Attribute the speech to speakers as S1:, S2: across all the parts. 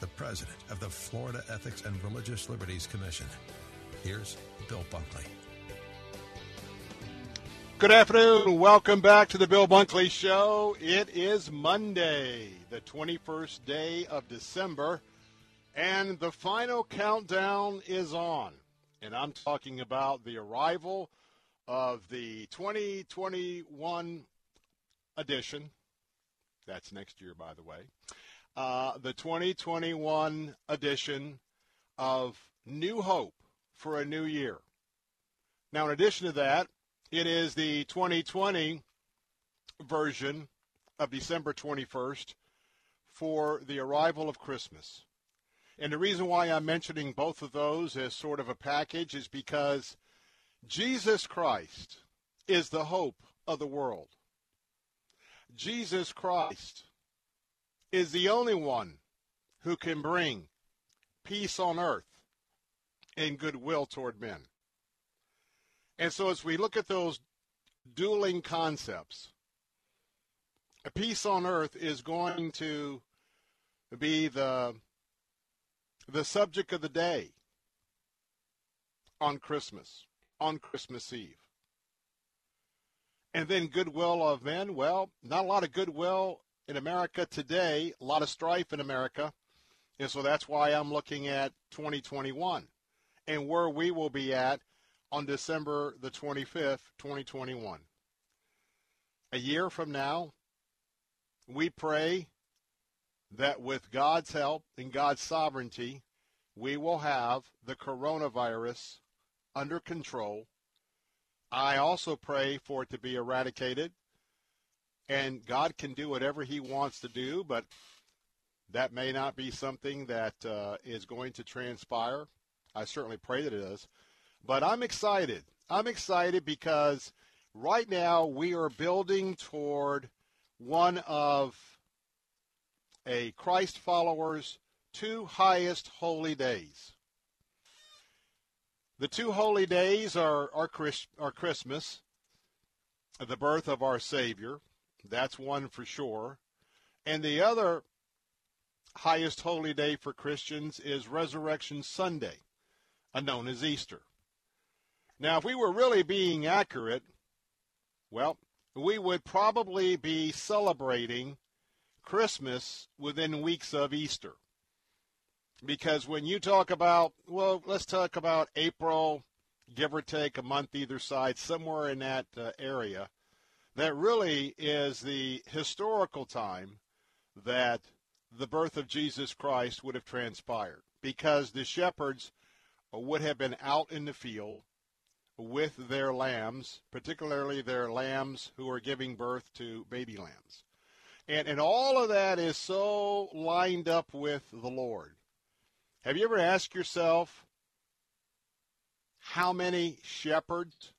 S1: the president of the Florida Ethics and Religious Liberties Commission. Here's Bill Bunkley.
S2: Good afternoon. Welcome back to the Bill Bunkley Show. It is Monday, the 21st day of December, and the final countdown is on. And I'm talking about the arrival of the 2021 edition. That's next year, by the way. Uh, the 2021 edition of New Hope for a New Year. Now, in addition to that, it is the 2020 version of December 21st for the arrival of Christmas. And the reason why I'm mentioning both of those as sort of a package is because Jesus Christ is the hope of the world. Jesus Christ is the only one who can bring peace on earth and goodwill toward men. And so as we look at those dueling concepts, peace on earth is going to be the the subject of the day on Christmas, on Christmas Eve. And then goodwill of men, well, not a lot of goodwill in America today, a lot of strife in America. And so that's why I'm looking at 2021 and where we will be at on December the 25th, 2021. A year from now, we pray that with God's help and God's sovereignty, we will have the coronavirus under control. I also pray for it to be eradicated. And God can do whatever he wants to do, but that may not be something that uh, is going to transpire. I certainly pray that it is. But I'm excited. I'm excited because right now we are building toward one of a Christ follower's two highest holy days. The two holy days are, are, Chris, are Christmas, the birth of our Savior. That's one for sure. And the other highest holy day for Christians is Resurrection Sunday, known as Easter. Now, if we were really being accurate, well, we would probably be celebrating Christmas within weeks of Easter. Because when you talk about, well, let's talk about April, give or take a month either side, somewhere in that uh, area, that really is the historical time that the birth of Jesus Christ would have transpired. Because the shepherds would have been out in the field with their lambs, particularly their lambs who are giving birth to baby lambs. And, and all of that is so lined up with the Lord. Have you ever asked yourself how many shepherds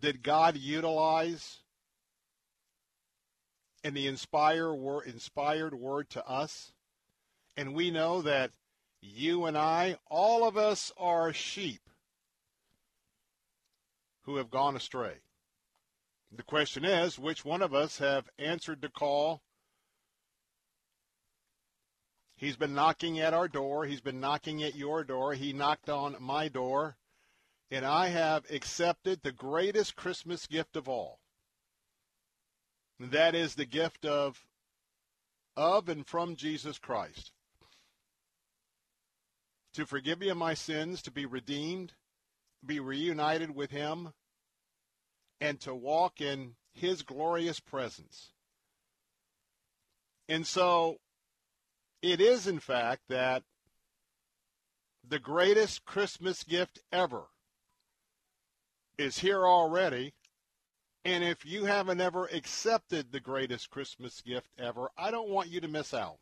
S2: did God utilize in the inspired word, inspired word to us? And we know that you and I, all of us are sheep who have gone astray. The question is, which one of us have answered the call? He's been knocking at our door. He's been knocking at your door. He knocked on my door. And I have accepted the greatest Christmas gift of all. And that is the gift of, of and from Jesus Christ to forgive me of my sins, to be redeemed, be reunited with him, and to walk in his glorious presence. And so it is, in fact, that the greatest Christmas gift ever is here already. And if you haven't ever accepted the greatest Christmas gift ever, I don't want you to miss out.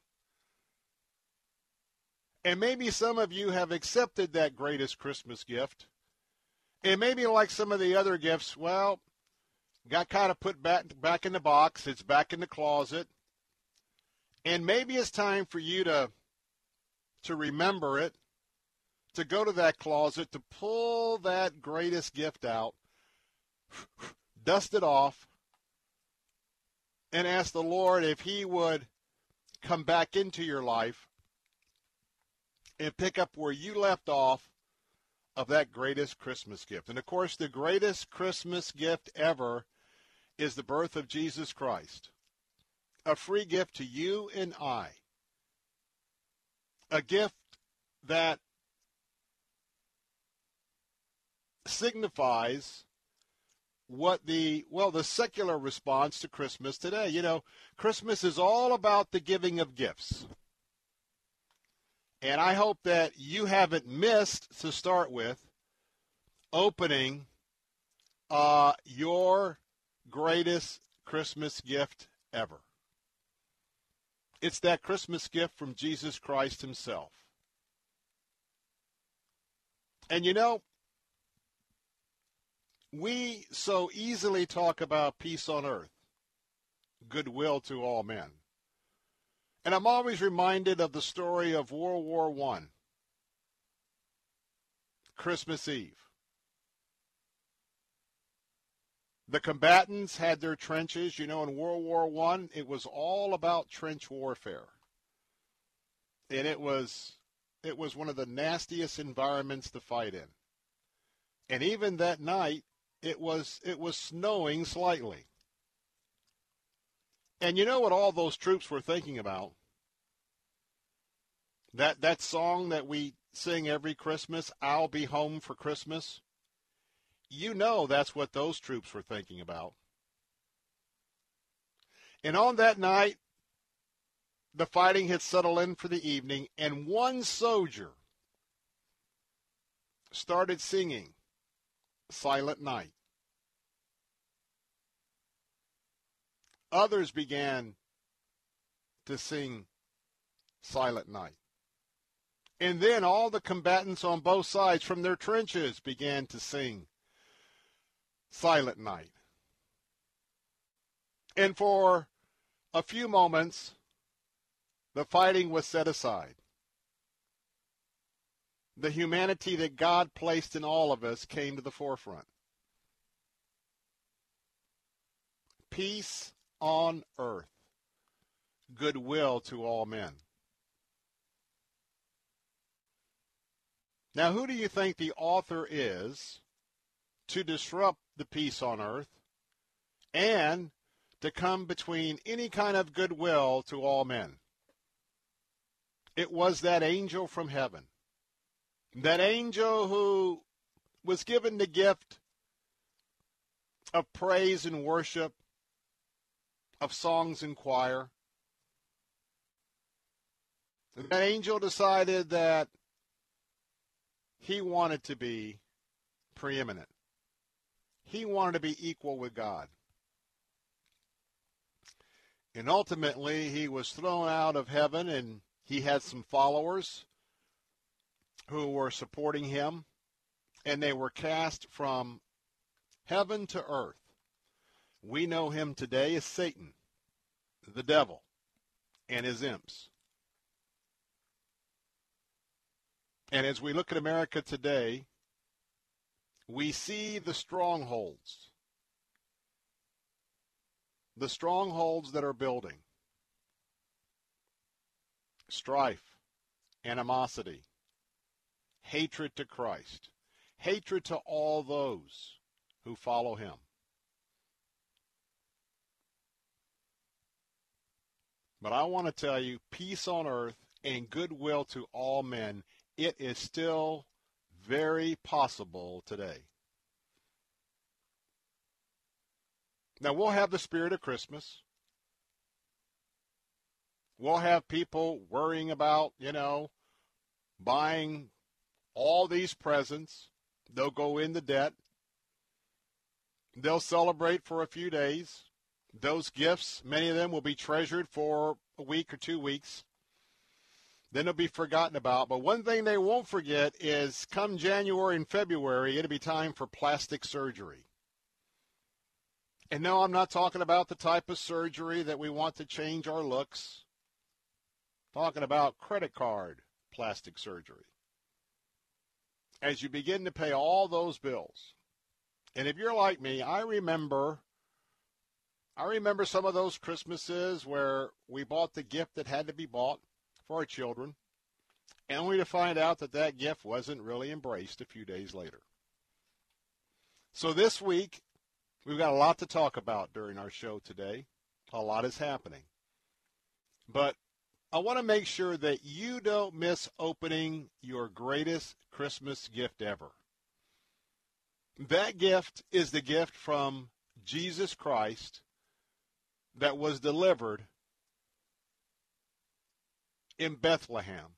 S2: And maybe some of you have accepted that greatest Christmas gift. And maybe like some of the other gifts, well, got kind of put back back in the box. It's back in the closet. And maybe it's time for you to to remember it, to go to that closet, to pull that greatest gift out, dust it off, and ask the Lord if he would come back into your life and pick up where you left off of that greatest Christmas gift. And of course, the greatest Christmas gift ever is the birth of Jesus Christ. A free gift to you and I. A gift that signifies what the well the secular response to Christmas today. You know, Christmas is all about the giving of gifts. And I hope that you haven't missed to start with opening uh, your greatest Christmas gift ever. It's that Christmas gift from Jesus Christ himself. And you know, we so easily talk about peace on earth, goodwill to all men. And I'm always reminded of the story of World War I, Christmas Eve. The combatants had their trenches. You know, in World War I, it was all about trench warfare. And it was it was one of the nastiest environments to fight in. And even that night, it was it was snowing slightly. And you know what all those troops were thinking about? That that song that we sing every Christmas, I'll be home for Christmas. You know that's what those troops were thinking about. And on that night, the fighting had settled in for the evening, and one soldier started singing Silent Night. Others began to sing Silent Night. And then all the combatants on both sides from their trenches began to sing Silent Night. And for a few moments, the fighting was set aside. The humanity that God placed in all of us came to the forefront. Peace on earth, goodwill to all men. Now, who do you think the author is to disrupt the peace on earth and to come between any kind of goodwill to all men? It was that angel from heaven. That angel who was given the gift of praise and worship of songs and choir. That angel decided that he wanted to be preeminent. He wanted to be equal with God. And ultimately, he was thrown out of heaven, and he had some followers who were supporting him, and they were cast from heaven to earth. We know him today as Satan, the devil, and his imps. And as we look at America today, we see the strongholds. The strongholds that are building. Strife, animosity, hatred to Christ, hatred to all those who follow him. But I want to tell you, peace on earth and goodwill to all men it is still very possible today. Now, we'll have the spirit of Christmas. We'll have people worrying about, you know, buying all these presents. They'll go into debt. They'll celebrate for a few days. Those gifts, many of them will be treasured for a week or two weeks. Then they'll be forgotten about. But one thing they won't forget is come January and February, it'll be time for plastic surgery. And no, I'm not talking about the type of surgery that we want to change our looks. I'm talking about credit card plastic surgery. As you begin to pay all those bills. And if you're like me, I remember I remember some of those Christmases where we bought the gift that had to be bought for our children, and only to find out that that gift wasn't really embraced a few days later. So this week, we've got a lot to talk about during our show today. A lot is happening. But I want to make sure that you don't miss opening your greatest Christmas gift ever. That gift is the gift from Jesus Christ that was delivered in Bethlehem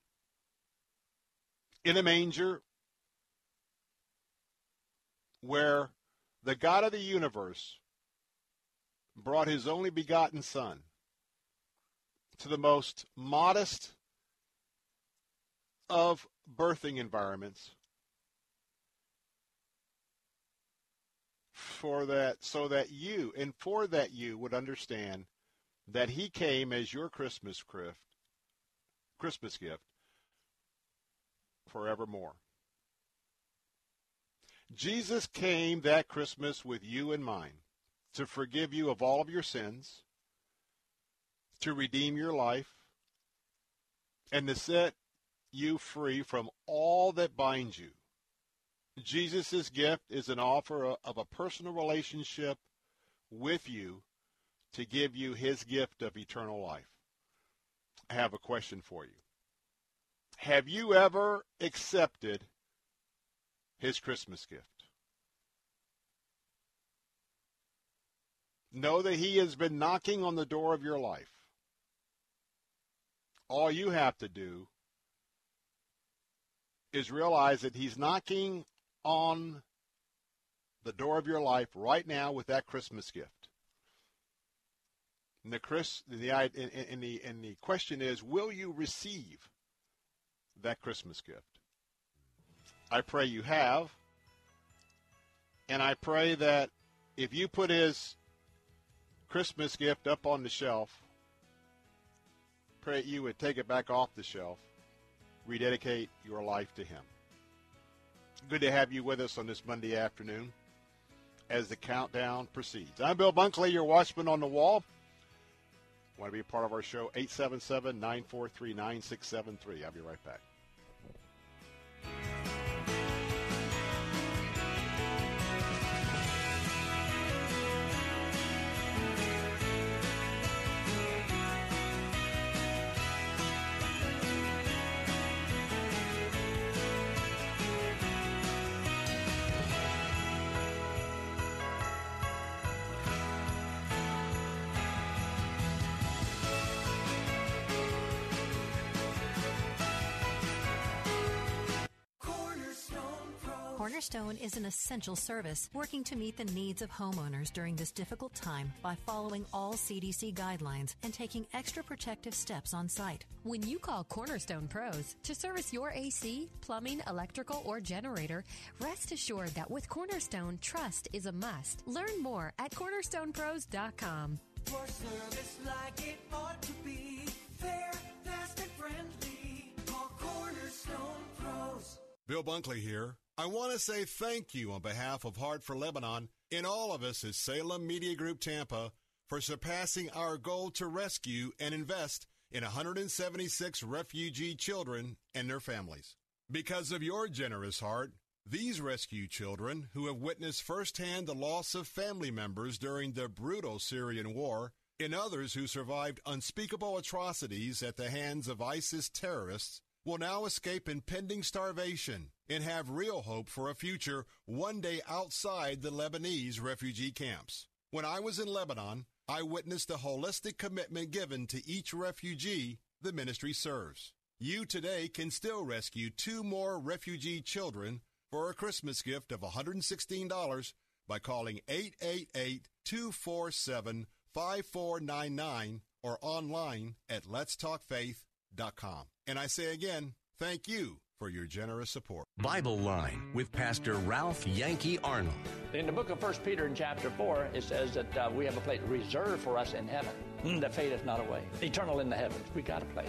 S2: in a manger where the God of the universe brought his only begotten Son to the most modest of birthing environments for that so that you and for that you would understand that he came as your Christmas gift Christmas gift forevermore. Jesus came that Christmas with you in mind to forgive you of all of your sins, to redeem your life, and to set you free from all that binds you Jesus' gift is an offer of a personal relationship with you to give you his gift of eternal life. I have a question for you. Have you ever accepted his Christmas gift? Know that he has been knocking on the door of your life. All you have to do is realize that he's knocking on the door of your life right now with that Christmas gift. And the, Chris, the, and, the, and the question is, will you receive that Christmas gift? I pray you have. And I pray that if you put his Christmas gift up on the shelf, you would take it back off the shelf, rededicate your life to him. Good to have you with us on this Monday afternoon as the countdown proceeds. I'm Bill Bunkley, your watchman on the wall. Want to be a part of our show? 877 943 9673. I'll be right back.
S3: Cornerstone is an essential service working to meet the needs of homeowners during this difficult time by following all CDC guidelines and taking extra protective steps on site.
S4: When you call Cornerstone Pros to service your AC, plumbing, electrical, or generator, rest assured that with Cornerstone, trust is a must. Learn more at cornerstonepros.com.
S5: For service like it ought to be, fair, fast, and friendly, call Cornerstone Pros.
S6: Bill Bunkley here. I want to say thank you on behalf of Heart for Lebanon and all of us at Salem Media Group Tampa for surpassing our goal to rescue and invest in 176 refugee children and their families. Because of your generous heart, these rescue children, who have witnessed firsthand the loss of family members during the brutal Syrian war, and others who survived unspeakable atrocities at the hands of ISIS terrorists, will now escape impending starvation and have real hope for a future one day outside the Lebanese refugee camps. When I was in Lebanon, I witnessed the holistic commitment given to each refugee the ministry serves. You today can still rescue two more refugee children for a Christmas gift of $116 by calling 888 247 5499 or online at letstalkfaith.com. And I say again, thank you for your generous support.
S7: Bible Line with Pastor Ralph Yankee Arnold.
S8: In the book of 1 Peter in chapter 4, it says that uh, we have a place reserved for us in heaven mm, that fadeth not away. Eternal in the heavens. We got a place.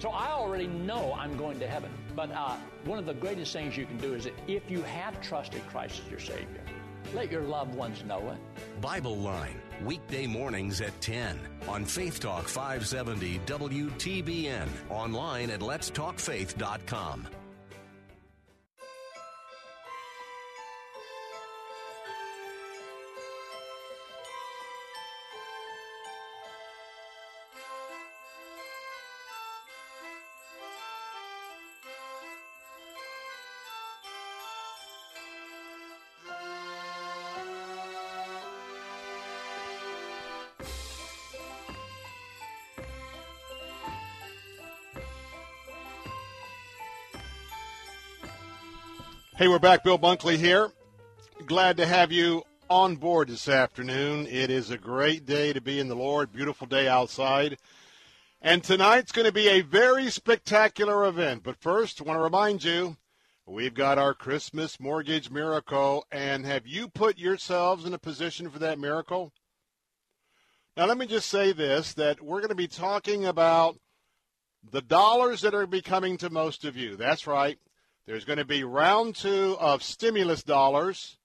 S8: So I already know I'm going to heaven. But uh, one of the greatest things you can do is that if you have trusted Christ as your Savior, let your loved ones know it.
S7: Bible Line, weekday mornings at 10 on Faith Talk 570 WTBN, online at letstalkfaith.com.
S2: Hey, we're back. Bill Bunkley here. Glad to have you on board this afternoon. It is a great day to be in the Lord. Beautiful day outside. And tonight's going to be a very spectacular event. But first, I want to remind you we've got our Christmas mortgage miracle. And have you put yourselves in a position for that miracle? Now, let me just say this that we're going to be talking about the dollars that are becoming to most of you. That's right. There's going to be round two of stimulus dollars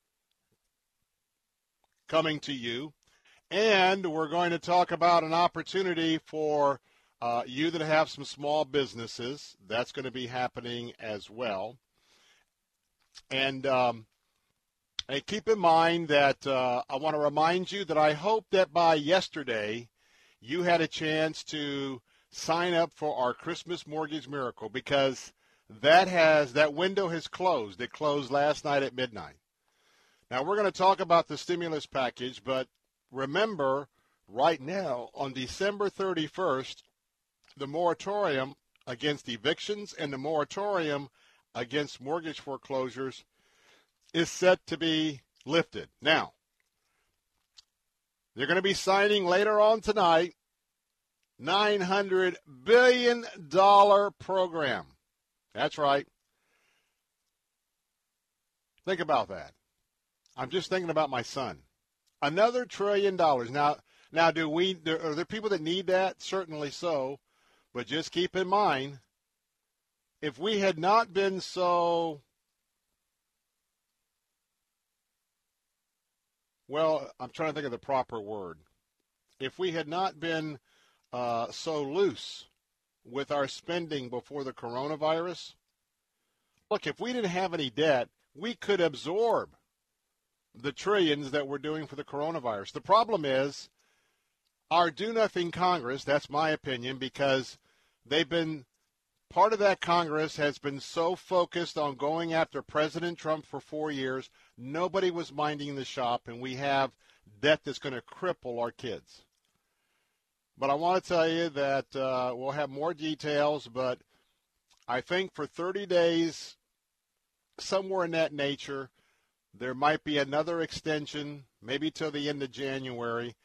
S2: coming to you. And we're going to talk about an opportunity for uh, you that have some small businesses. That's going to be happening as well. And, um, and keep in mind that uh, I want to remind you that I hope that by yesterday you had a chance to sign up for our Christmas Mortgage Miracle because that has that window has closed. It closed last night at midnight. Now we're going to talk about the stimulus package, but remember right now on December 31st, the moratorium against evictions and the moratorium against mortgage foreclosures is set to be lifted. Now, they're going to be signing later on tonight $900 billion program. That's right. Think about that. I'm just thinking about my son. Another trillion dollars. Now, now, do we? Are there people that need that? Certainly so. But just keep in mind, if we had not been so well, I'm trying to think of the proper word. If we had not been uh, so loose with our spending before the coronavirus? Look, if we didn't have any debt, we could absorb the trillions that we're doing for the coronavirus. The problem is our do nothing Congress, that's my opinion, because they've been part of that Congress has been so focused on going after President Trump for four years, nobody was minding the shop, and we have debt that's going to cripple our kids. But I want to tell you that uh, we'll have more details, but I think for 30 days, somewhere in that nature, there might be another extension, maybe till the end of January.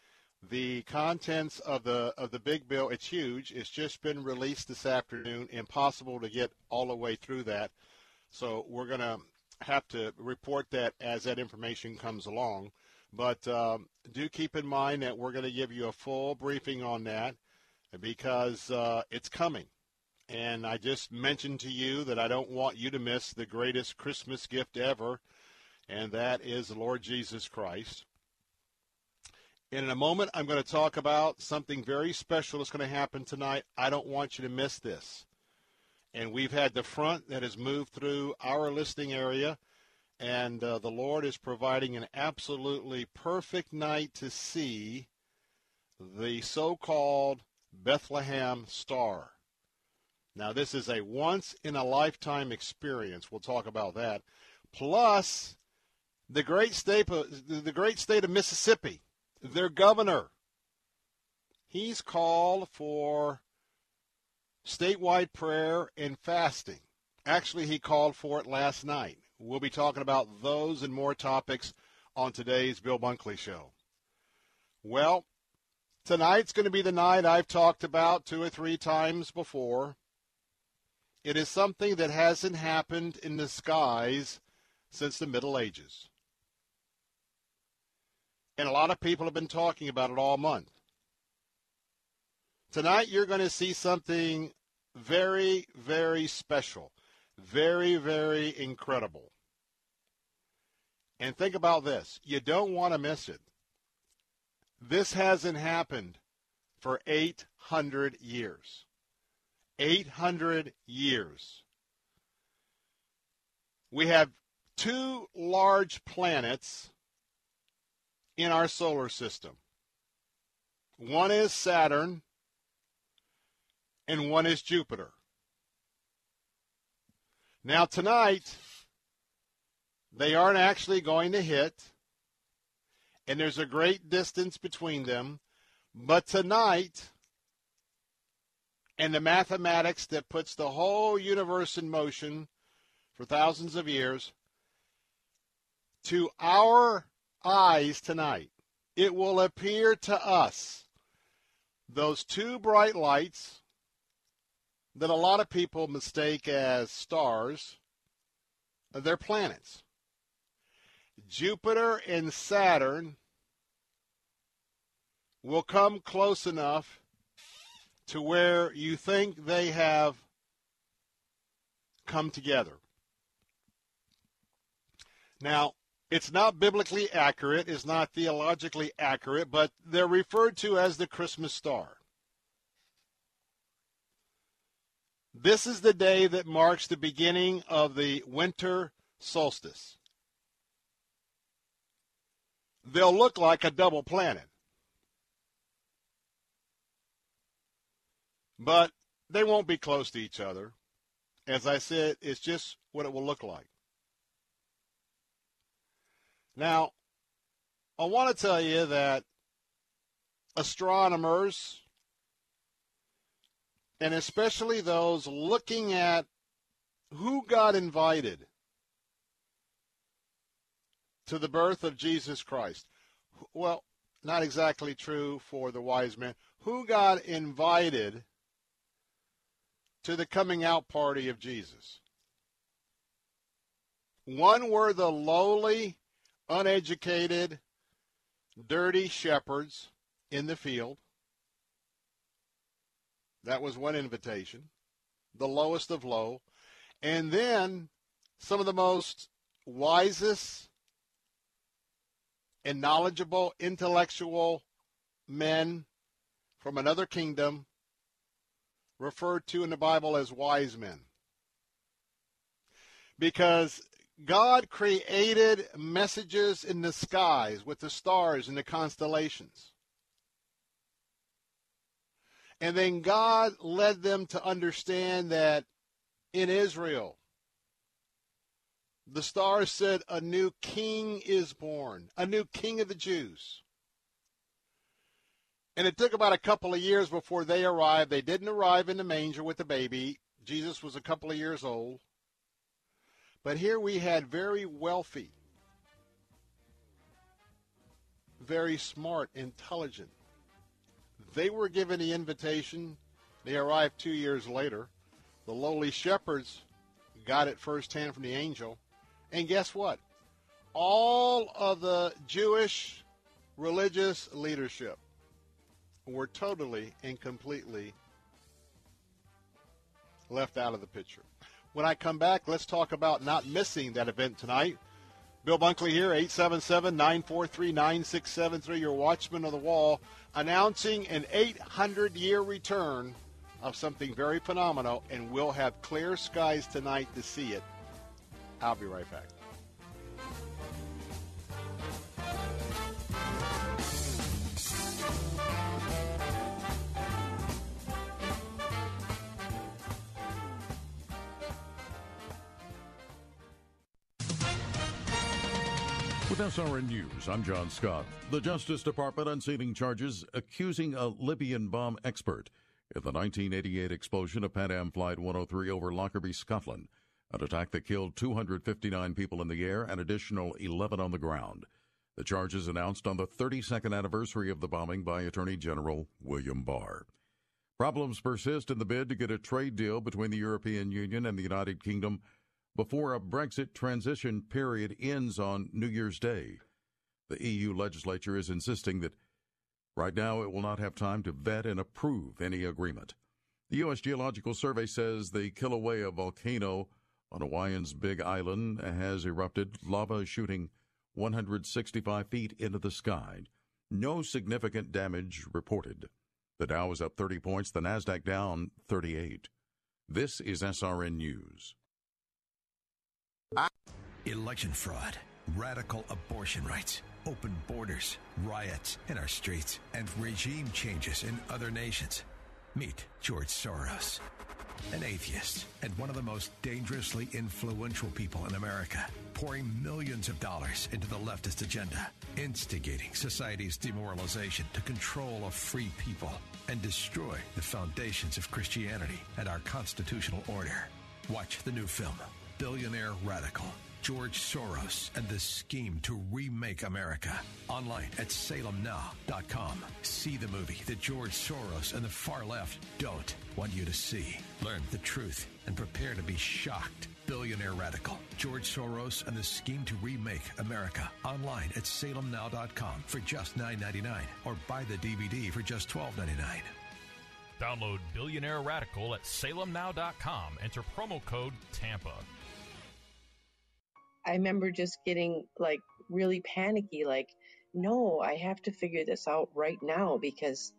S2: The contents of the of the big bill, it's huge. It's just been released this afternoon. Impossible to get all the way through that. So we're going to have to report that as that information comes along. But um, do keep in mind that we're going to give you a full briefing on that because uh, it's coming. And I just mentioned to you that I don't want you to miss the greatest Christmas gift ever, and that is the Lord Jesus Christ. And in a moment, I'm going to talk about something very special that's going to happen tonight. I don't want you to miss this. And we've had the front that has moved through our listing area and uh, the Lord is providing an absolutely perfect night to see the so called Bethlehem star. Now, this is a once in a lifetime experience. We'll talk about that. Plus, the great state of, the great state of Mississippi, their governor, he's called for statewide prayer and fasting. Actually, he called for it last night. We'll be talking about those and more topics on today's Bill Bunkley Show. Well, tonight's going to be the night I've talked about two or three times before. It is something that hasn't happened in the skies since the Middle Ages. And a lot of people have been talking about it all month. Tonight, you're going to see something very, very special, very, very incredible. And think about this you don't want to miss it. This hasn't happened for 800 years. 800 years. We have two large planets in our solar system. One is Saturn, and one is Jupiter. Now, tonight, they aren't actually going to hit, and there's a great distance between them. But tonight, and the mathematics that puts the whole universe in motion for thousands of years, to our eyes tonight, it will appear to us those two bright lights that a lot of people mistake as stars, they're planets. Jupiter and Saturn will come close enough to where you think they have come together. Now, it's not biblically accurate, it's not theologically accurate, but they're referred to as the Christmas star. This is the day that marks the beginning of the winter solstice. They'll look like a double planet. But they won't be close to each other. As I said, it's just what it will look like. Now, I want to tell you that astronomers, and especially those looking at who got invited to the birth of Jesus Christ. Well, not exactly true for the wise men. Who got invited to the coming out party of Jesus? One were the lowly uneducated, dirty shepherds in the field. That was one invitation, the lowest of low. And then some of the most wisest and knowledgeable, intellectual men from another kingdom referred to in the Bible as wise men. Because God created messages in the skies with the stars and the constellations. And then God led them to understand that in Israel, the stars said a new king is born, a new king of the Jews. And it took about a couple of years before they arrived. They didn't arrive in the manger with the baby. Jesus was a couple of years old. But here we had very wealthy, very smart, intelligent. They were given the invitation. They arrived two years later. The lowly shepherds got it firsthand from the angel. And guess what? All of the Jewish religious leadership were totally and completely left out of the picture. When I come back, let's talk about not missing that event tonight. Bill Bunkley here, 877-943-9673, your watchman of the wall, announcing an 800-year return of something very phenomenal, and we'll have clear skies tonight to see it. I'll be right back.
S9: With SRN News, I'm John Scott. The Justice Department unsealing charges accusing a Libyan bomb expert in the 1988 explosion of Pan Am Flight 103 over Lockerbie, Scotland, an attack that killed 259 people in the air and additional 11 on the ground. The charges announced on the 32nd anniversary of the bombing by Attorney General William Barr. Problems persist in the bid to get a trade deal between the European Union and the United Kingdom before a Brexit transition period ends on New Year's Day. The EU legislature is insisting that right now it will not have time to vet and approve any agreement. The U.S. Geological Survey says the Kilauea volcano on Hawaii's Big Island has erupted, lava shooting 165 feet into the sky. No significant damage reported. The Dow is up 30 points, the Nasdaq down 38. This is SRN News.
S1: Election fraud, radical abortion rights, open borders, riots in our streets, and regime changes in other nations. Meet George Soros, an atheist and one of the most dangerously influential people in America, pouring millions of dollars into the leftist agenda, instigating society's demoralization to control a free people and destroy the foundations of Christianity and our constitutional order. Watch the new film, Billionaire Radical. George Soros and the scheme to remake America. Online at salemnow.com. See the movie that George Soros and the far left don't want you to see. Learn the truth and prepare to be shocked. Billionaire Radical. George Soros and the scheme to remake America. Online at salemnow.com for just $9.99 or buy the DVD for just $12.99.
S10: Download Billionaire Radical at salemnow.com. Enter promo code TAMPA.
S11: I remember just getting like really panicky, like, no, I have to figure this out right now because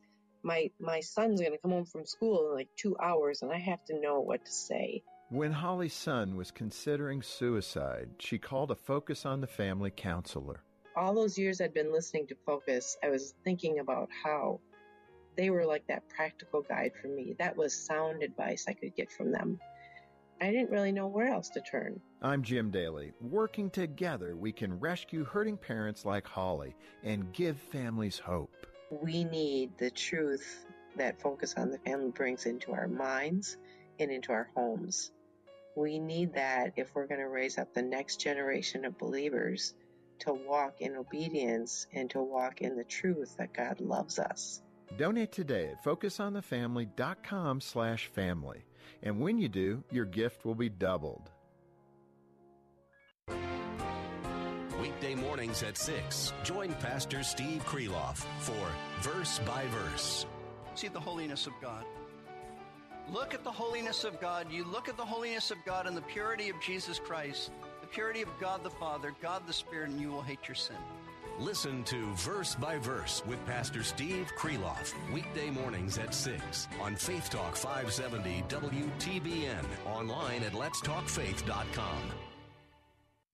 S11: my my son's gonna come home from school in like two hours and I have to know what to say.
S12: When Holly's son was considering suicide, she called a Focus on the Family counselor.
S11: All those years I'd been listening to Focus, I was thinking about how they were like that practical guide for me. That was sound advice I could get from them. I didn't really know where else to turn.
S12: I'm Jim Daly. Working together, we can rescue hurting parents like Holly and give families hope.
S11: We need the truth that Focus on the Family brings into our minds and into our homes. We need that if we're going to raise up the next generation of believers to walk in obedience and to walk in the truth that God loves us.
S12: Donate today at focusonthefamily.com slash family. And when you do, your gift will be doubled.
S7: Weekday mornings at 6. Join Pastor Steve Kreloff for Verse by Verse.
S13: See the holiness of God. Look at the holiness of God. You look at the holiness of God and the purity of Jesus Christ, the purity of God the Father, God the Spirit, and you will hate your sin.
S7: Listen to Verse by Verse with Pastor Steve Kreloff, weekday mornings at 6 on Faith Talk 570 WTBN, online at letstalkfaith.com.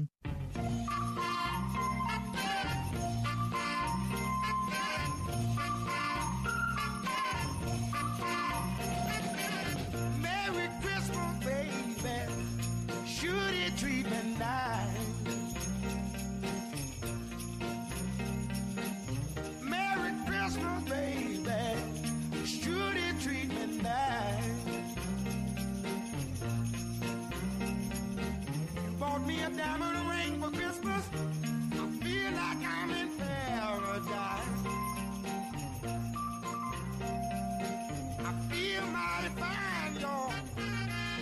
S5: Merry diamond ring for Christmas. I feel like I'm in paradise. I feel mighty fine, y'all.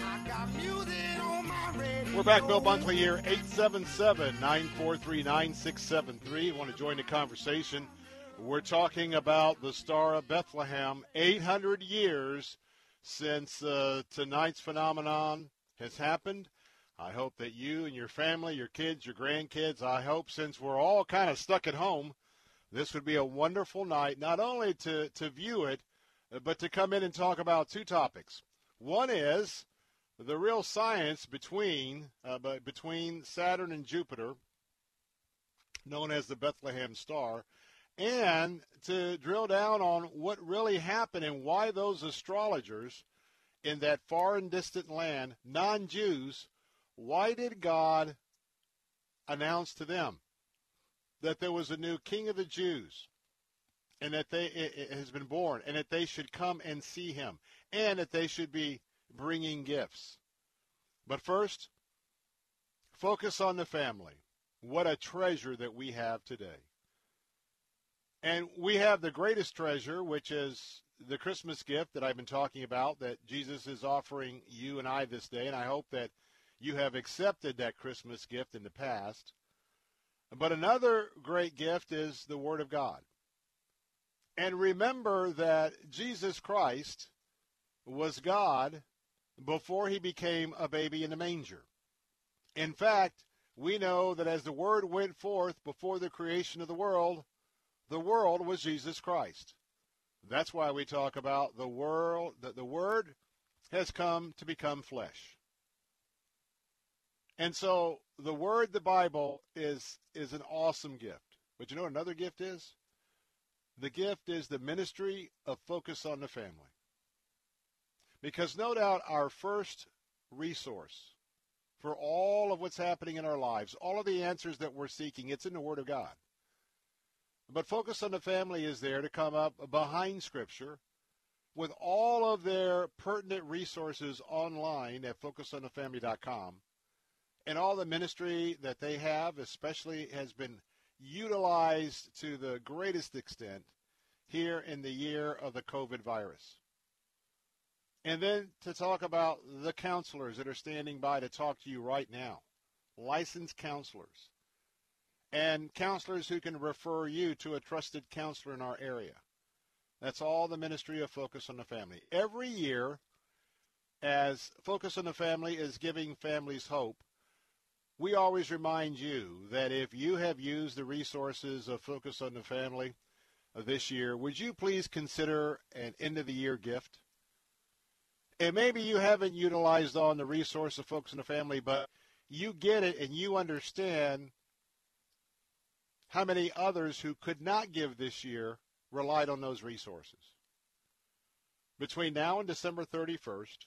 S5: I got music on my radio.
S2: We're back, Bill Bunkley here, 877-943-9673. Want to join the conversation? We're talking about the Star of Bethlehem, 800 years since uh, tonight's phenomenon has happened. I hope that you and your family, your kids, your grandkids, I hope since we're all kind of stuck at home, this would be a wonderful night, not only to, to view it, but to come in and talk about two topics. One is the real science between uh, between Saturn and Jupiter, known as the Bethlehem Star, and to drill down on what really happened and why those astrologers in that far and distant land, non-Jews, why did God announce to them that there was a new king of the Jews and that they it, it has been born and that they should come and see him and that they should be bringing gifts. But first, focus on the family. What a treasure that we have today. And we have the greatest treasure, which is the Christmas gift that I've been talking about that Jesus is offering you and I this day. And I hope that you have accepted that Christmas gift in the past. But another great gift is the Word of God. And remember that Jesus Christ was God before he became a baby in the manger. In fact, we know that as the Word went forth before the creation of the world, the world was Jesus Christ. That's why we talk about the world that the Word has come to become flesh. And so the Word, the Bible, is is an awesome gift. But you know what another gift is? The gift is the ministry of focus on the family. Because no doubt our first resource for all of what's happening in our lives, all of the answers that we're seeking, it's in the Word of God. But Focus on the Family is there to come up behind Scripture with all of their pertinent resources online at focusonthefamily.com. And all the ministry that they have, especially, has been utilized to the greatest extent here in the year of the COVID virus. And then to talk about the counselors that are standing by to talk to you right now, licensed counselors, and counselors who can refer you to a trusted counselor in our area. That's all the ministry of Focus on the Family. Every year, as Focus on the Family is giving families hope, we always remind you that if you have used the resources of Focus on the Family uh, this year, would you please consider an end of the year gift? And maybe you haven't utilized on the resource of Focus on the Family, but you get it and you understand how many others who could not give this year relied on those resources. Between now and December 31st,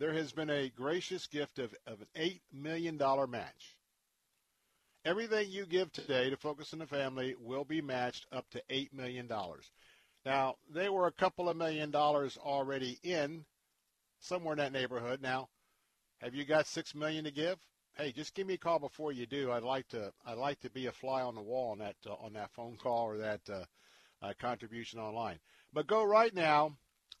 S2: there has been a gracious gift of, of an $8 million match. Everything you give today to Focus on the Family will be matched up to $8 million. Now, they were a couple of million dollars already in, somewhere in that neighborhood. Now, have you got 6 million to give? Hey, just give me a call before you do. I'd like to I'd like to be a fly on the wall on that uh, on that phone call or that uh, uh, contribution online. But go right now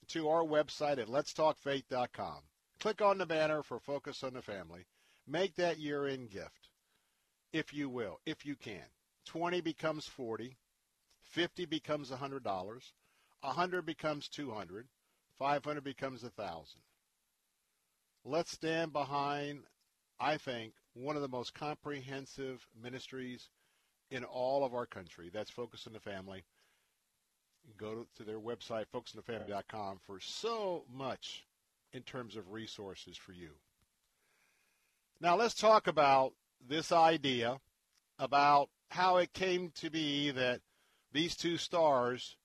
S2: to our website at letstalkfaith.com Click on the banner for Focus on the Family. Make that year-end gift, if you will, if you can. 20 becomes 40. 50 becomes $100. 100 becomes 200. 500 becomes 1,000. Let's stand behind, I think, one of the most comprehensive ministries in all of our country. That's Focus on the Family. Go to their website, focusonthefamily.com, for so much in terms of resources for you. Now let's talk about this idea about how it came to be that these two stars,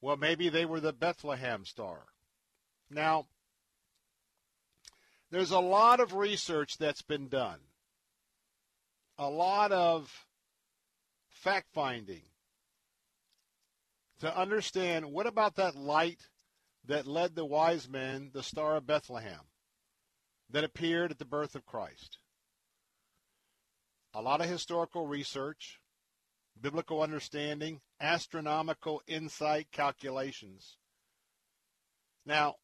S2: well, maybe they were the Bethlehem star. Now, there's a lot of research that's been done, a lot of fact finding to understand what about that light that led the wise men, the Star of Bethlehem, that appeared at the birth of Christ. A lot of historical research, biblical understanding, astronomical insight calculations. Now,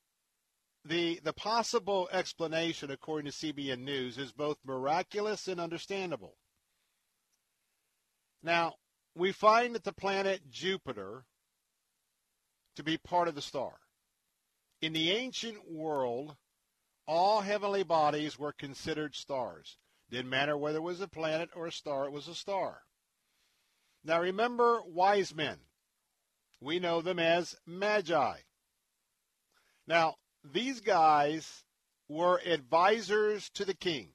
S2: the, the possible explanation, according to CBN News, is both miraculous and understandable. Now, we find that the planet Jupiter to be part of the star. In the ancient world, all heavenly bodies were considered stars. Didn't matter whether it was a planet or a star, it was a star. Now remember wise men. We know them as magi. Now, these guys were advisors to the king.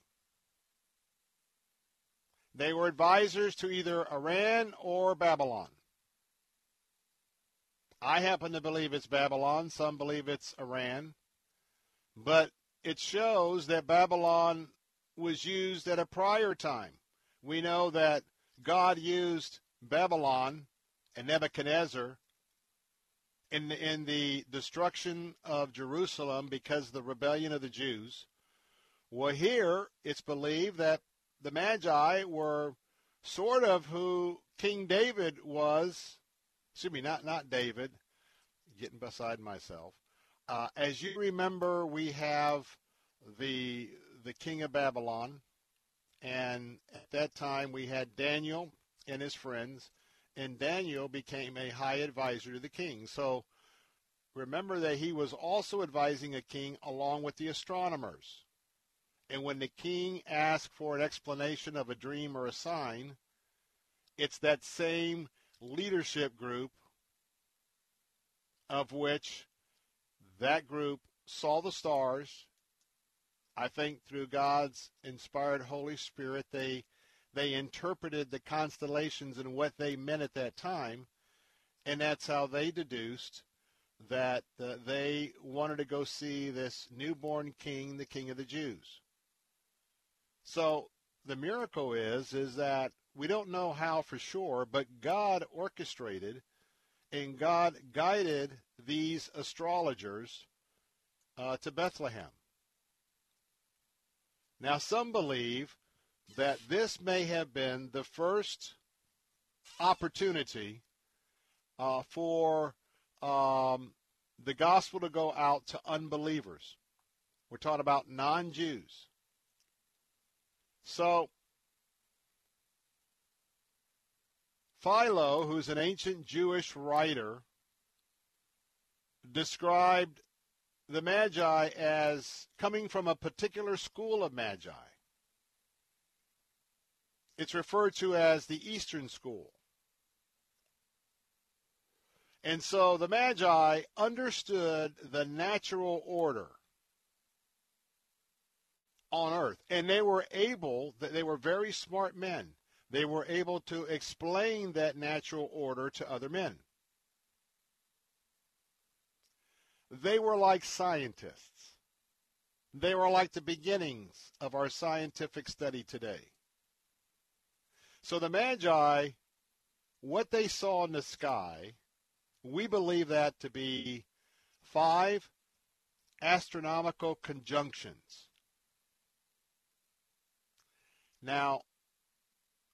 S2: They were advisors to either Iran or Babylon. I happen to believe it's Babylon. Some believe it's Iran. But it shows that Babylon was used at a prior time. We know that God used Babylon and Nebuchadnezzar in the, in the destruction of Jerusalem because of the rebellion of the Jews. Well, here it's believed that the Magi were sort of who King David was. Excuse me, not not David. Getting beside myself. Uh, as you remember, we have the the king of Babylon, and at that time we had Daniel and his friends, and Daniel became a high advisor to the king. So remember that he was also advising a king along with the astronomers. And when the king asked for an explanation of a dream or a sign, it's that same leadership group of which that group saw the stars. I think through God's inspired Holy Spirit, they they interpreted the constellations and what they meant at that time, and that's how they deduced that uh, they wanted to go see this newborn king, the king of the Jews. So the miracle is is that we don't know how for sure, but God orchestrated and God guided these astrologers uh, to Bethlehem. Now, some believe that this may have been the first opportunity uh, for um, the gospel to go out to unbelievers. We're talking about non Jews. So, Philo, who's an ancient Jewish writer, described the Magi as coming from a particular school of Magi. It's referred to as the Eastern School. And so the Magi understood the natural order on earth. And they were able, they were very smart men. They were able to explain that natural order to other men. They were like scientists. They were like the beginnings of our scientific study today. So the Magi, what they saw in the sky, we believe that to be five astronomical conjunctions. Now,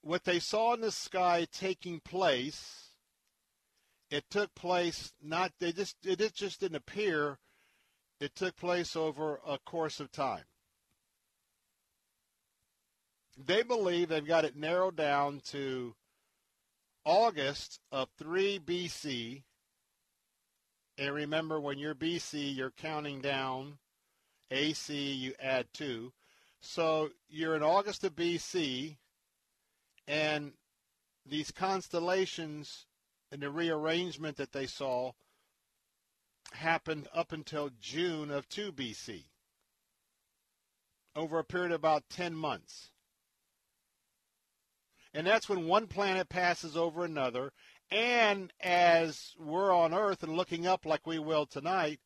S2: what they saw in the sky taking place, it took place not they just it just didn't appear. It took place over a course of time. They believe they've got it narrowed down to August of 3 BC. And remember, when you're BC, you're counting down. AC, you add 2. So you're in August of BC, and these constellations and the rearrangement that they saw happened up until June of 2 BC, over a period of about 10 months. And that's when one planet passes over another. And as we're on Earth and looking up like we will tonight,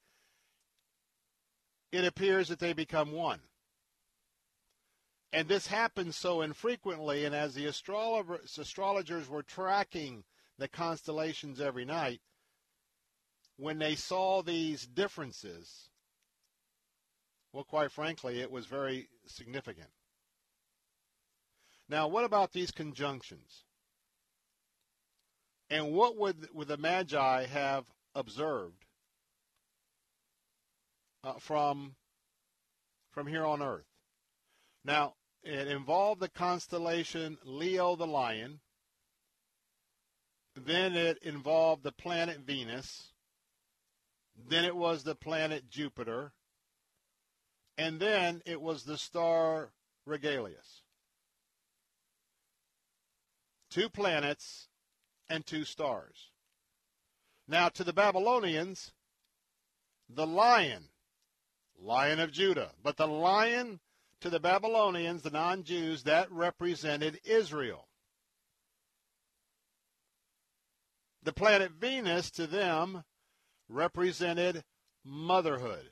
S2: it appears that they become one. And this happens so infrequently, and as the astrologers were tracking the constellations every night, when they saw these differences, well, quite frankly, it was very significant. Now, what about these conjunctions? And what would, would the Magi have observed uh, from, from here on Earth? Now, it involved the constellation Leo the Lion. Then it involved the planet Venus. Then it was the planet Jupiter. and then it was the star Regalius. Two planets and two stars. Now, to the Babylonians, the lion, lion of Judah, but the lion to the Babylonians, the non Jews, that represented Israel. The planet Venus to them represented motherhood.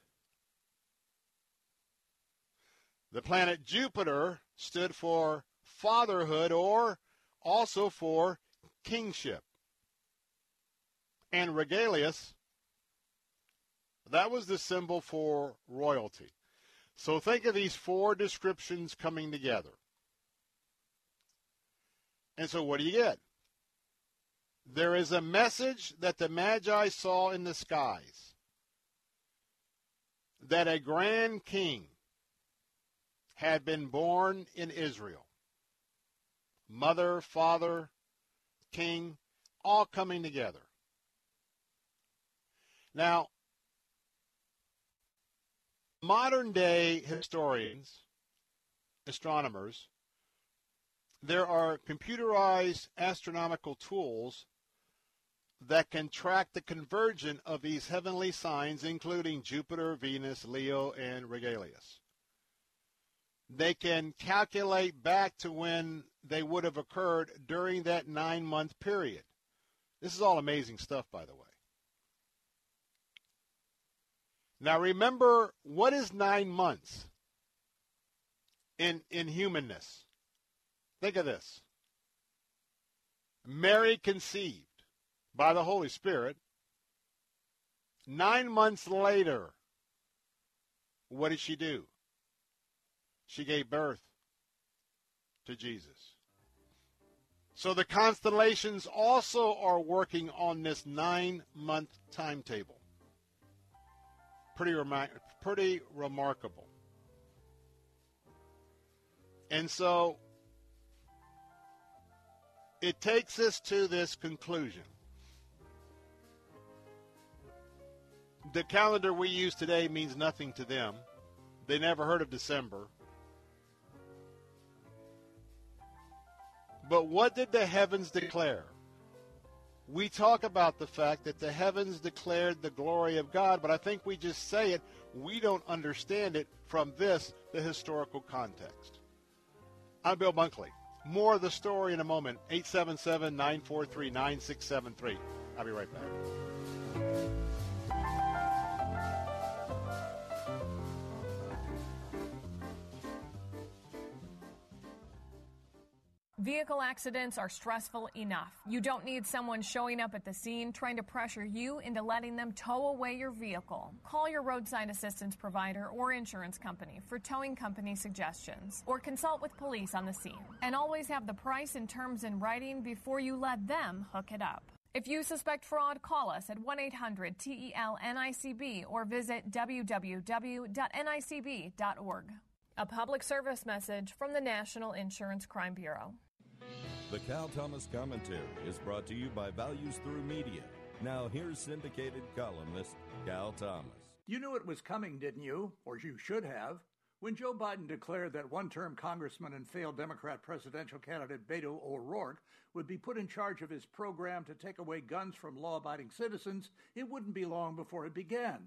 S2: The planet Jupiter stood for fatherhood or also for kingship. And Regalius, that was the symbol for royalty. So think of these four descriptions coming together. And so what do you get? There is a message that the Magi saw in the skies that a grand king had been born in Israel. Mother, father, king, all coming together. Now, modern day historians, astronomers, there are computerized astronomical tools that can track the convergence of these heavenly signs, including Jupiter, Venus, Leo, and Regalius. They can calculate back to when they would have occurred during that nine month period. This is all amazing stuff, by the way. Now remember, what is nine months in, in humanness? Think of this. Mary conceived by the Holy Spirit. Nine months later, what did she do? She gave birth to Jesus. So the constellations also are working on this nine month timetable. Pretty, pretty remarkable. And so it takes us to this conclusion. The calendar we use today means nothing to them. They never heard of December. But what did the heavens declare? We talk about the fact that the heavens declared the glory of God, but I think we just say it. We don't understand it from this, the historical context. I'm Bill Bunkley. More of the story in a moment. 877 943 9673. I'll be right back.
S14: Vehicle accidents are stressful enough. You don't need someone showing up at the scene trying to pressure you into letting them tow away your vehicle. Call your roadside assistance provider or insurance company for towing company suggestions or consult with police on the scene. And always have the price and terms in writing before you let them hook it up. If you suspect fraud, call us at 1 800 TEL NICB or visit www.nicb.org. A public service message from the National Insurance Crime Bureau.
S15: The Cal Thomas Commentary is brought to you by Values Through Media. Now, here's syndicated columnist Cal Thomas.
S16: You knew it was coming, didn't you? Or you should have. When Joe Biden declared that one term Congressman and failed Democrat presidential candidate Beto O'Rourke would be put in charge of his program to take away guns from law abiding citizens, it wouldn't be long before it began.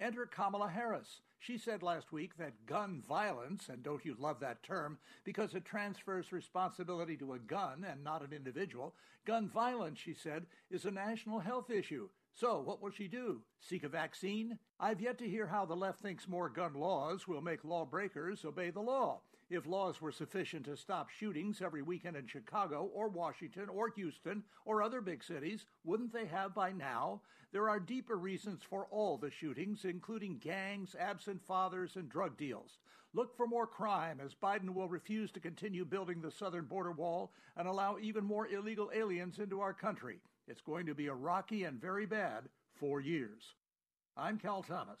S16: Enter Kamala Harris. She said last week that gun violence, and don't you love that term, because it transfers responsibility to a gun and not an individual, gun violence, she said, is a national health issue. So, what will she do? Seek a vaccine? I've yet to hear how the left thinks more gun laws will make lawbreakers obey the law. If laws were sufficient to stop shootings every weekend in Chicago or Washington or Houston or other big cities, wouldn't they have by now? There are deeper reasons for all the shootings, including gangs, absent fathers, and drug deals. Look for more crime as Biden will refuse to continue building the southern border wall and allow even more illegal aliens into our country. It's going to be a rocky and very bad four years. I'm Cal Thomas.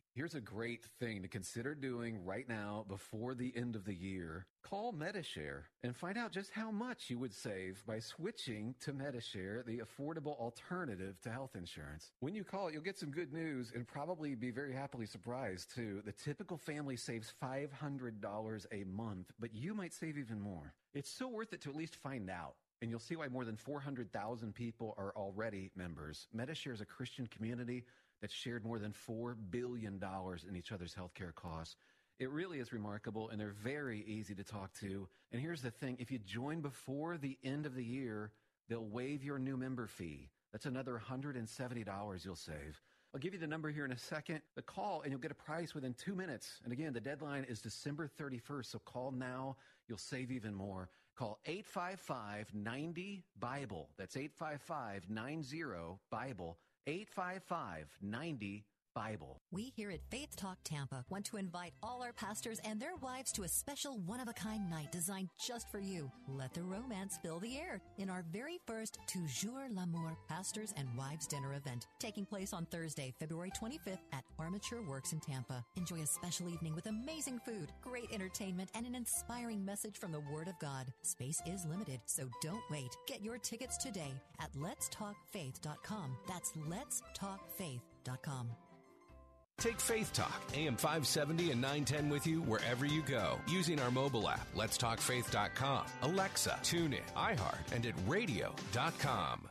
S17: Here's a great thing to consider doing right now before the end of the year. Call Medi-Share and find out just how much you would save by switching to Medi-Share, the affordable alternative to health insurance. When you call, you'll get some good news and probably be very happily surprised too. The typical family saves $500 a month, but you might save even more. It's so worth it to at least find out. And you'll see why more than 400,000 people are already members. Medi-Share is a Christian community that shared more than $4 billion in each other's healthcare costs. It really is remarkable, and they're very easy to talk to. And here's the thing if you join before the end of the year, they'll waive your new member fee. That's another $170 you'll save. I'll give you the number here in a second. The call, and you'll get a price within two minutes. And again, the deadline is December 31st, so call now. You'll save even more. Call 855 90 Bible. That's 855 90 Bible. 855 90 Bible.
S3: We here at Faith Talk Tampa want to invite all our pastors and their wives to a special one of a kind night designed just for you. Let the romance fill the air in our very first Toujours l'Amour Pastors and Wives Dinner event taking place on Thursday, February 25th at Armature Works in Tampa. Enjoy a special evening with amazing food, great entertainment, and an inspiring message from the Word of God. Space is limited, so don't wait. Get your tickets today at letstalkfaith.com. That's letstalkfaith.com.
S18: Take Faith Talk, AM 570 and 910 with you wherever you go using our mobile app, letstalkfaith.com, Alexa, TuneIn, iHeart, and at radio.com.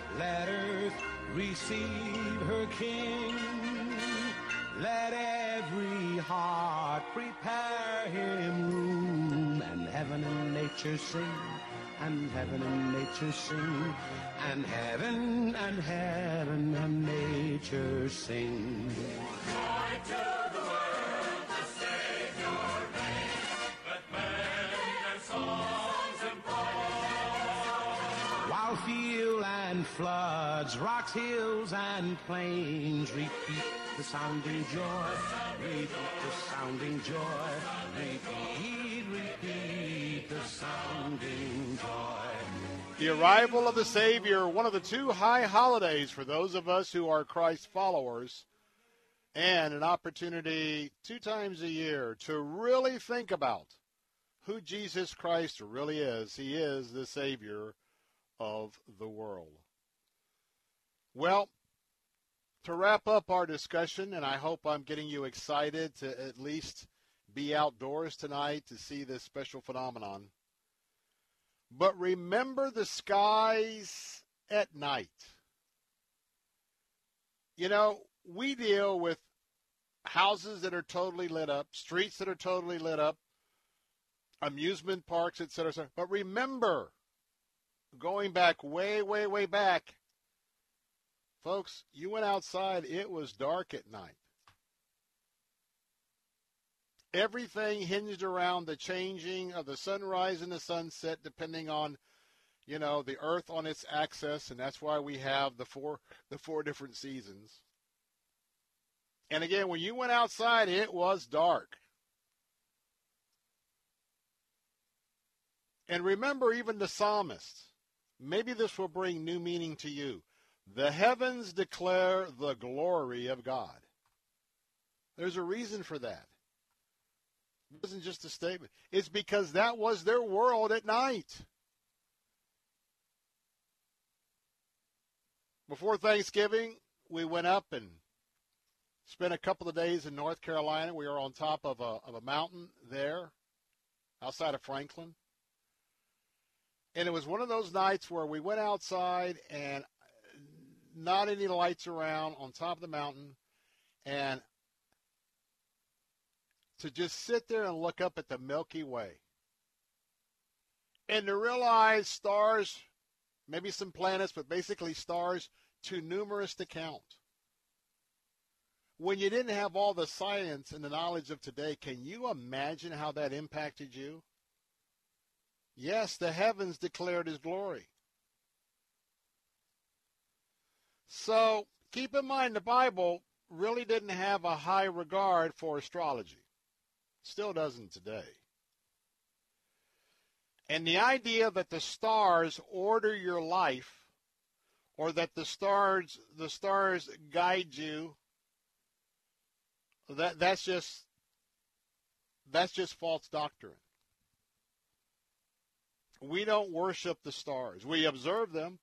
S19: Let earth receive her King. Let every heart prepare him room. And heaven and nature sing, and heaven and nature sing, and heaven and heaven and nature sing.
S5: Joy to the world,
S19: floods, rocks, hills, and plains repeat the sounding joy, repeat the sounding joy, repeat, repeat the sounding joy.
S2: The arrival of the Savior, one of the two high holidays for those of us who are Christ followers, and an opportunity two times a year to really think about who Jesus Christ really is. He is the Savior of the world. Well, to wrap up our discussion, and I hope I'm getting you excited to at least be outdoors tonight to see this special phenomenon. But remember the skies at night. You know, we deal with houses that are totally lit up, streets that are totally lit up, amusement parks, etc. But remember, going back way, way, way back, folks, you went outside, it was dark at night. Everything hinged around the changing of the sunrise and the sunset, depending on, you know, the earth on its axis, and that's why we have the four the four different seasons. And again, when you went outside, it was dark. And remember, even the psalmist, maybe this will bring new meaning to you. The heavens declare the glory of God. There's a reason for that. It wasn't just a statement. It's because that was their world at night. Before Thanksgiving, we went up and spent a couple of days in North Carolina. We were on top of a, of a mountain there outside of Franklin. And it was one of those nights where we went outside and not any lights around on top of the mountain. And to just sit there and look up at the Milky Way and to realize stars maybe some planets, but basically stars too numerous to count. When you didn't have all the science and the knowledge of today, can you imagine how that impacted you? Yes, the heavens declared his glory. So keep in mind the Bible really didn't have a high regard for astrology. Still doesn't today. And the idea that the stars order your life or that the stars the stars guide you that that's just that's just false doctrine. We don't worship the stars. We observe them.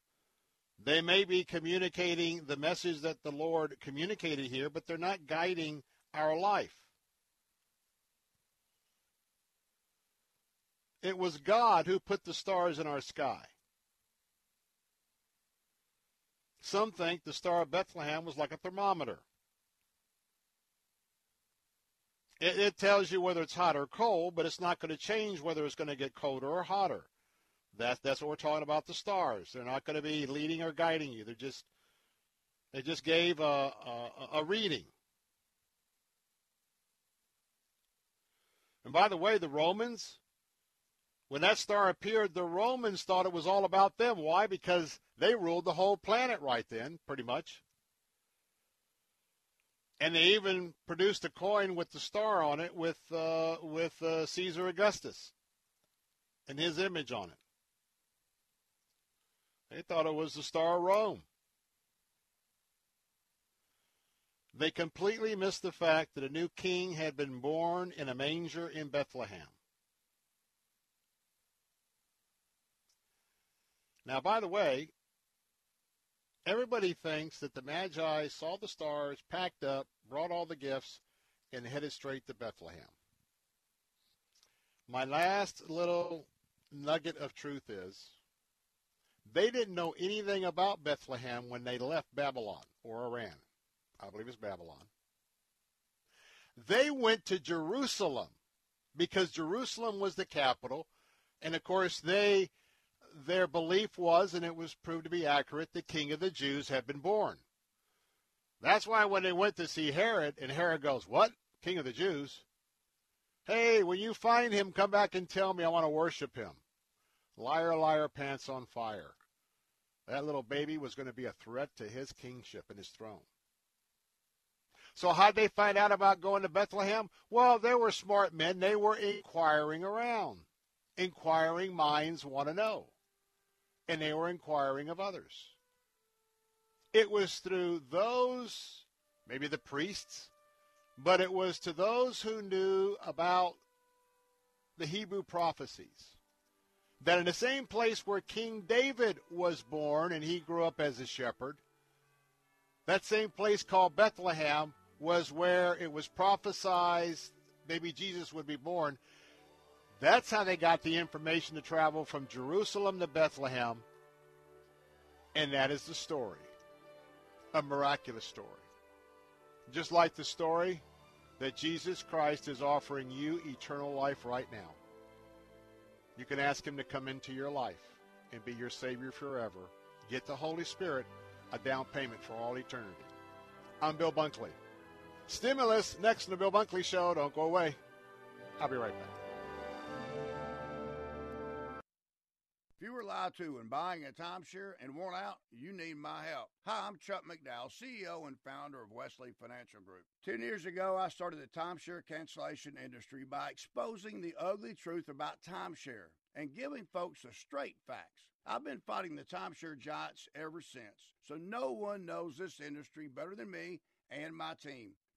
S2: They may be communicating the message that the Lord communicated here, but they're not guiding our life. It was God who put the stars in our sky. Some think the Star of Bethlehem was like a thermometer. It, it tells you whether it's hot or cold, but it's not going to change whether it's going to get colder or hotter. That's that's what we're talking about. The stars. They're not going to be leading or guiding you. They're just they just gave a, a, a reading. And by the way, the Romans, when that star appeared, the Romans thought it was all about them. Why? Because they ruled the whole planet right then, pretty much. And they even produced a coin with the star on it with uh, with uh, Caesar Augustus and his image on it. They thought it was the Star of Rome. They completely missed the fact that a new king had been born in a manger in Bethlehem. Now, by the way, everybody thinks that the Magi saw the stars, packed up, brought all the gifts, and headed straight to Bethlehem. My last little nugget of truth is they didn't know anything about Bethlehem when they left Babylon or Iran. I believe it's Babylon. They went to Jerusalem because Jerusalem was the capital. And of course, they their belief was, and it was proved to be accurate, the king of the Jews had been born. That's why when they went to see Herod, and Herod goes, What? King of the Jews? Hey, when you find him, come back and tell me I want to worship him. Liar, liar, pants on fire. That little baby was going to be a threat to his kingship and his throne. So how'd they find out about going to Bethlehem? Well, they were smart men. They were inquiring around. Inquiring minds want to know. And they were inquiring of others. It was through those, maybe the priests, but it was to those who knew about the Hebrew prophecies that in the same place where King David was born and he grew up as a shepherd, that same place called Bethlehem was where it was prophesied maybe Jesus would be born. That's how they got the information to travel from Jerusalem to Bethlehem. And that is the story. A miraculous story. Just like the story that Jesus Christ is offering you eternal life right now. You can ask Him to come into your life and be your Savior forever. Get the Holy Spirit, a down payment for all eternity. I'm Bill Bunkley. Stimulus next in the Bill Bunkley Show. Don't go away. I'll be right back.
S20: If you were lied to when buying a timeshare and want out, you need my help. Hi, I'm Chuck McDowell, CEO and founder of Wesley Financial Group. Ten years ago, I started the timeshare cancellation industry by exposing the ugly truth about timeshare and giving folks the straight facts. I've been fighting the timeshare giants ever since, so no one knows this industry better than me and my team.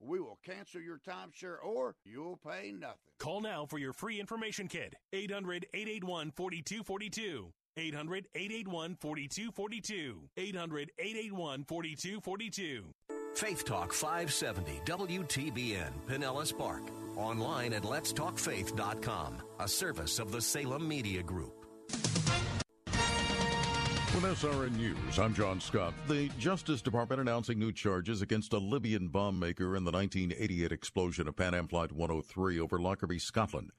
S20: we will cancel your timeshare or you'll pay nothing.
S21: Call now for your free information kit. 800 881 4242. 800 881 4242. 800 881 4242.
S18: Faith Talk 570 WTBN Pinellas Park. Online at letstalkfaith.com, a service of the Salem Media Group.
S9: With SRN News, I'm John Scott. The Justice Department announcing new charges against a Libyan bomb maker in the 1988 explosion of Pan Am Flight 103 over Lockerbie, Scotland.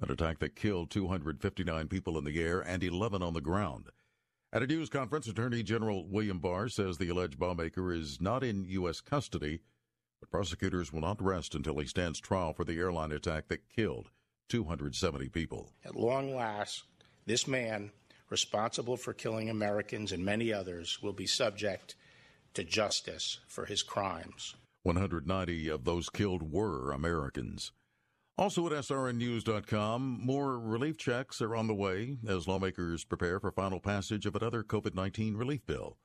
S9: An attack that killed 259 people in the air and 11 on the ground. At a news conference, Attorney General William Barr says the alleged bomb maker is not in U.S. custody, but prosecutors will not rest until he stands trial for the airline attack that killed 270 people.
S22: At long last, this man, responsible for killing Americans and many others, will be subject to justice for his crimes.
S9: 190 of those killed were Americans. Also at srnnews.com, more relief checks are on the way as lawmakers prepare for final passage of another COVID 19 relief bill.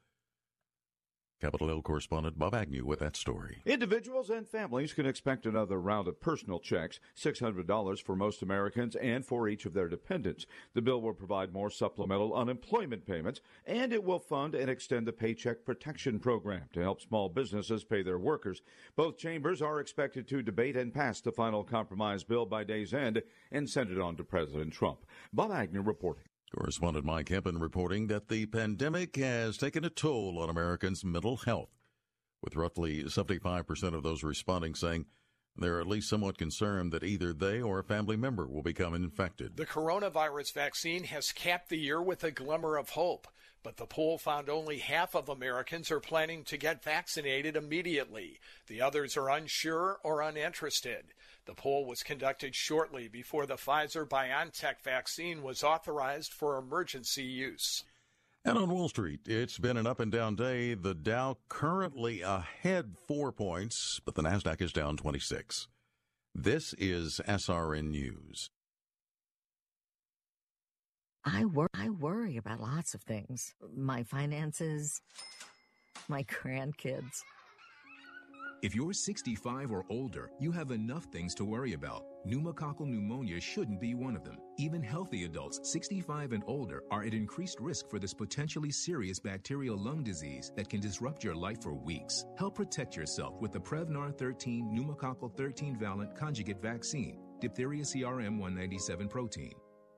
S9: Capitol Hill correspondent Bob Agnew with that story.
S23: Individuals and families can expect another round of personal checks, $600 for most Americans and for each of their dependents. The bill will provide more supplemental unemployment payments, and it will fund and extend the Paycheck Protection Program to help small businesses pay their workers. Both chambers are expected to debate and pass the final compromise bill by day's end and send it on to President Trump. Bob Agnew reporting.
S9: Correspondent Mike Hempen reporting that the pandemic has taken a toll on Americans' mental health, with roughly 75% of those responding saying they're at least somewhat concerned that either they or a family member will become infected.
S24: The coronavirus vaccine has capped the year with a glimmer of hope, but the poll found only half of Americans are planning to get vaccinated immediately. The others are unsure or uninterested. The poll was conducted shortly before the Pfizer BioNTech vaccine was authorized for emergency use.
S9: And on Wall Street, it's been an up and down day. The Dow currently ahead four points, but the NASDAQ is down 26. This is SRN News.
S25: I, wor- I worry about lots of things my finances, my grandkids.
S26: If you're 65 or older, you have enough things to worry about. Pneumococcal pneumonia shouldn't be one of them. Even healthy adults 65 and older are at increased risk for this potentially serious bacterial lung disease that can disrupt your life for weeks. Help protect yourself with the Prevnar 13 pneumococcal 13 valent conjugate vaccine, diphtheria CRM 197 protein.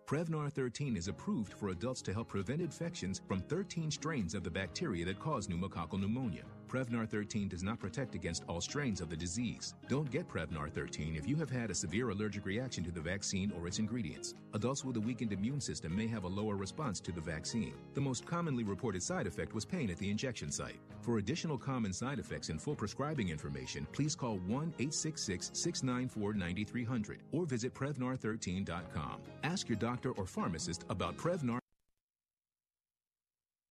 S26: Prevnar 13 is approved for adults to help prevent infections from 13 strains of the bacteria that cause pneumococcal pneumonia. Prevnar 13 does not protect against all strains of the disease. Don't get Prevnar 13 if you have had a severe allergic reaction to the vaccine or its ingredients. Adults with a weakened immune system may have a lower response to the vaccine. The most commonly reported side effect was pain at the injection site. For additional common side effects and full prescribing information, please call 1 866 694 9300 or visit Prevnar13.com. Ask your doctor or pharmacist about Prevnar.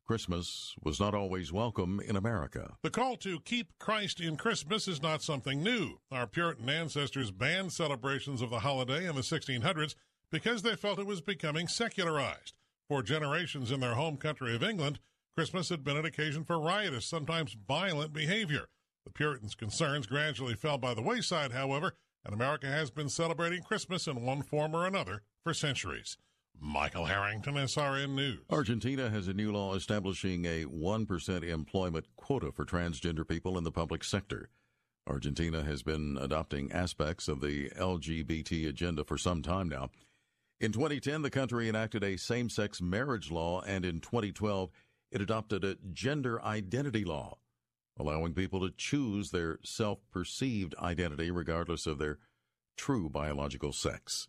S9: Christmas was not always welcome in America.
S27: The call to keep Christ in Christmas is not something new. Our Puritan ancestors banned celebrations of the holiday in the 1600s because they felt it was becoming secularized. For generations in their home country of England, Christmas had been an occasion for riotous, sometimes violent behavior. The Puritans' concerns gradually fell by the wayside, however, and America has been celebrating Christmas in one form or another for centuries. Michael Harrington, SRN News.
S9: Argentina has a new law establishing a 1% employment quota for transgender people in the public sector. Argentina has been adopting aspects of the LGBT agenda for some time now. In 2010, the country enacted a same sex marriage law, and in 2012, it adopted a gender identity law, allowing people to choose their self perceived identity regardless of their true biological sex.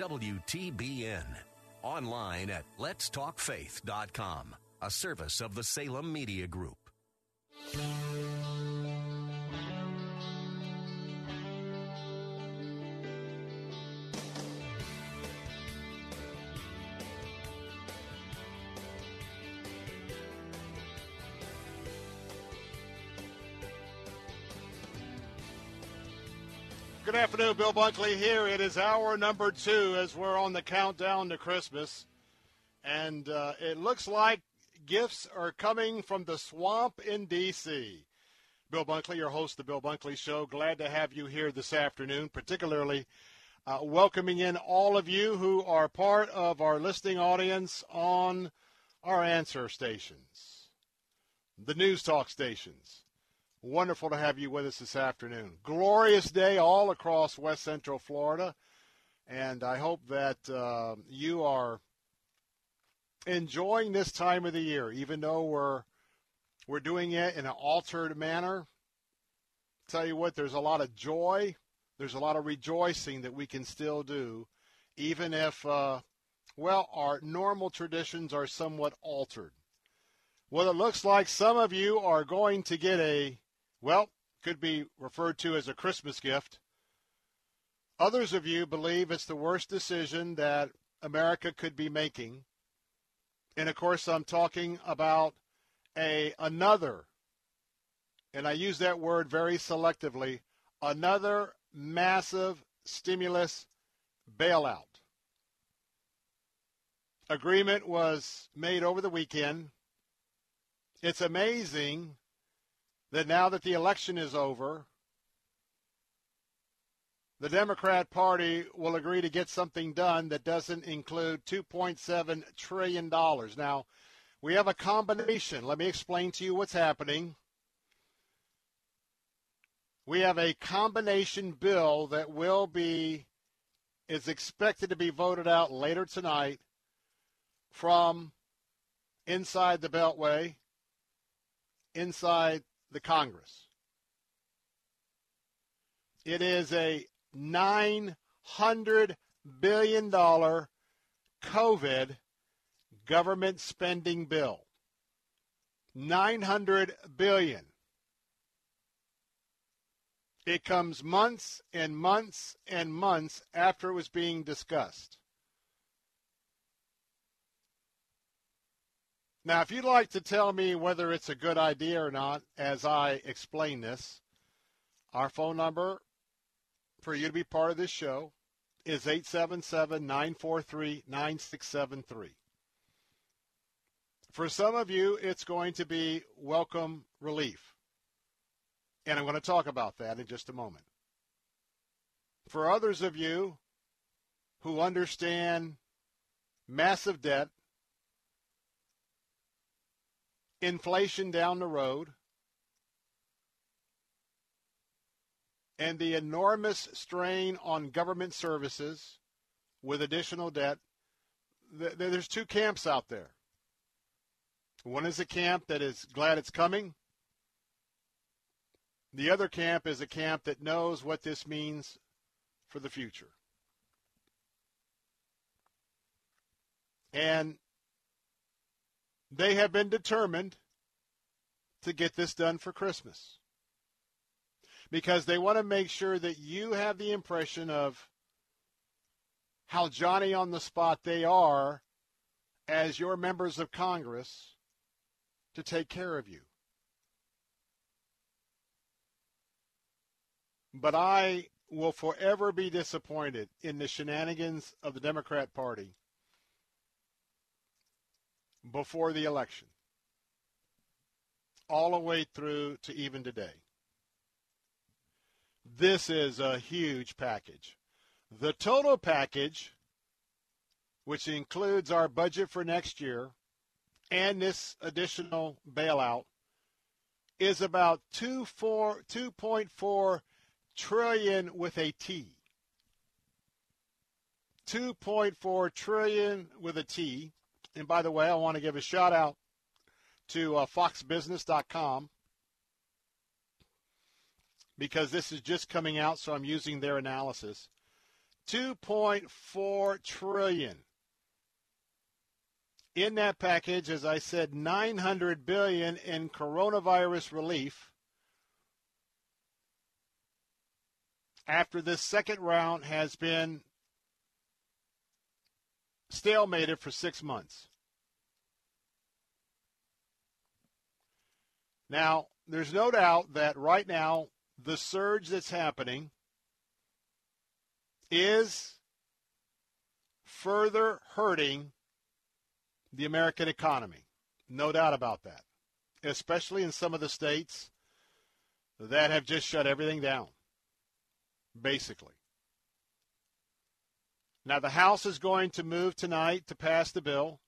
S7: WTBN. Online at letstalkfaith.com, a service of the Salem Media Group.
S2: Good afternoon, Bill Bunkley here. It is hour number two as we're on the countdown to Christmas. And uh, it looks like gifts are coming from the swamp in D.C. Bill Bunkley, your host the Bill Bunkley Show. Glad to have you here this afternoon, particularly uh, welcoming in all of you who are part of our listening audience on our answer stations, the news talk stations. Wonderful to have you with us this afternoon. Glorious day all across West Central Florida, and I hope that uh, you are enjoying this time of the year, even though we're we're doing it in an altered manner. Tell you what, there's a lot of joy, there's a lot of rejoicing that we can still do, even if, uh, well, our normal traditions are somewhat altered. Well, it looks like some of you are going to get a well, could be referred to as a Christmas gift. Others of you believe it's the worst decision that America could be making. And of course, I'm talking about a another and I use that word very selectively, another massive stimulus bailout. Agreement was made over the weekend. It's amazing that now that the election is over, the Democrat Party will agree to get something done that doesn't include $2.7 trillion. Now, we have a combination. Let me explain to you what's happening. We have a combination bill that will be, is expected to be voted out later tonight from inside the Beltway, inside the Congress. It is a $900 billion COVID government spending bill. 900 billion. It comes months and months and months after it was being discussed. Now, if you'd like to tell me whether it's a good idea or not as I explain this, our phone number for you to be part of this show is 877 943 9673. For some of you, it's going to be welcome relief. And I'm going to talk about that in just a moment. For others of you who understand massive debt, inflation down the road, and the enormous strain on government services with additional debt, there's two camps out there. One is a camp that is glad it's coming. The other camp is a camp that knows what this means for the future. And they have been determined to get this done for Christmas because they want to make sure that you have the impression of how Johnny on the spot they are as your members of Congress to take care of you. But I will forever be disappointed in the shenanigans of the Democrat Party before the election, all the way through to even today. This is a huge package. The total package, which includes our budget for next year and this additional bailout, is about 2.4 trillion with a T. 2.4 trillion with a T. And by the way, I want to give a shout out to uh, foxbusiness.com because this is just coming out, so I'm using their analysis. 2.4 trillion. In that package, as I said, 900 billion in coronavirus relief. After this second round has been stalemated for six months. Now, there's no doubt that right now, the surge that's happening is further hurting the American economy. No doubt about that. Especially in some of the states that have just shut everything down, basically. Now, the House is going to move tonight to pass the bill.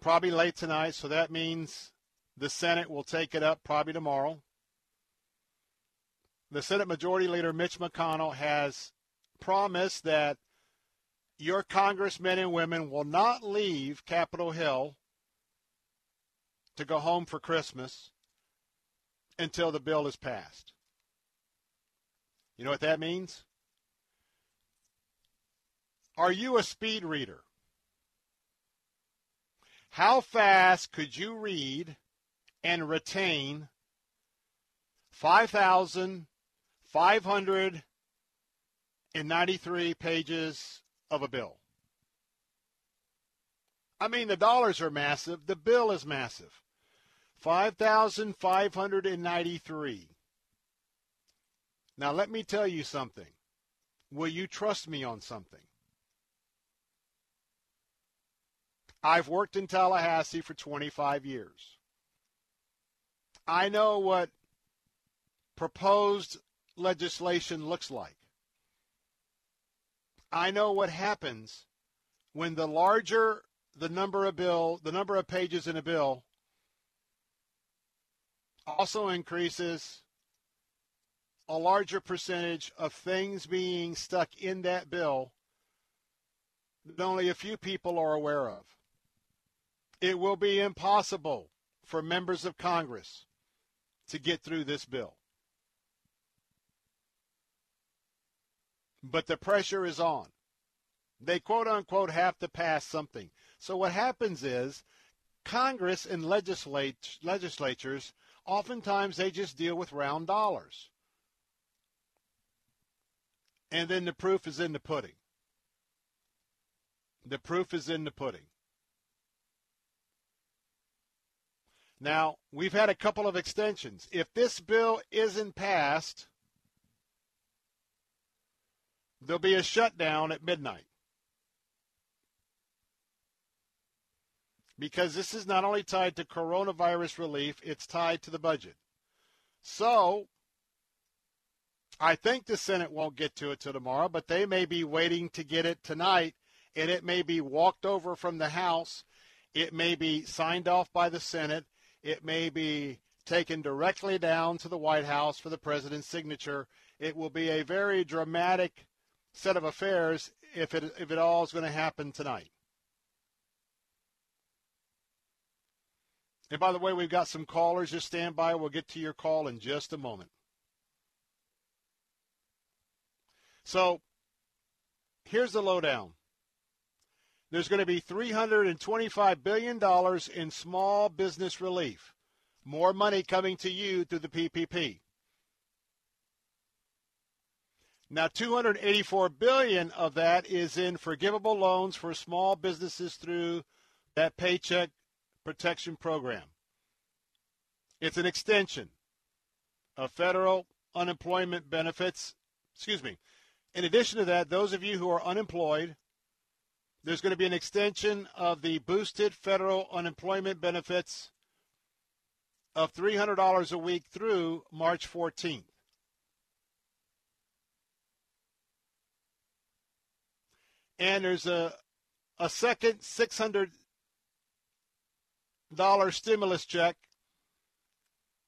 S2: Probably late tonight, so that means the Senate will take it up probably tomorrow. The Senate Majority Leader Mitch McConnell has promised that your congressmen and women will not leave Capitol Hill to go home for Christmas until the bill is passed. You know what that means? Are you a speed reader? How fast could you read and retain 5,593 pages of a bill? I mean, the dollars are massive. The bill is massive. 5,593. Now, let me tell you something. Will you trust me on something? I've worked in Tallahassee for 25 years. I know what proposed legislation looks like. I know what happens when the larger the number of bill, the number of pages in a bill also increases a larger percentage of things being stuck in that bill that only a few people are aware of. It will be impossible for members of Congress to get through this bill. But the pressure is on. They quote unquote have to pass something. So what happens is Congress and legislatures oftentimes they just deal with round dollars and then the proof is in the pudding. The proof is in the pudding. Now, we've had a couple of extensions. If this bill isn't passed, there'll be a shutdown at midnight. Because this is not only tied to coronavirus relief, it's tied to the budget. So, I think the Senate won't get to it till tomorrow, but they may be waiting to get it tonight, and it may be walked over from the House. It may be signed off by the Senate. It may be taken directly down to the White House for the president's signature. It will be a very dramatic set of affairs if it if it all is going to happen tonight. And by the way, we've got some callers. Just stand by. We'll get to your call in just a moment. So here's the lowdown. There's going to be $325 billion in small business relief. More money coming to you through the PPP. Now, 284 billion of that is in forgivable loans for small businesses through that Paycheck Protection Program. It's an extension of federal unemployment benefits. Excuse me, in addition to that, those of you who are unemployed, there's going to be an extension of the boosted federal unemployment benefits of $300 a week through March 14th. And there's a, a second $600 stimulus check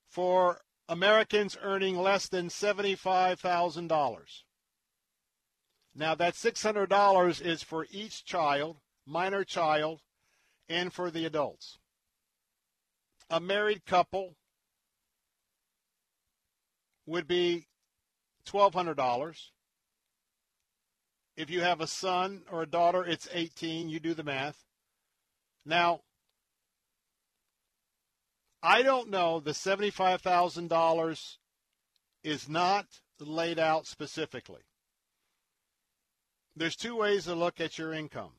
S2: for Americans earning less than $75,000. Now, that $600 is for each child, minor child, and for the adults. A married couple would be $1,200. If you have a son or a daughter, it's 18. You do the math. Now, I don't know. The $75,000 is not laid out specifically. There's two ways to look at your income.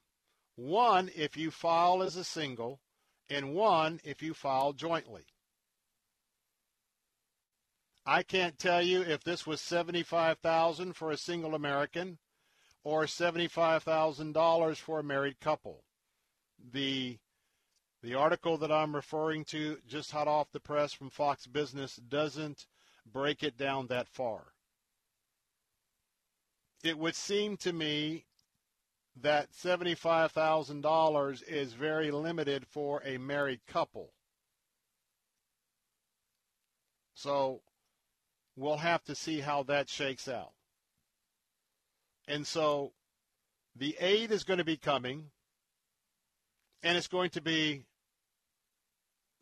S2: One, if you file as a single, and one, if you file jointly. I can't tell you if this was 75,000 for a single American or $75,000 for a married couple. The the article that I'm referring to just hot off the press from Fox Business doesn't break it down that far. It would seem to me that $75,000 is very limited for a married couple. So we'll have to see how that shakes out. And so the aid is going to be coming, and it's going to be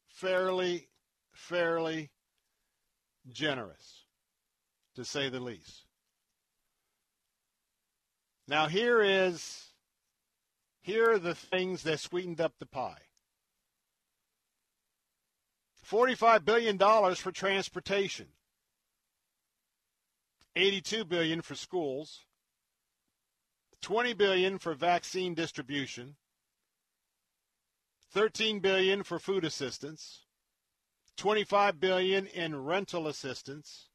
S2: fairly, fairly generous, to say the least. Now here is here are the things that sweetened up the pie. $45 billion for transportation. 82 billion for schools, 20 billion for vaccine distribution, 13 billion for food assistance, 25 billion in rental assistance.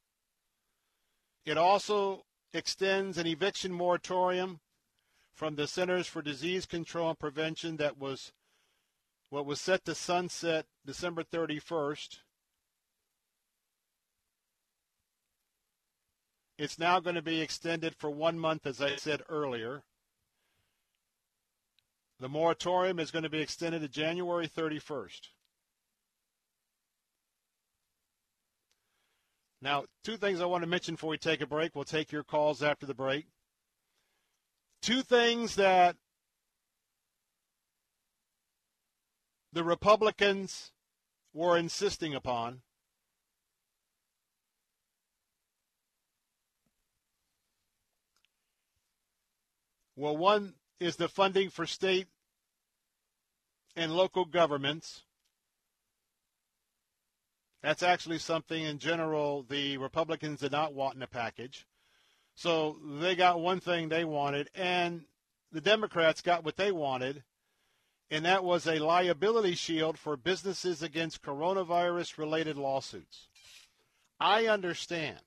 S2: It also extends an eviction moratorium from the Centers for Disease Control and Prevention that was what was set to sunset December 31st It's now going to be extended for one month, as I said earlier. The moratorium is going to be extended to January 31st. Now, two things I want to mention before we take a break. We'll take your calls after the break. Two things that the Republicans were insisting upon Well, one is the funding for state and local governments. That's actually something in general the Republicans did not want in a package. So they got one thing they wanted, and the Democrats got what they wanted, and that was a liability shield for businesses against coronavirus related lawsuits. I understand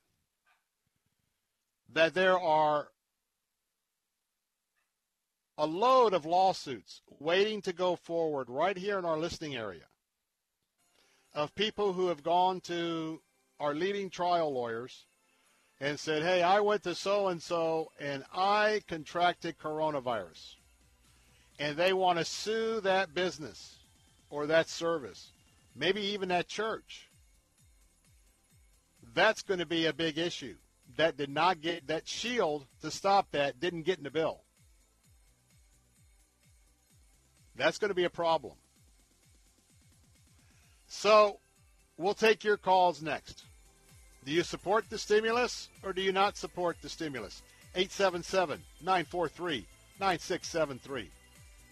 S2: that there are a load of lawsuits waiting to go forward right here in our listening area of people who have gone to our leading trial lawyers and said, hey, I went to so and so and I contracted coronavirus. And they want to sue that business or that service, maybe even that church. That's going to be a big issue. That did not get, that shield to stop that didn't get in the bill. That's going to be a problem. So we'll take your calls next. Do you support the stimulus or do you not support the stimulus? 877 943 9673.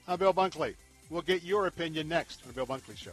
S2: I'm Bill Bunkley. We'll get your opinion next on the Bill Bunkley Show.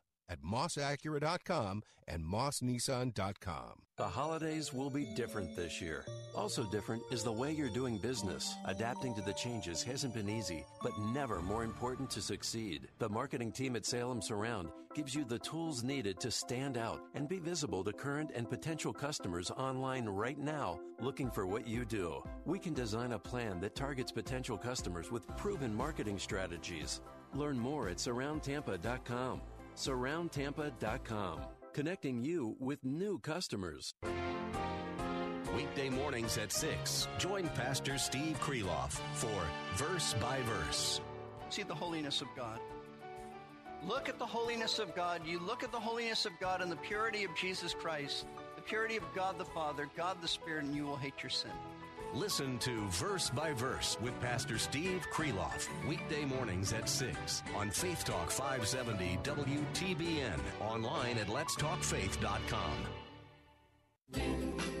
S18: at mossacura.com and mossnissan.com.
S28: The holidays will be different this year. Also different is the way you're doing business. Adapting to the changes hasn't been easy, but never more important to succeed. The marketing team at Salem Surround gives you the tools needed to stand out and be visible to current and potential customers online right now looking for what you do. We can design a plan that targets potential customers with proven marketing strategies. Learn more at surroundtampa.com. Surroundtampa.com, connecting you with new customers.
S7: Weekday mornings at 6. Join Pastor Steve Kreloff for Verse by Verse.
S13: See the holiness of God. Look at the holiness of God. You look at the holiness of God and the purity of Jesus Christ, the purity of God the Father, God the Spirit, and you will hate your sin.
S7: Listen to Verse by Verse with Pastor Steve Kreloff. Weekday mornings at 6 on Faith Talk 570 WTBN. Online at letstalkfaith.com.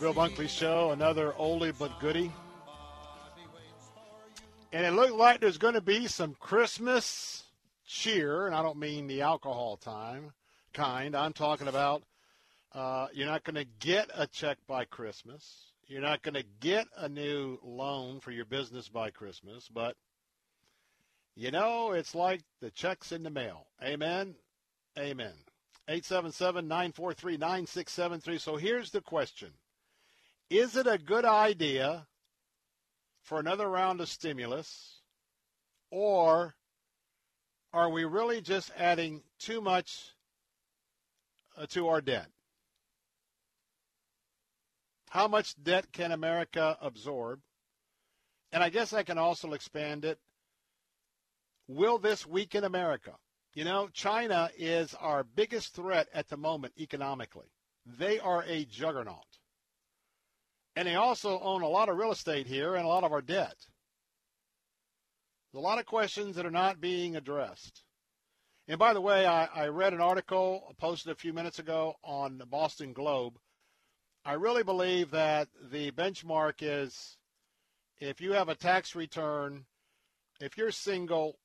S2: the Bill Bunkley Show, another oldie but goodie. And it looked like there's going to be some Christmas cheer, and I don't mean the alcohol time kind. I'm talking about uh, you're not going to get a check by Christmas. You're not going to get a new loan for your business by Christmas, but you know, it's like the check's in the mail. Amen. Amen. 877-943-9673. So here's the question. Is it a good idea for another round of stimulus or are we really just adding too much uh, to our debt? How much debt can America absorb? And I guess I can also expand it. Will this weaken America? You know, China is our biggest threat at the moment economically. They are a juggernaut. And they also own a lot of real estate here and a lot of our debt. There's a lot of questions that are not being addressed. And by the way, I, I read an article posted a few minutes ago on the Boston Globe. I really believe that the benchmark is if you have a tax return, if you're single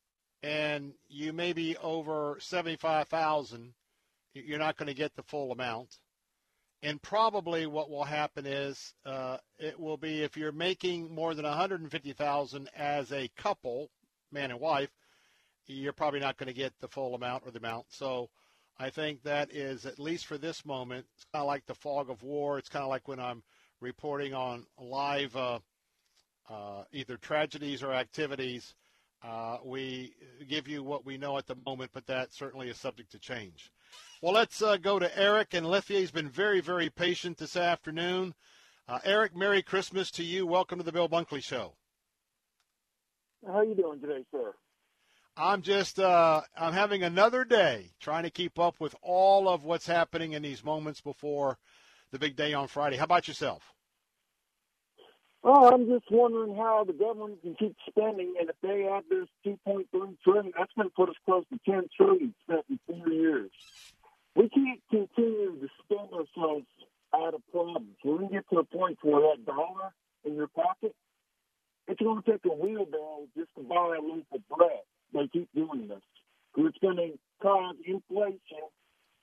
S2: and you may be over 75,000, you're not going to get the full amount. And probably what will happen is uh, it will be if you're making more than 150,000 as a couple, man and wife, you're probably not going to get the full amount or the amount. So I think that is at least for this moment. It's kind of like the fog of war. It's kind of like when I'm reporting on live uh, uh, either tragedies or activities. Uh, we give you what we know at the moment, but that certainly is subject to change. Well, let's uh, go to Eric and Lithia. He's been very, very patient this afternoon. Uh, Eric, Merry Christmas to you. Welcome to the Bill Bunkley Show.
S29: How are you doing today, sir?
S2: I'm just uh, I'm having another day trying to keep up with all of what's happening in these moments before the big day on Friday. How about yourself?
S29: Well, I'm just wondering how the government can keep spending, and if they add this 2.3 trillion, that's going to put us close to 10 trillion spent in four years. We can't continue to spend ourselves out of problems. When we get to a point where that dollar in your pocket, it's going to take a wheelbarrow just to buy a loaf of bread. They keep doing this. It's going to cause inflation,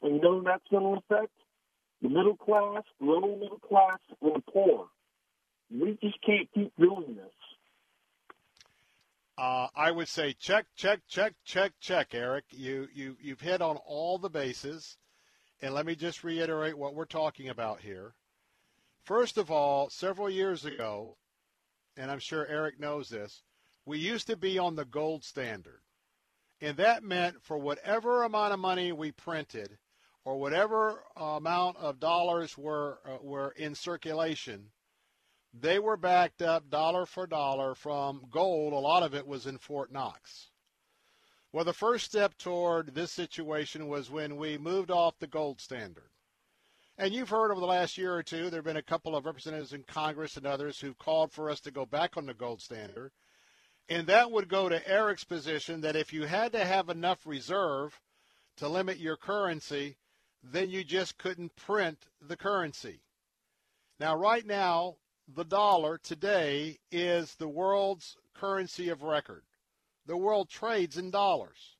S29: and you know that's going to affect? The middle class, lower middle class, and the poor. We just can't keep doing this.
S2: Uh, I would say check, check, check, check, check, Eric. You you you've hit on all the bases, and let me just reiterate what we're talking about here. First of all, several years ago, and I'm sure Eric knows this, we used to be on the gold standard. And that meant for whatever amount of money we printed or whatever amount of dollars were, uh, were in circulation, they were backed up dollar for dollar from gold. A lot of it was in Fort Knox. Well, the first step toward this situation was when we moved off the gold standard. And you've heard over the last year or two, there have been a couple of representatives in Congress and others who've called for us to go back on the gold standard. And that would go to Eric's position that if you had to have enough reserve to limit your currency, then you just couldn't print the currency. Now, right now, the dollar today is the world's currency of record. The world trades in dollars.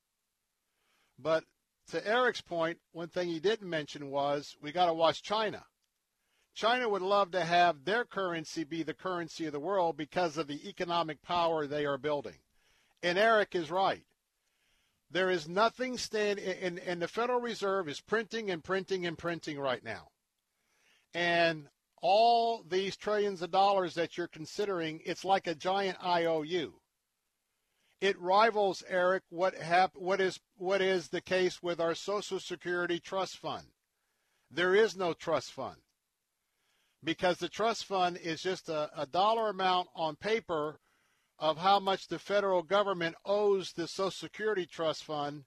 S2: But to Eric's point, one thing he didn't mention was we got to watch China. China would love to have their currency be the currency of the world because of the economic power they are building. And Eric is right. There is nothing standing, and, and the Federal Reserve is printing and printing and printing right now. And all these trillions of dollars that you're considering, it's like a giant IOU. It rivals, Eric, what, hap- what, is, what is the case with our Social Security Trust Fund. There is no trust fund because the trust fund is just a, a dollar amount on paper of how much the federal government owes the Social Security Trust Fund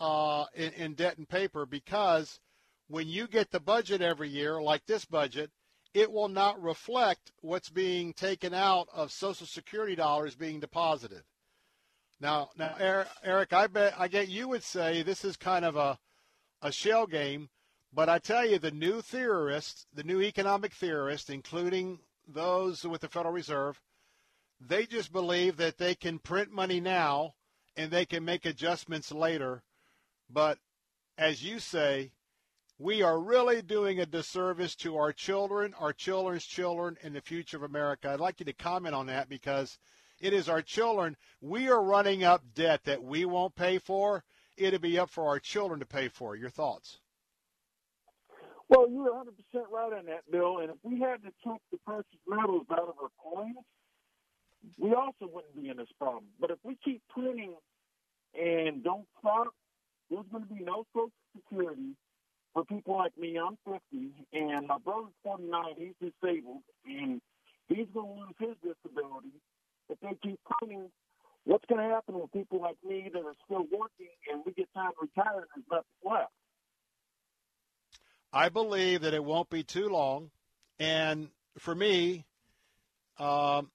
S2: uh, in, in debt and paper because when you get the budget every year, like this budget, it will not reflect what's being taken out of Social Security dollars being deposited. Now, now, Eric, I bet I get you would say this is kind of a a shell game, but I tell you, the new theorists, the new economic theorists, including those with the Federal Reserve, they just believe that they can print money now and they can make adjustments later. But as you say, we are really doing a disservice to our children, our children's children, and the future of America. I'd like you to comment on that because it is our children. We are running up debt that we won't pay for. It'll be up for our children to pay for. Your thoughts?
S29: Well, you're 100% right on that, Bill. And if we had to take the precious metals out of our coins, we also wouldn't be in this problem. But if we keep printing and don't stop, there's going to be no Social Security for people like me. I'm 50, and my brother's 49. He's disabled, and he's going to lose his disability if they keep printing. What's going to happen with people like me that are still working and we get time to retire and there's nothing left?
S2: I believe that it won't be too long. And for me, um,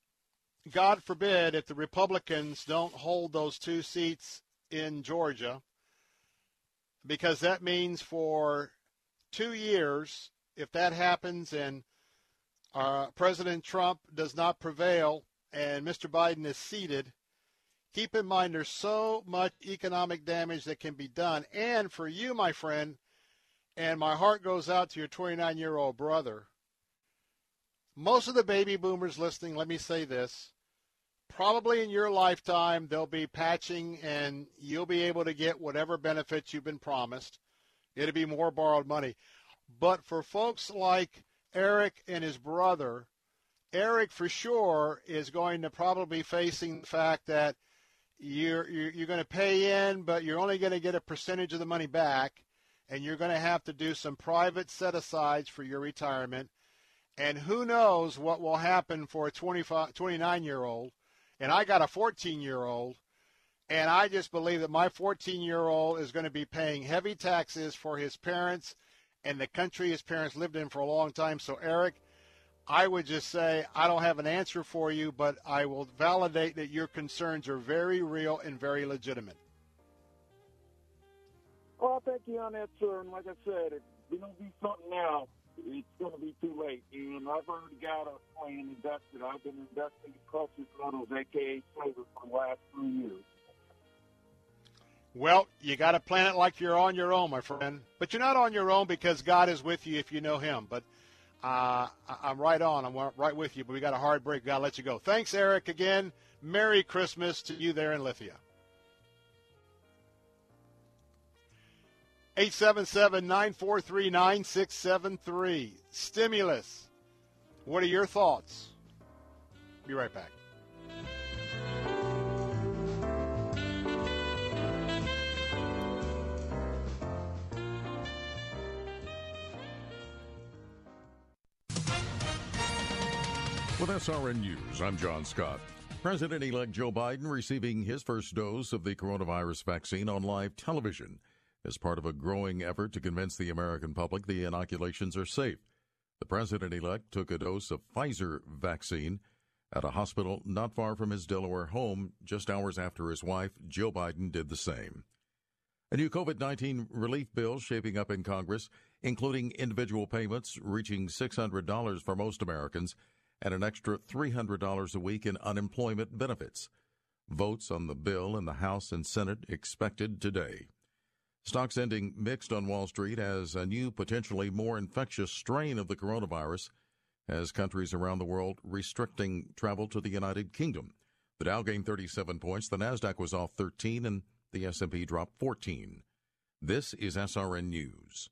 S2: God forbid if the Republicans don't hold those two seats in Georgia, because that means for two years, if that happens and uh, President Trump does not prevail and Mr. Biden is seated, keep in mind there's so much economic damage that can be done. And for you, my friend, and my heart goes out to your 29 year old brother. Most of the baby boomers listening, let me say this probably in your lifetime they'll be patching and you'll be able to get whatever benefits you've been promised. It'll be more borrowed money. But for folks like Eric and his brother, Eric for sure is going to probably be facing the fact that you're you're going to pay in, but you're only going to get a percentage of the money back, and you're going to have to do some private set asides for your retirement. And who knows what will happen for a 25, 29 year old and I got a 14 year old, and I just believe that my 14 year old is going to be paying heavy taxes for his parents and the country his parents lived in for a long time. So, Eric, I would just say I don't have an answer for you, but I will validate that your concerns are very real and very legitimate.
S29: Well, thank you on that, sir. And like I said, if we don't do something now, it's going to be too late. And I've already got a plan invested. I've been investing in precious metals, aka silver, for the last three years.
S2: Well, you got to plan it like you're on your own, my friend. But you're not on your own because God is with you if you know Him. But uh, I'm right on. I'm right with you. But we got a hard break. Got to let you go. Thanks, Eric. Again, Merry Christmas to you there in Lithia. 877-943-9673. Stimulus. What are your thoughts?
S30: Be right back.
S9: With SRN News, I'm John Scott. President elect Joe Biden receiving his first dose of the coronavirus vaccine on live television as part of a growing effort to convince the American public the inoculations are safe. The president elect took a dose of Pfizer vaccine at a hospital not far from his Delaware home just hours after his wife, Jill Biden, did the same. A new COVID 19 relief bill shaping up in Congress, including individual payments reaching $600 for most Americans and an extra $300 a week in unemployment benefits. Votes on the bill in the House and Senate expected today. Stocks ending mixed on Wall Street as a new, potentially more infectious strain of the coronavirus has countries around the world restricting travel to the United Kingdom. The Dow gained 37 points, the Nasdaq was off 13 and the S&P dropped 14. This is SRN News.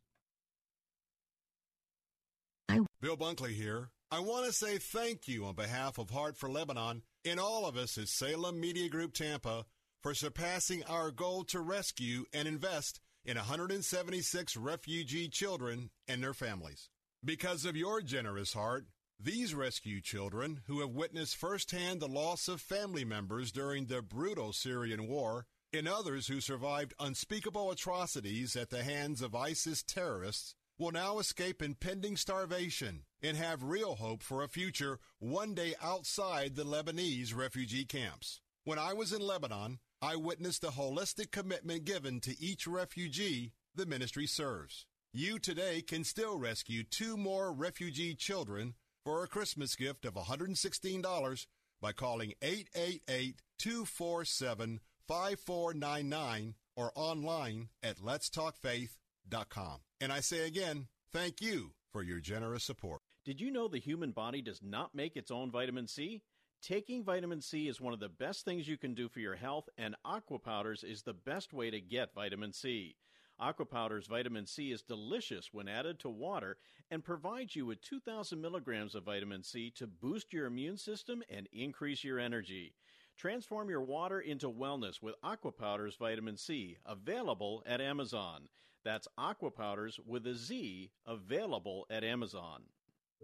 S2: Bill Bunkley here. I want to say thank you on behalf of Heart for Lebanon and all of us at Salem Media Group Tampa for surpassing our goal to rescue and invest in 176 refugee children and their families. Because of your generous heart, these rescue children, who have witnessed firsthand the loss of family members during the brutal Syrian war, and others who survived unspeakable atrocities at the hands of ISIS terrorists, will now escape impending starvation and have real hope for a future one day outside the Lebanese refugee camps. When I was in Lebanon, I witnessed the holistic commitment given to each refugee the ministry serves. You today can still rescue two more refugee children for a Christmas gift of $116 by calling 888 247 5499 or online at letstalkfaith.com. And I say again, thank you for your generous support.
S31: Did you know the human body does not make its own vitamin C? Taking vitamin C is one of the best things you can do for your health, and Aqua Powderz is the best way to get vitamin C. Aqua Powderz vitamin C is delicious when added to water and provides you with 2,000 milligrams of vitamin C to boost your immune system and increase your energy. Transform your water into wellness with Aqua Powderz vitamin C, available at Amazon. That's Aqua Powderz with a Z, available at Amazon.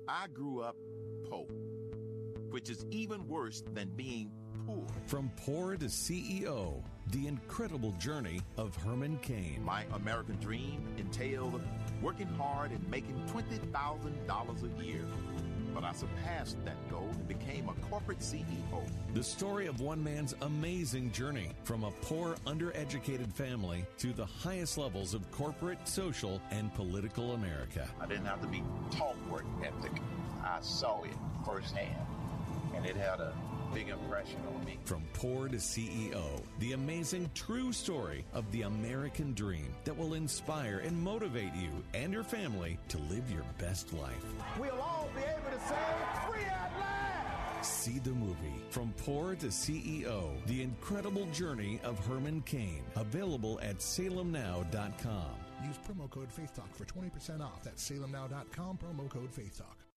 S32: I grew up poor, which is even worse than being poor.
S18: From poor to CEO, the incredible journey of Herman Cain.
S32: My American dream entailed working hard and making $20,000 a year. But I surpassed that goal and became a corporate CEO.
S18: The story of one man's amazing journey from a poor, undereducated family to the highest levels of corporate, social, and political America.
S32: I didn't have to be taught work ethic. I saw it firsthand, and it had a big impression on me.
S18: From poor to CEO, the amazing true story of the American dream that will inspire and motivate you and your family to live your best life.
S33: We'll all be able to say, free at last!
S18: See the movie From Poor to CEO The Incredible Journey of Herman Cain. Available at salemnow.com.
S34: Use promo code Faith Talk for 20% off. That's salemnow.com, promo code Faith Talk.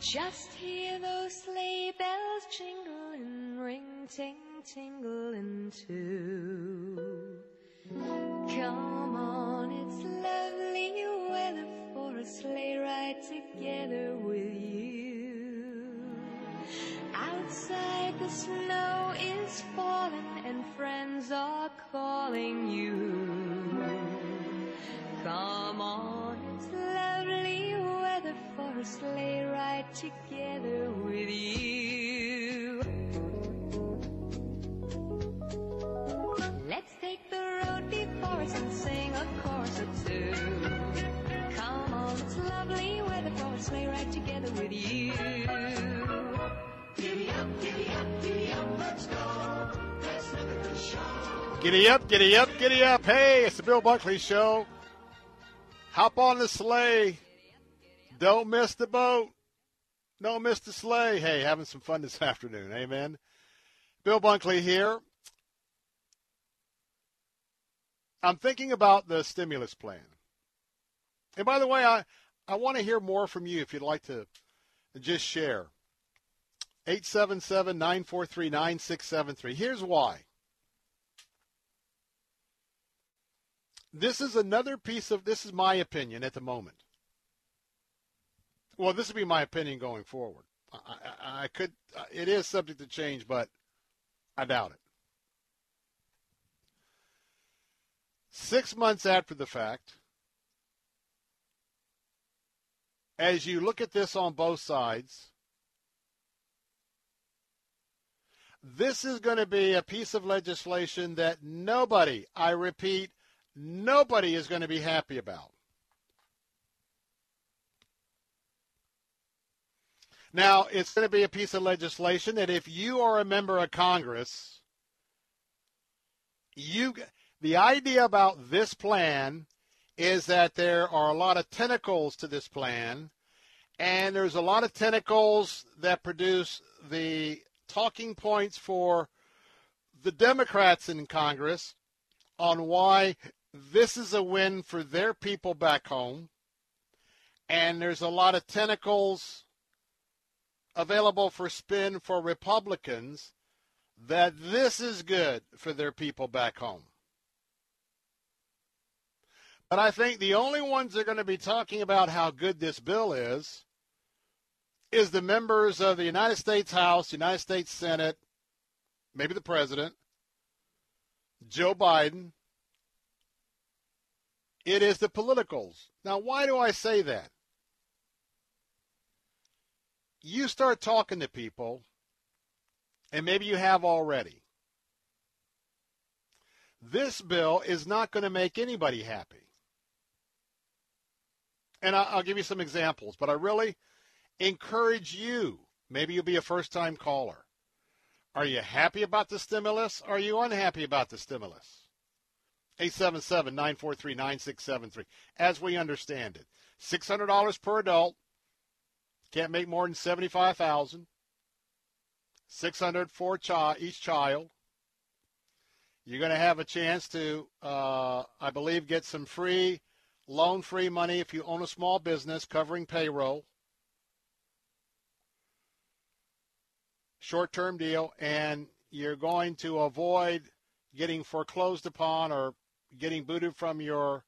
S35: Just hear those sleigh bells jingle and ring, ting, tingling too. Come on, it's lovely weather for a sleigh ride together with you. Outside the snow is falling and friends are calling you. Come on, it's lovely together with you. Let's take the road before us and sing a chorus or two. Come on, it's lovely together with you. Giddy up, giddy up,
S2: giddy up, let's go. Let's look at the show. Giddy up, giddy up, giddy up. Hey, it's the Bill Bunkley Show. Hop on the sleigh. Don't miss the boat. Don't miss the sleigh. Hey, having some fun this afternoon. Amen. Bill Bunkley here. I'm thinking about the stimulus plan. And by the way, I, I want to hear more from you if you'd like to just share. 877 943 9673. Here's why. This is another piece of, this is my opinion at the moment. Well, this would be my opinion going forward. I, I, could, uh, it is subject to change, but I doubt it. Six months after the fact, as you look at this on both sides, this is going to be a piece of legislation that nobody, I repeat, nobody is going to be happy about. Now, it's going to be a piece of legislation that if you are a member of Congress, you the idea about this plan is that there are a lot of tentacles to this plan, and there's a lot of tentacles that produce the talking points for the Democrats in Congress on why this is a win for their people back home. And there's a lot of tentacles available for spin for Republicans that this is good for their people back home. But I think the only ones that are going to be talking about how good this bill is is the members of the United States House, United States Senate, maybe the president, Joe Biden. It is the politicals. Now, why do I say that? You start talking to people, and maybe you have already. This bill is not going to make anybody happy. And I'll give you some examples, but I really encourage you. Maybe you'll be a first time caller. Are you happy about the stimulus? Are you unhappy about the stimulus? 877 943 9673. As we understand it, $600 per adult. Can't make more than 75000 600 for chi- each child. You're going to have a chance to, uh, I believe, get some free loan free money if you own a small business covering payroll. Short term deal, and you're going to avoid getting foreclosed upon or getting booted from your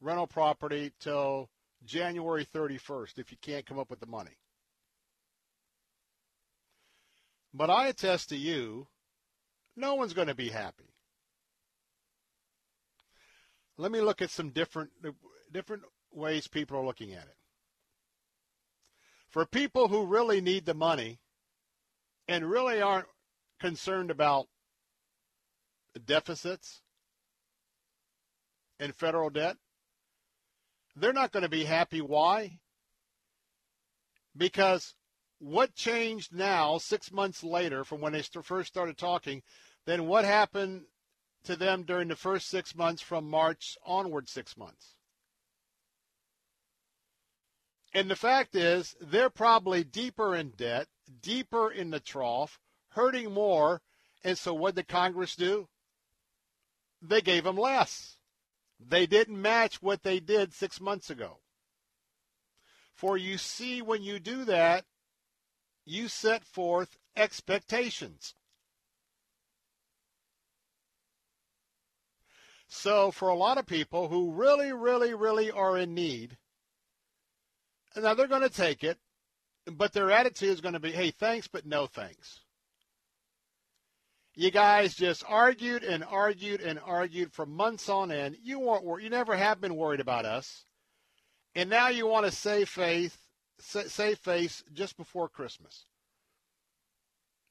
S2: rental property till January 31st if you can't come up with the money. But I attest to you, no one's going to be happy. Let me look at some different different ways people are looking at it. For people who really need the money and really aren't concerned about deficits and federal debt, they're not going to be happy. Why? Because what changed now, six months later from when they first started talking, then what happened to them during the first six months from March onward six months? And the fact is, they're probably deeper in debt, deeper in the trough, hurting more. And so what did Congress do? They gave them less. They didn't match what they did six months ago. For you see, when you do that, you set forth expectations. So, for a lot of people who really, really, really are in need, now they're going to take it, but their attitude is going to be, hey, thanks, but no thanks. You guys just argued and argued and argued for months on end. You weren't. You never have been worried about us. And now you want to save faith, save face just before Christmas.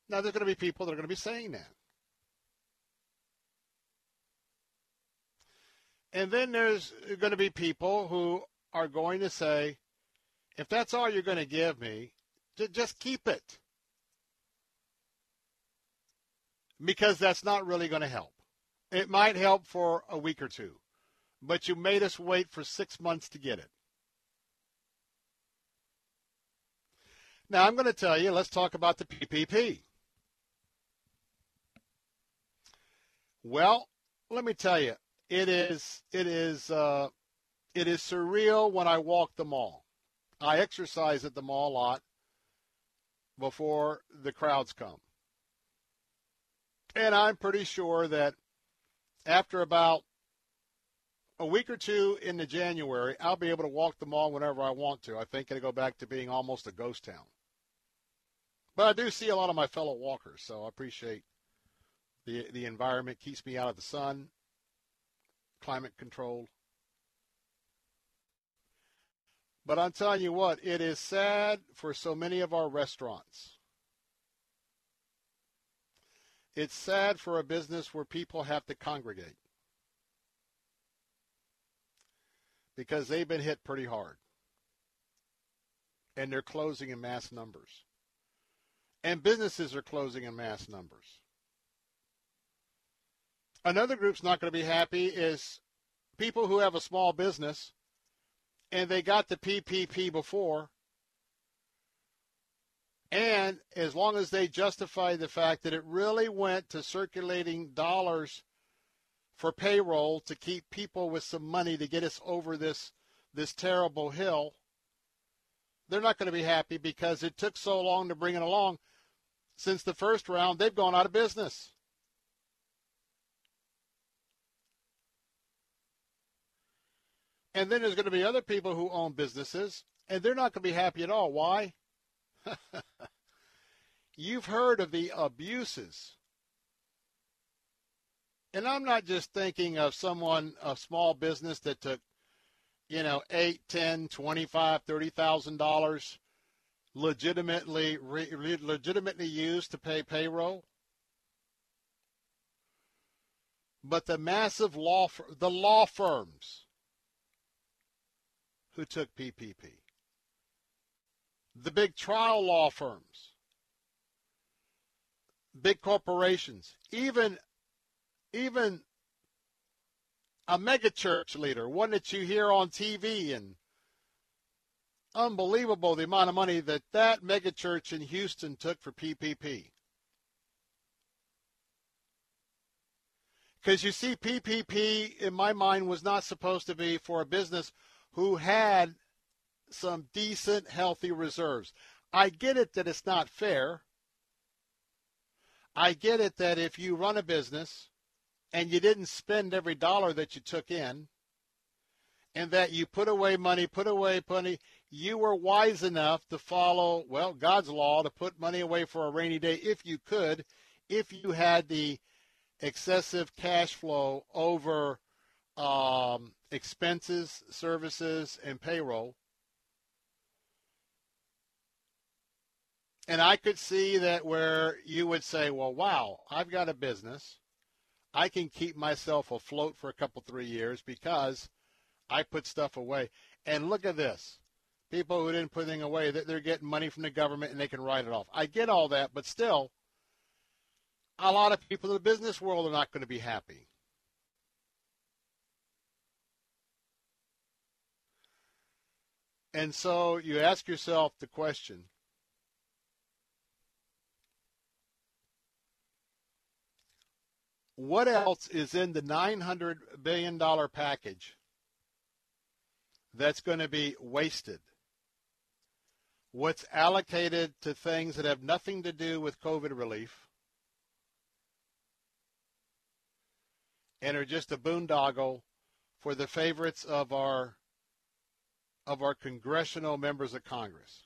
S2: Now there's going to be people that are going to be saying that. And then there's going to be people who are going to say, if that's all you're going to give me, just keep it. Because that's not really going to help. It might help for a week or two, but you made us wait for six months to get it. Now, I'm going to tell you, let's talk about the PPP. Well, let me tell you, it is it is uh, it is surreal when I walk the mall. I exercise at the mall a lot before the crowds come. And I'm pretty sure that after about a week or two into January, I'll be able to walk the mall whenever I want to. I think it'll go back to being almost a ghost town. But I do see a lot of my fellow walkers, so I appreciate the the environment keeps me out of the sun, climate controlled. But I'm telling you what, it is sad for so many of our restaurants. It's sad for a business where people have to congregate because they've been hit pretty hard. And they're closing in mass numbers. And businesses are closing in mass numbers. Another group's not going to be happy is people who have a small business and they got the PPP before. And as long as they justify the fact that it really went to circulating dollars for payroll to keep people with some money to get us over this this terrible hill, they're not going to be happy because it took so long to bring it along. Since the first round, they've gone out of business. And then there's going to be other people who own businesses, and they're not going to be happy at all. Why? You've heard of the abuses. And I'm not just thinking of someone, a small business that took, you know, eight, ten, twenty-five, thirty thousand dollars legitimately re, legitimately used to pay payroll. But the massive law the law firms who took PPP. The big trial law firms, big corporations, even even a megachurch leader, one that you hear on TV and unbelievable the amount of money that that megachurch in Houston took for PPP. Because you see, PPP, in my mind, was not supposed to be for a business who had some decent, healthy reserves. I get it that it's not fair. I get it that if you run a business and you didn't spend every dollar that you took in, and that you put away money, put away money, you were wise enough to follow, well, God's law to put money away for a rainy day if you could, if you had the excessive cash flow over um, expenses, services, and payroll. And I could see that where you would say, well, wow, I've got a business. I can keep myself afloat for a couple, three years because I put stuff away. And look at this. People who didn't put anything away, they're getting money from the government and they can write it off. I get all that, but still, a lot of people in the business world are not going to be happy. And so you ask yourself the question what else is in the $900 billion package that's going to be wasted? What's allocated to things that have nothing to do with COVID relief and are just a boondoggle for the favorites of our of our congressional members of Congress.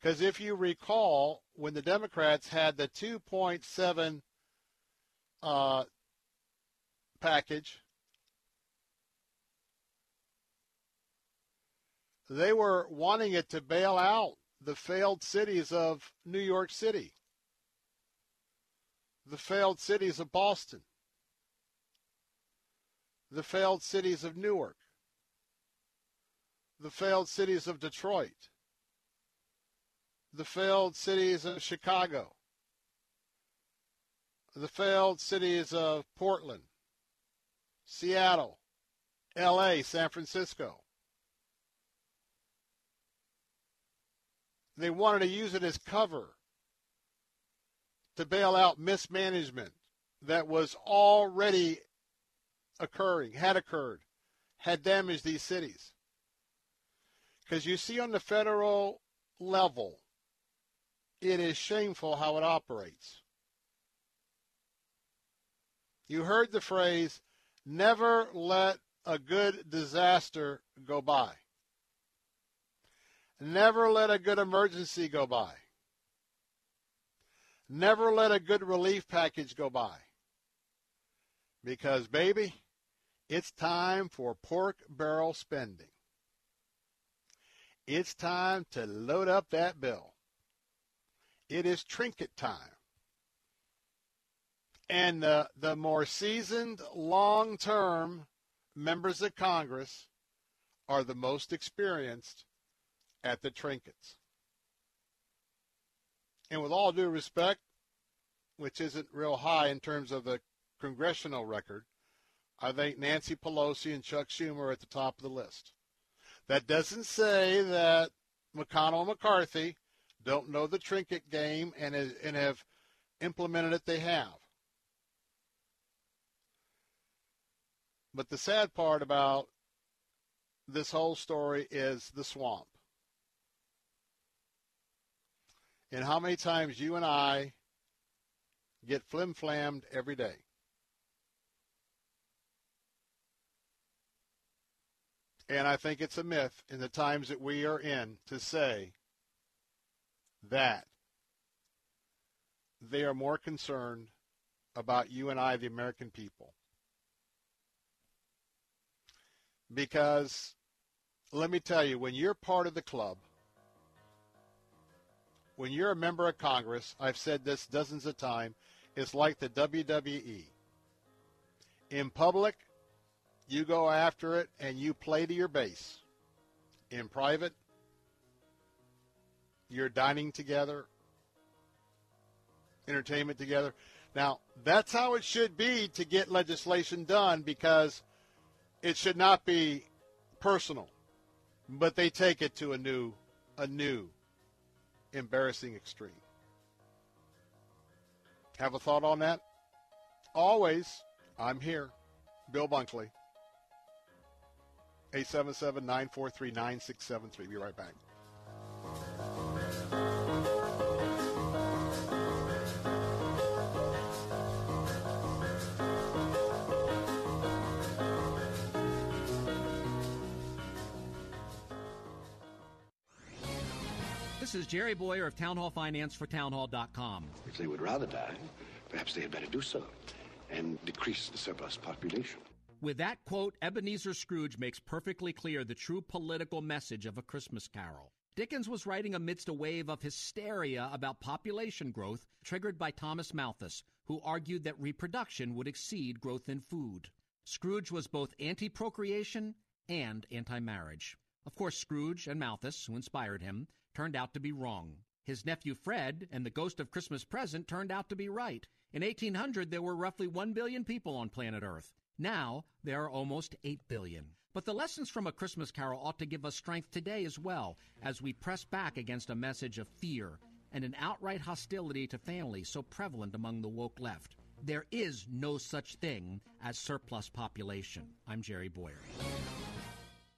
S2: Because if you recall, when the Democrats had the 2.7 uh, package, they were wanting it to bail out the failed cities of New York City, the failed cities of Boston, the failed cities of Newark, the failed cities of Detroit, the failed cities of Chicago, the failed cities of Portland, Seattle, LA, San Francisco. They wanted to use it as cover to bail out mismanagement that was already occurring, had occurred, had damaged these cities. Because you see on the federal level, it is shameful how it operates. You heard the phrase, never let a good disaster go by. Never let a good emergency go by. Never let a good relief package go by. Because, baby, it's time for pork barrel spending. It's time to load up that bill. It is trinket time. And the, the more seasoned, long term members of Congress are the most experienced at the trinkets. And with all due respect, which isn't real high in terms of the congressional record, I think Nancy Pelosi and Chuck Schumer are at the top of the list. That doesn't say that McConnell and McCarthy don't know the trinket game and, and have implemented it. They have. But the sad part about this whole story is the swamp. And how many times you and I get flim flammed every day. And I think it's a myth in the times that we are in to say that they are more concerned about you and I, the American people. Because let me tell you, when you're part of the club, when you're a member of Congress, I've said this dozens of times, it's like the WWE. In public, you go after it and you play to your base. In private, you're dining together, entertainment together. Now, that's how it should be to get legislation done because it should not be personal. But they take it to a new a new embarrassing extreme. Have a thought on that? Always, I'm here. Bill Bunkley. 877 943 9673. Be right back.
S36: This is Jerry Bowyer of Town Hall Finance for townhall.com.
S37: If they would rather die, perhaps they had better do so and decrease the surplus population.
S36: With that quote, Ebenezer Scrooge makes perfectly clear the true political message of A Christmas Carol. Dickens was writing amidst a wave of hysteria about population growth triggered by Thomas Malthus, who argued that reproduction would exceed growth in food. Scrooge was both anti procreation and anti marriage. Of course, Scrooge and Malthus, who inspired him, turned out to be wrong. His nephew Fred and the Ghost of Christmas Present turned out to be right. In 1800, there were roughly 1 billion people on planet Earth. Now, there are almost 8 billion. But the lessons from A Christmas Carol ought to give us strength today as well, as we press back against a message of fear and an outright hostility to families so prevalent among the woke left. There is no such thing as surplus population. I'm Jerry Bowyer.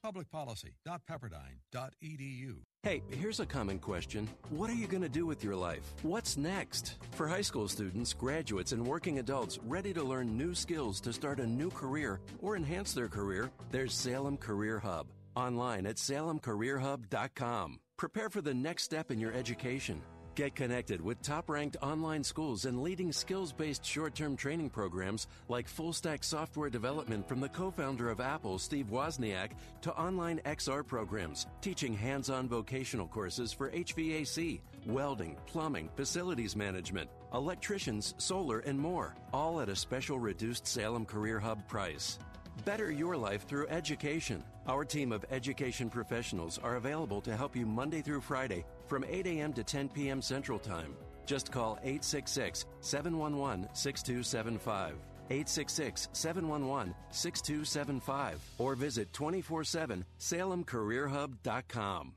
S38: Publicpolicy.pepperdine.edu.
S18: Hey, here's a common question. What are you going to do with your life? What's next? For high school students, graduates, and working adults ready to learn new skills to start a new career or enhance their career, there's Salem Career Hub. Online at salemcareerhub.com. Prepare for the next step in your education. Get connected with top ranked online schools and leading skills based short term training programs like full stack software development from the co founder of Apple, Steve Wozniak, to online XR programs teaching hands on vocational courses for HVAC, welding, plumbing, facilities management, electricians, solar, and more, all at a special reduced Salem Career Hub price. Better your life through education. Our team of education professionals are available to help you Monday through Friday from 8 a.m. to 10 p.m. Central Time.
S28: Just call 866 711 6275. 866 711 6275 or visit 24 7 salemcareerhub.com.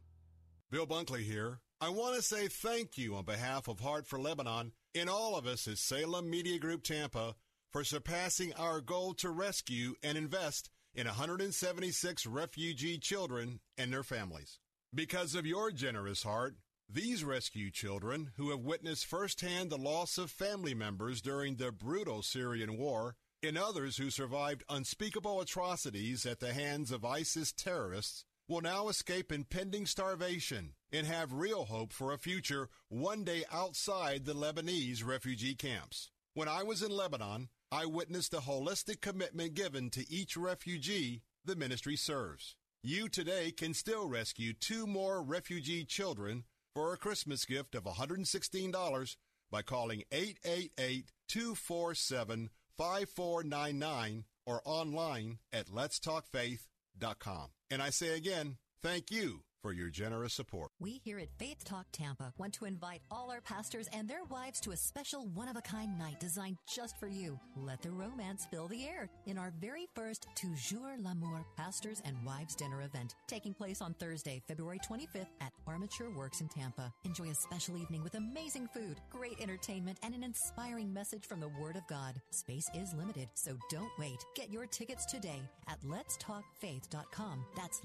S39: Bill Bunkley here. I want to say thank you on behalf of Heart for Lebanon and all of us at Salem Media Group Tampa for surpassing our goal to rescue and invest in 176 refugee children and their families. Because of your generous heart, these rescue children, who have witnessed firsthand the loss of family members during the brutal Syrian war, and others who survived unspeakable atrocities at the hands of ISIS terrorists, will now escape impending starvation and have real hope for a future one day outside the Lebanese refugee camps. When I was in Lebanon, I witnessed the holistic commitment given to each refugee the ministry serves. You today can still rescue two more refugee children for a Christmas gift of $116 by calling 888 247 5499 or online at letstalkfaith.com. And I say again, thank you for your generous support.
S3: We here at Faith Talk Tampa want to invite all our pastors and their wives to a special one of a kind night designed just for you. Let the romance fill the air in our very first Toujours l'Amour Pastors and Wives Dinner event taking place on Thursday, February 25th at Armature Works in Tampa. Enjoy a special evening with amazing food, great entertainment, and an inspiring message from the Word of God. Space is limited, so don't wait. Get your tickets today at letstalkfaith.com. That's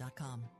S3: letstalkfaith.com.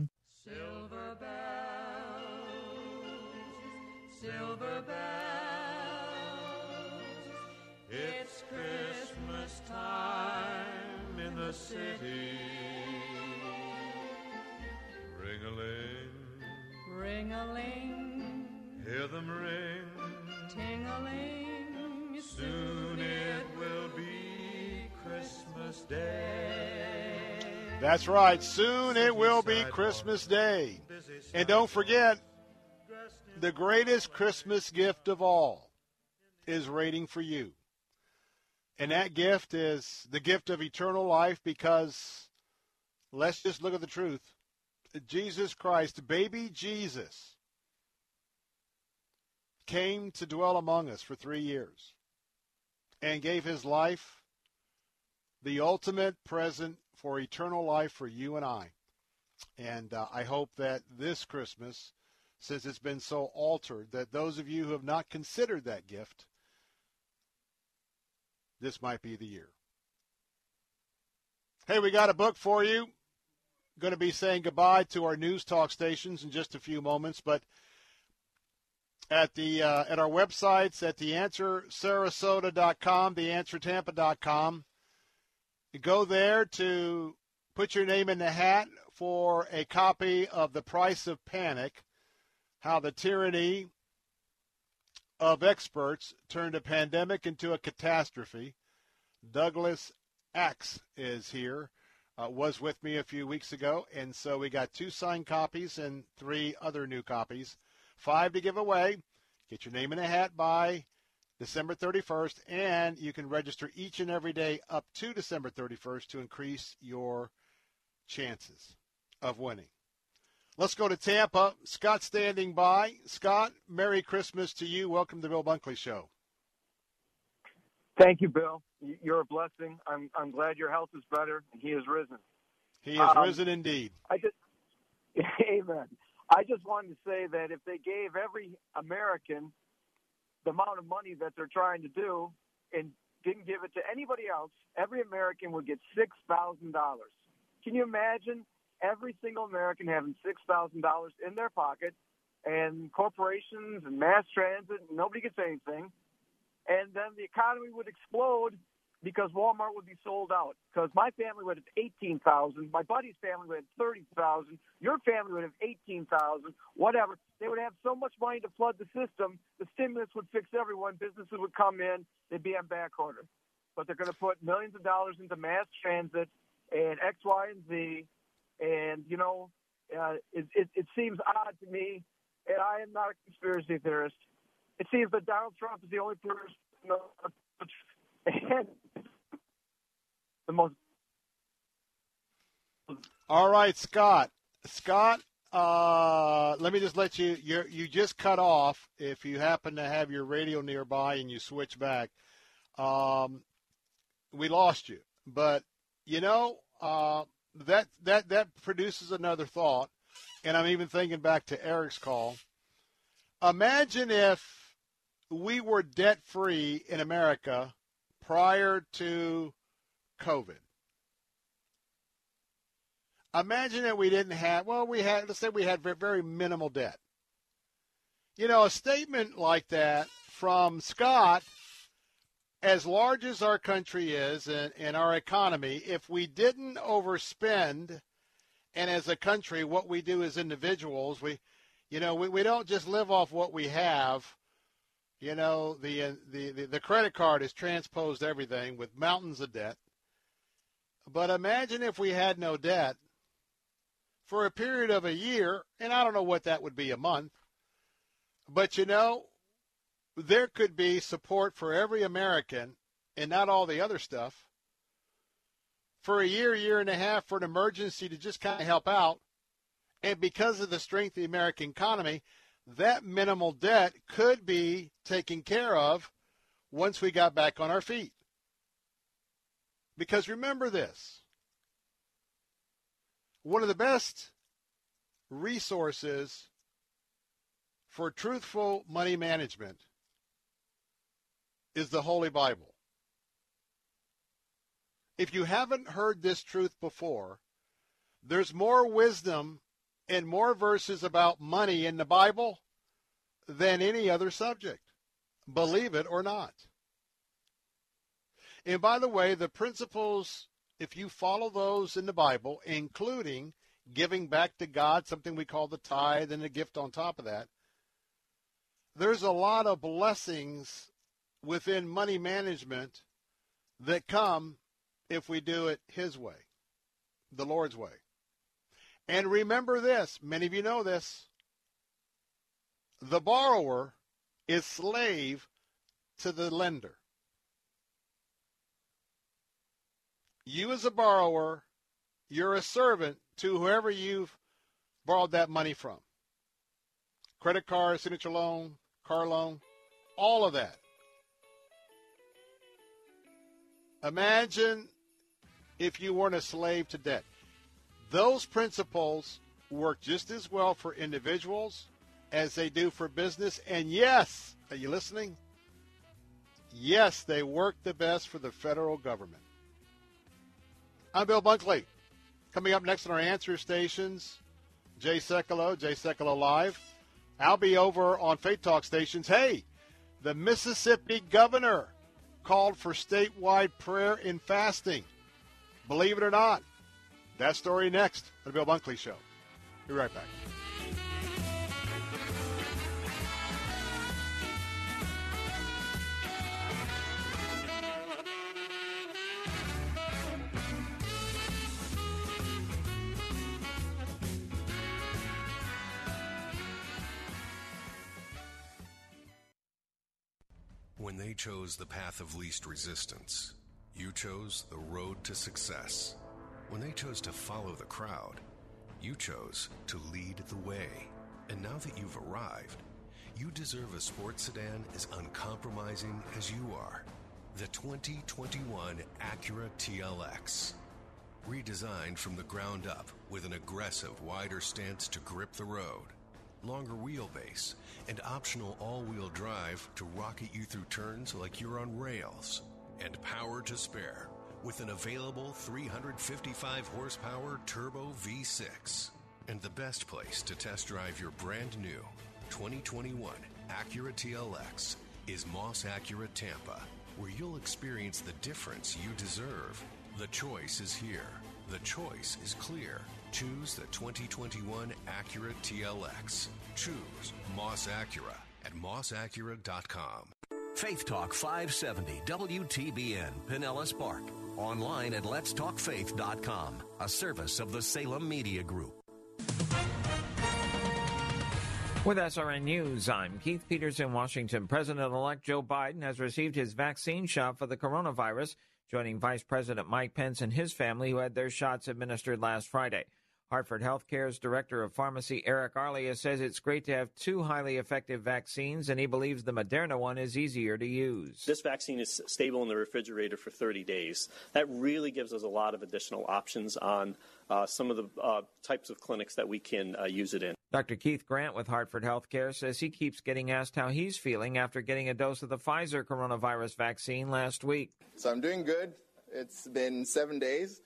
S5: Silver bells, silver bells. It's Christmas time in the city.
S40: Ring a ling,
S5: Ring a ling,
S40: hear them ring.
S5: ting a ling.
S40: Soon it will be Christmas Day.
S2: That's right. Soon it will be Christmas Day. And don't forget, the greatest Christmas gift of all is waiting for you. And that gift is the gift of eternal life because let's just look at the truth. Jesus Christ, baby Jesus, came to dwell among us for three years and gave his life the ultimate present for eternal life for you and I. And uh, I hope that this Christmas, since it's been so altered, that those of you who have not considered that gift, this might be the year. Hey, we got a book for you. Going to be saying goodbye to our news talk stations in just a few moments, but at the uh, at our websites at theanswersarasota.com, theanswertampa.com, go there to put your name in the hat for a copy of The Price of Panic, how the tyranny of experts turned a pandemic into a catastrophe. Douglas Axe is here, uh, was with me a few weeks ago, and so we got two signed copies and three other new copies. Five to give away. Get your name in a hat by December 31st, and you can register each and every day up to December 31st to increase your chances of winning. Let's go to Tampa. Scott standing by. Scott, Merry Christmas to you. Welcome to the Bill Bunkley Show.
S36: Thank you, Bill. You're a blessing. I'm I'm glad your health is better and he is risen.
S2: He has
S36: Um,
S2: risen indeed.
S36: I just Amen. I just wanted to say that if they gave every American the amount of money that they're trying to do and didn't give it to anybody else, every American would get six thousand dollars. Can you imagine every single American having six thousand dollars in their pocket and corporations and mass transit, nobody gets anything. And then the economy would explode because Walmart would be sold out. Because my family would have 18,000, my buddy's family would have 30,000, your family would have 18,000, whatever. They would have so much money to flood the system, the stimulus would fix everyone, businesses would come in, they'd be on back order. But they're going to put millions of dollars into mass transit and X, Y, and Z, and you know, uh, it, it, it seems odd to me, and I am not a conspiracy theorist. It seems that Donald Trump is the only person and the most.
S2: All right, Scott. Scott, uh, let me just let you. You you just cut off. If you happen to have your radio nearby and you switch back, um, we lost you. But you know uh, that that that produces another thought, and I'm even thinking back to Eric's call. Imagine if we were debt free in America prior to COVID. Imagine that we didn't have, well, we had, let's say we had very minimal debt. You know, a statement like that from Scott, as large as our country is and, and our economy, if we didn't overspend, and as a country, what we do as individuals, we, you know, we, we don't just live off what we have. You know, the, the, the, the credit card has transposed everything with mountains of debt. But imagine if we had no debt for a period of a year, and I don't know what that would be a month, but you know, there could be support for every American and not all the other stuff for a year, year and a half for an emergency to just kind of help out. And because of the strength of the American economy, that minimal debt could be taken care of once we got back on our feet. Because remember this one of the best resources for truthful money management is the Holy Bible. If you haven't heard this truth before, there's more wisdom and more verses about money in the Bible than any other subject. Believe it or not. And by the way, the principles, if you follow those in the Bible, including giving back to God, something we call the tithe and the gift on top of that, there's a lot of blessings within money management that come if we do it His way, the Lord's way. And remember this many of you know this the borrower is slave to the lender. You, as a borrower, you're a servant to whoever you've borrowed that money from. Credit card, signature loan, car loan, all of that. Imagine if you weren't a slave to debt. Those principles work just as well for individuals as they do for business. And yes, are you listening? Yes, they work the best for the federal government. I'm Bill Bunkley. Coming up next on our answer stations, Jay Sekulow, Jay Sekulow Live. I'll be over on Faith Talk stations. Hey, the Mississippi governor called for statewide prayer and fasting. Believe it or not. That story next on the Bill Bunkley Show. Be right back.
S18: They chose the path of least resistance, you chose the road to success. When they chose to follow the crowd, you chose to lead the way. And now that you've arrived, you deserve a sports sedan as uncompromising as you are. The 2021 Acura TLX. Redesigned from the ground up with an aggressive, wider stance to grip the road, longer wheelbase, and optional all wheel drive to rocket you through turns like you're on rails, and power to spare with an available 355 horsepower turbo V6. And the best place to test drive your brand new 2021 Acura TLX is Moss Acura Tampa. where you'll experience the difference you deserve. The choice is here. The choice is clear. Choose the 2021 Acura TLX. Choose Moss Acura at mossacura.com.
S41: Faith Talk 570 WTBN Pinellas Park. Online at letstalkfaith.com, a service of the Salem Media Group.
S42: With SRN News, I'm Keith Peters in Washington. President elect Joe Biden has received his vaccine shot for the coronavirus, joining Vice President Mike Pence and his family, who had their shots administered last Friday. Hartford Healthcare's Director of Pharmacy, Eric Arlia, says it's great to have two highly effective vaccines, and he believes the Moderna one is easier to use.
S43: This vaccine is stable in the refrigerator for 30 days. That really gives us a lot of additional options on uh, some of the uh, types of clinics that we can uh, use it in.
S42: Dr. Keith Grant with Hartford Healthcare says he keeps getting asked how he's feeling after getting a dose of the Pfizer coronavirus vaccine last week.
S37: So I'm doing good. It's been seven days.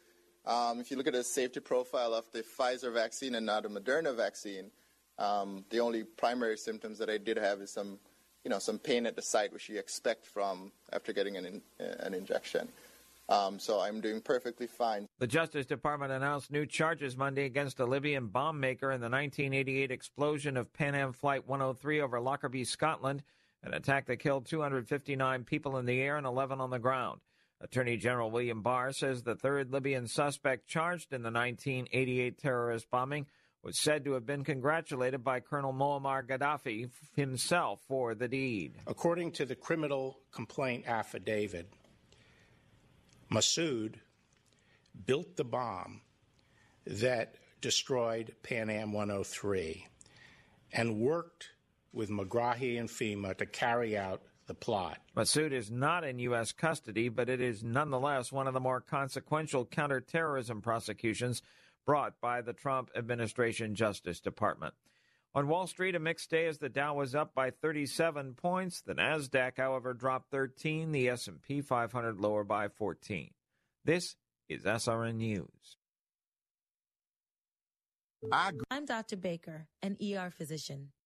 S37: Um, if you look at the safety profile of the Pfizer vaccine and now the Moderna vaccine, um, the only primary symptoms that I did have is some, you know, some pain at the site, which you expect from after getting an, in, an injection. Um, so I'm doing perfectly fine.
S42: The Justice Department announced new charges Monday against a Libyan bomb maker in the 1988 explosion of Pan Am Flight 103 over Lockerbie, Scotland, an attack that killed 259 people in the air and 11 on the ground. Attorney General William Barr says the third Libyan suspect charged in the 1988 terrorist bombing was said to have been congratulated by Colonel Muammar Gaddafi himself for the deed.
S22: According to the criminal complaint affidavit, Massoud built the bomb that destroyed Pan Am 103 and worked with Megrahi and Fhimah to carry out the plot.
S42: Massoud is not in U.S. custody, but it is nonetheless one of the more consequential counterterrorism prosecutions brought by the Trump administration Justice Department. On Wall Street, a mixed day as the Dow was up by 37 points. The Nasdaq, however, dropped 13. The S&P 500 lower by 14. This is SRN News.
S44: I'm Dr. Baker, an ER physician.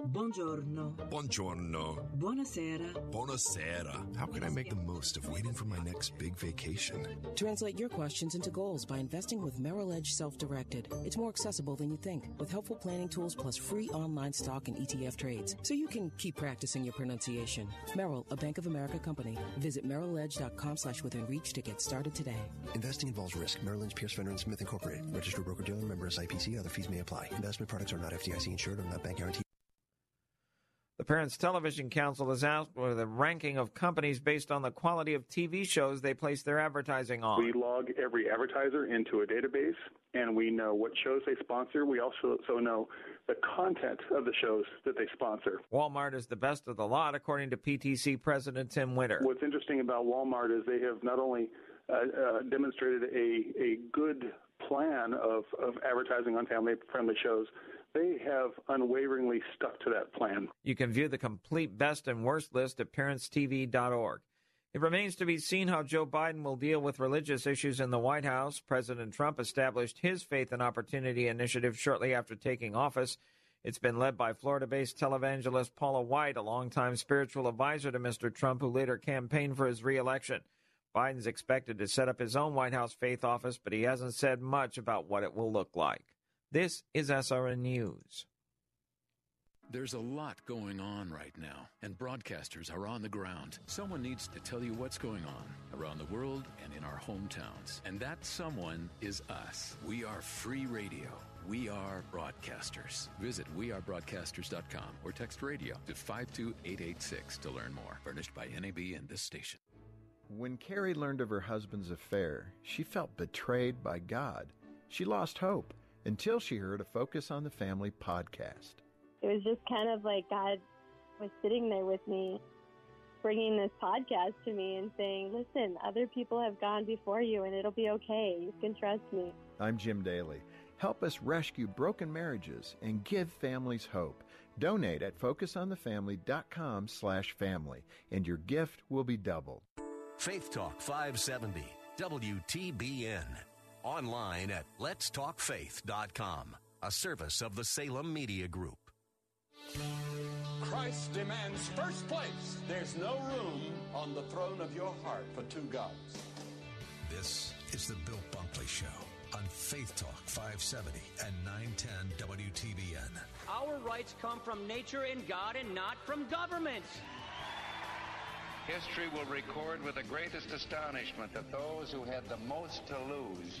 S45: Buongiorno.
S46: Buongiorno.
S45: Buonasera.
S46: Buonasera. How can I make the most of waiting for my next big vacation?
S47: Translate your questions into goals by investing with Merrill Edge Self Directed. It's more accessible than you think, with helpful planning tools plus free online stock and ETF trades, so you can keep practicing your pronunciation. Merrill, a Bank of America company. Visit merrilledge.com slash within reach to get started today.
S48: Investing involves risk. Merrill Lynch, Pierce, Fenner, and Smith Incorporated. Registered broker-dealer member SIPC. Other fees may apply. Investment products are not FDIC insured or not bank guaranteed.
S42: The Parents Television Council is out with a ranking of companies based on the quality of TV shows they place their advertising on.
S49: We log every advertiser into a database and we know what shows they sponsor. We also so know the content of the shows that they sponsor.
S42: Walmart is the best of the lot, according to PTC President Tim Winter.
S49: What's interesting about Walmart is they have not only uh, uh, demonstrated a, a good plan of, of advertising on family friendly shows, they have unwaveringly stuck to that plan.
S42: You can view the complete best and worst list at parentstv.org. It remains to be seen how Joe Biden will deal with religious issues in the White House. President Trump established his Faith and Opportunity initiative shortly after taking office. It's been led by Florida based televangelist Paula White, a longtime spiritual advisor to Mr. Trump, who later campaigned for his reelection. Biden's expected to set up his own White House faith office, but he hasn't said much about what it will look like. This is SRN News.
S50: There's a lot going on right now, and broadcasters are on the ground. Someone needs to tell you what's going on around the world and in our hometowns. And that someone is us. We are free radio. We are broadcasters. Visit wearebroadcasters.com or text radio to 52886 to learn more. Furnished by NAB and this station.
S51: When Carrie learned of her husband's affair, she felt betrayed by God. She lost hope until she heard a Focus on the Family podcast.
S52: It was just kind of like God was sitting there with me
S53: bringing this podcast to me and saying, listen, other people have gone before you and it'll be okay. You can trust me.
S51: I'm Jim Daly. Help us rescue broken marriages and give families hope. Donate at focusonthefamily.com slash family, and your gift will be doubled.
S18: Faith Talk 570, WTBN. Online at letstalkfaith.com, a service of the Salem Media Group.
S54: Christ demands first place. There's no room on the throne of your heart for two gods.
S1: This is the Bill Bunkley Show on Faith Talk 570 and 910 WTBN.
S55: Our rights come from nature and God and not from government.
S56: History will record with the greatest astonishment that those who had the most to lose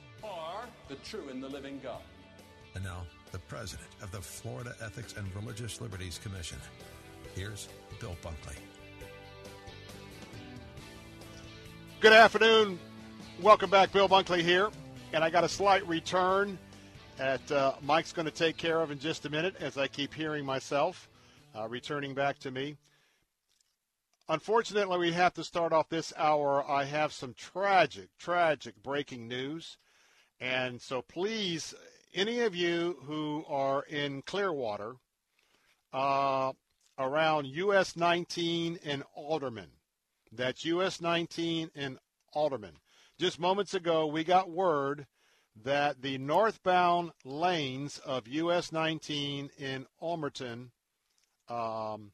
S54: or the true and the living God.
S1: And now, the president of the Florida Ethics and Religious Liberties Commission. Here's Bill Bunkley.
S2: Good afternoon. Welcome back. Bill Bunkley here. And I got a slight return that uh, Mike's going to take care of in just a minute as I keep hearing myself uh, returning back to me. Unfortunately, we have to start off this hour. I have some tragic, tragic breaking news. And so please, any of you who are in Clearwater, uh, around US 19 and Alderman, that's US 19 and Alderman. Just moments ago, we got word that the northbound lanes of US 19 in Almerton, um,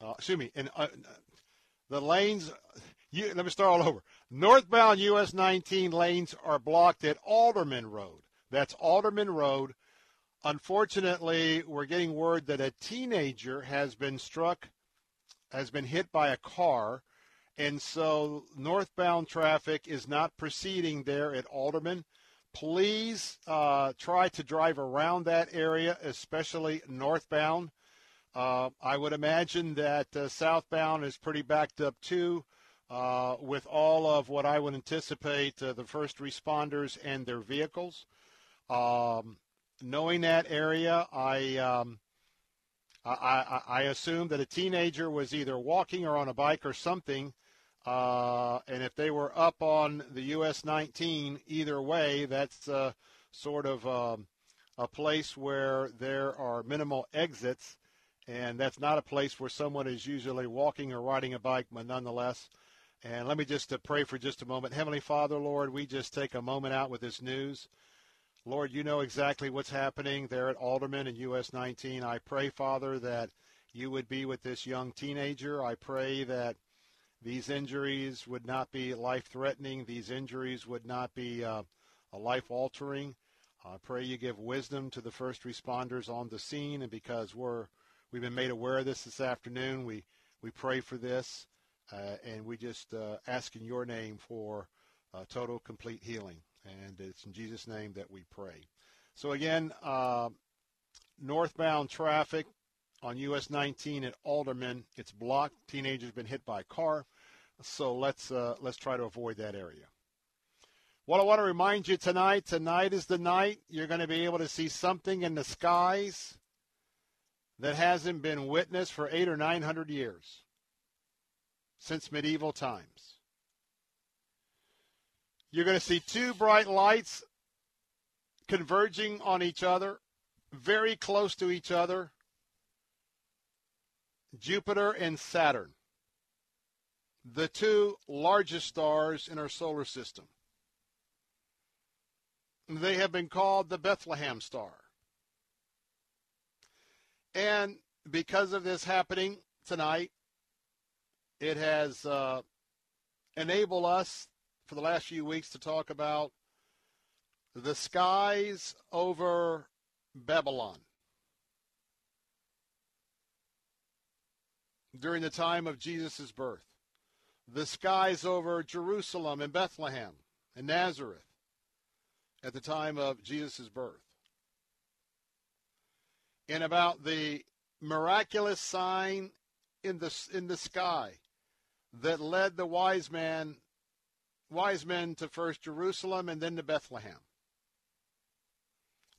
S2: uh, excuse me, in, uh, the lanes, you, let me start all over. Northbound US 19 lanes are blocked at Alderman Road. That's Alderman Road. Unfortunately, we're getting word that a teenager has been struck, has been hit by a car, and so northbound traffic is not proceeding there at Alderman. Please uh, try to drive around that area, especially northbound. Uh, I would imagine that uh, southbound is pretty backed up too, uh, with all of what I would anticipate uh, the first responders and their vehicles. Um, knowing that area, I, um, I, I, I assume that a teenager was either walking or on a bike or something. Uh, and if they were up on the US 19, either way, that's uh, sort of um, a place where there are minimal exits, and that's not a place where someone is usually walking or riding a bike, but nonetheless. And let me just uh, pray for just a moment. Heavenly Father, Lord, we just take a moment out with this news. Lord, you know exactly what's happening there at Alderman and US 19. I pray, Father, that you would be with this young teenager. I pray that these injuries would not be life threatening. These injuries would not be uh, life altering. I pray you give wisdom to the first responders on the scene. And because we're, we've been made aware of this this afternoon, we, we pray for this. Uh, and we just uh, ask in your name for uh, total, complete healing. And it's in Jesus' name that we pray. So again, northbound traffic on US 19 at Alderman, it's blocked. Teenagers been hit by a car. So let's let's try to avoid that area. What I want to remind you tonight, tonight is the night you're going to be able to see something in the skies that hasn't been witnessed for eight or nine hundred years since medieval times. You're going to see two bright lights converging on each other, very close to each other Jupiter and Saturn, the two largest stars in our solar system. They have been called the Bethlehem star. And because of this happening tonight, it has uh, enabled us for the last few weeks to talk about the skies over Babylon. During the time of Jesus' birth. the skies over Jerusalem and Bethlehem and Nazareth at the time of Jesus' birth. And about the miraculous sign in the, in the sky that led the wise man wise men to first Jerusalem and then to Bethlehem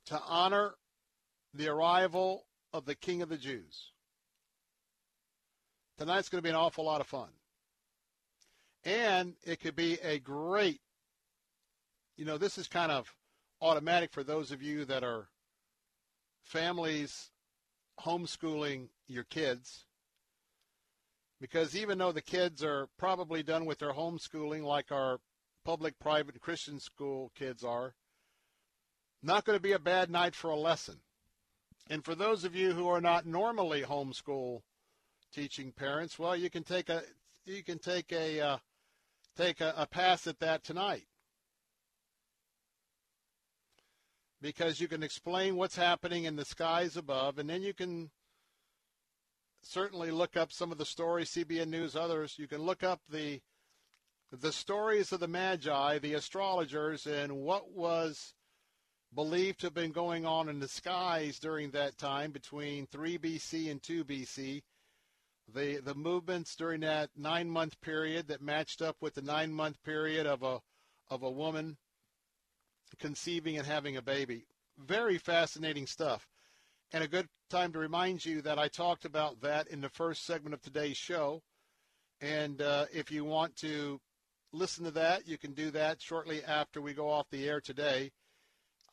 S2: to honor the arrival of the King of the Jews. Tonight's going to be an awful lot of fun. And it could be a great, you know, this is kind of automatic for those of you that are families homeschooling your kids. Because even though the kids are probably done with their homeschooling like our public, private, and Christian school kids are, not going to be a bad night for a lesson. And for those of you who are not normally homeschool teaching parents, well, you can take a you can take a uh, take a, a pass at that tonight because you can explain what's happening in the skies above, and then you can certainly look up some of the stories, CBN News, others. You can look up the the stories of the Magi, the astrologers, and what was believed to have been going on in the skies during that time between 3 BC and 2 BC. The, the movements during that nine month period that matched up with the nine month period of a, of a woman conceiving and having a baby. Very fascinating stuff. And a good time to remind you that I talked about that in the first segment of today's show. And uh, if you want to listen to that, you can do that shortly after we go off the air today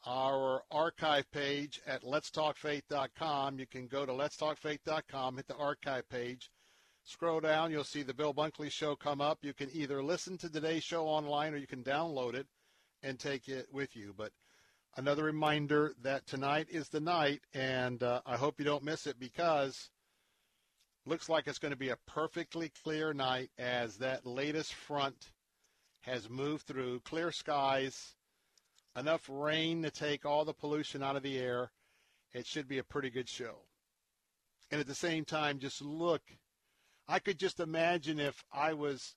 S2: our archive page at letstalkfaith.com. You can go to letstalkfaith.com, hit the archive page, scroll down, you'll see the Bill Bunkley show come up. You can either listen to today's show online or you can download it and take it with you. But another reminder that tonight is the night, and uh, I hope you don't miss it because looks like it's going to be a perfectly clear night as that latest front has moved through. Clear skies enough rain to take all the pollution out of the air. It should be a pretty good show. And at the same time, just look. I could just imagine if I was,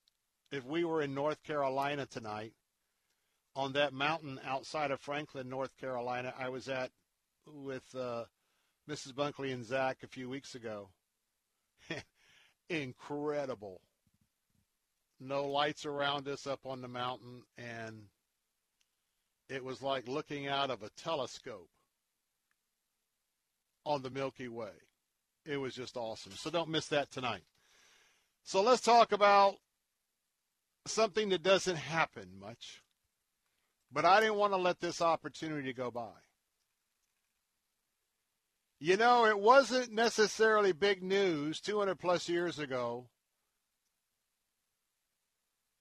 S2: if we were in North Carolina tonight on that mountain outside of Franklin, North Carolina, I was at with uh, Mrs. Bunkley and Zach a few weeks ago. Incredible. No lights around us up on the mountain, and it was like looking out of a telescope on the Milky Way. It was just awesome. So don't miss that tonight. So let's talk about something that doesn't happen much. But I didn't want to let this opportunity go by. You know, it wasn't necessarily big news 200 plus years ago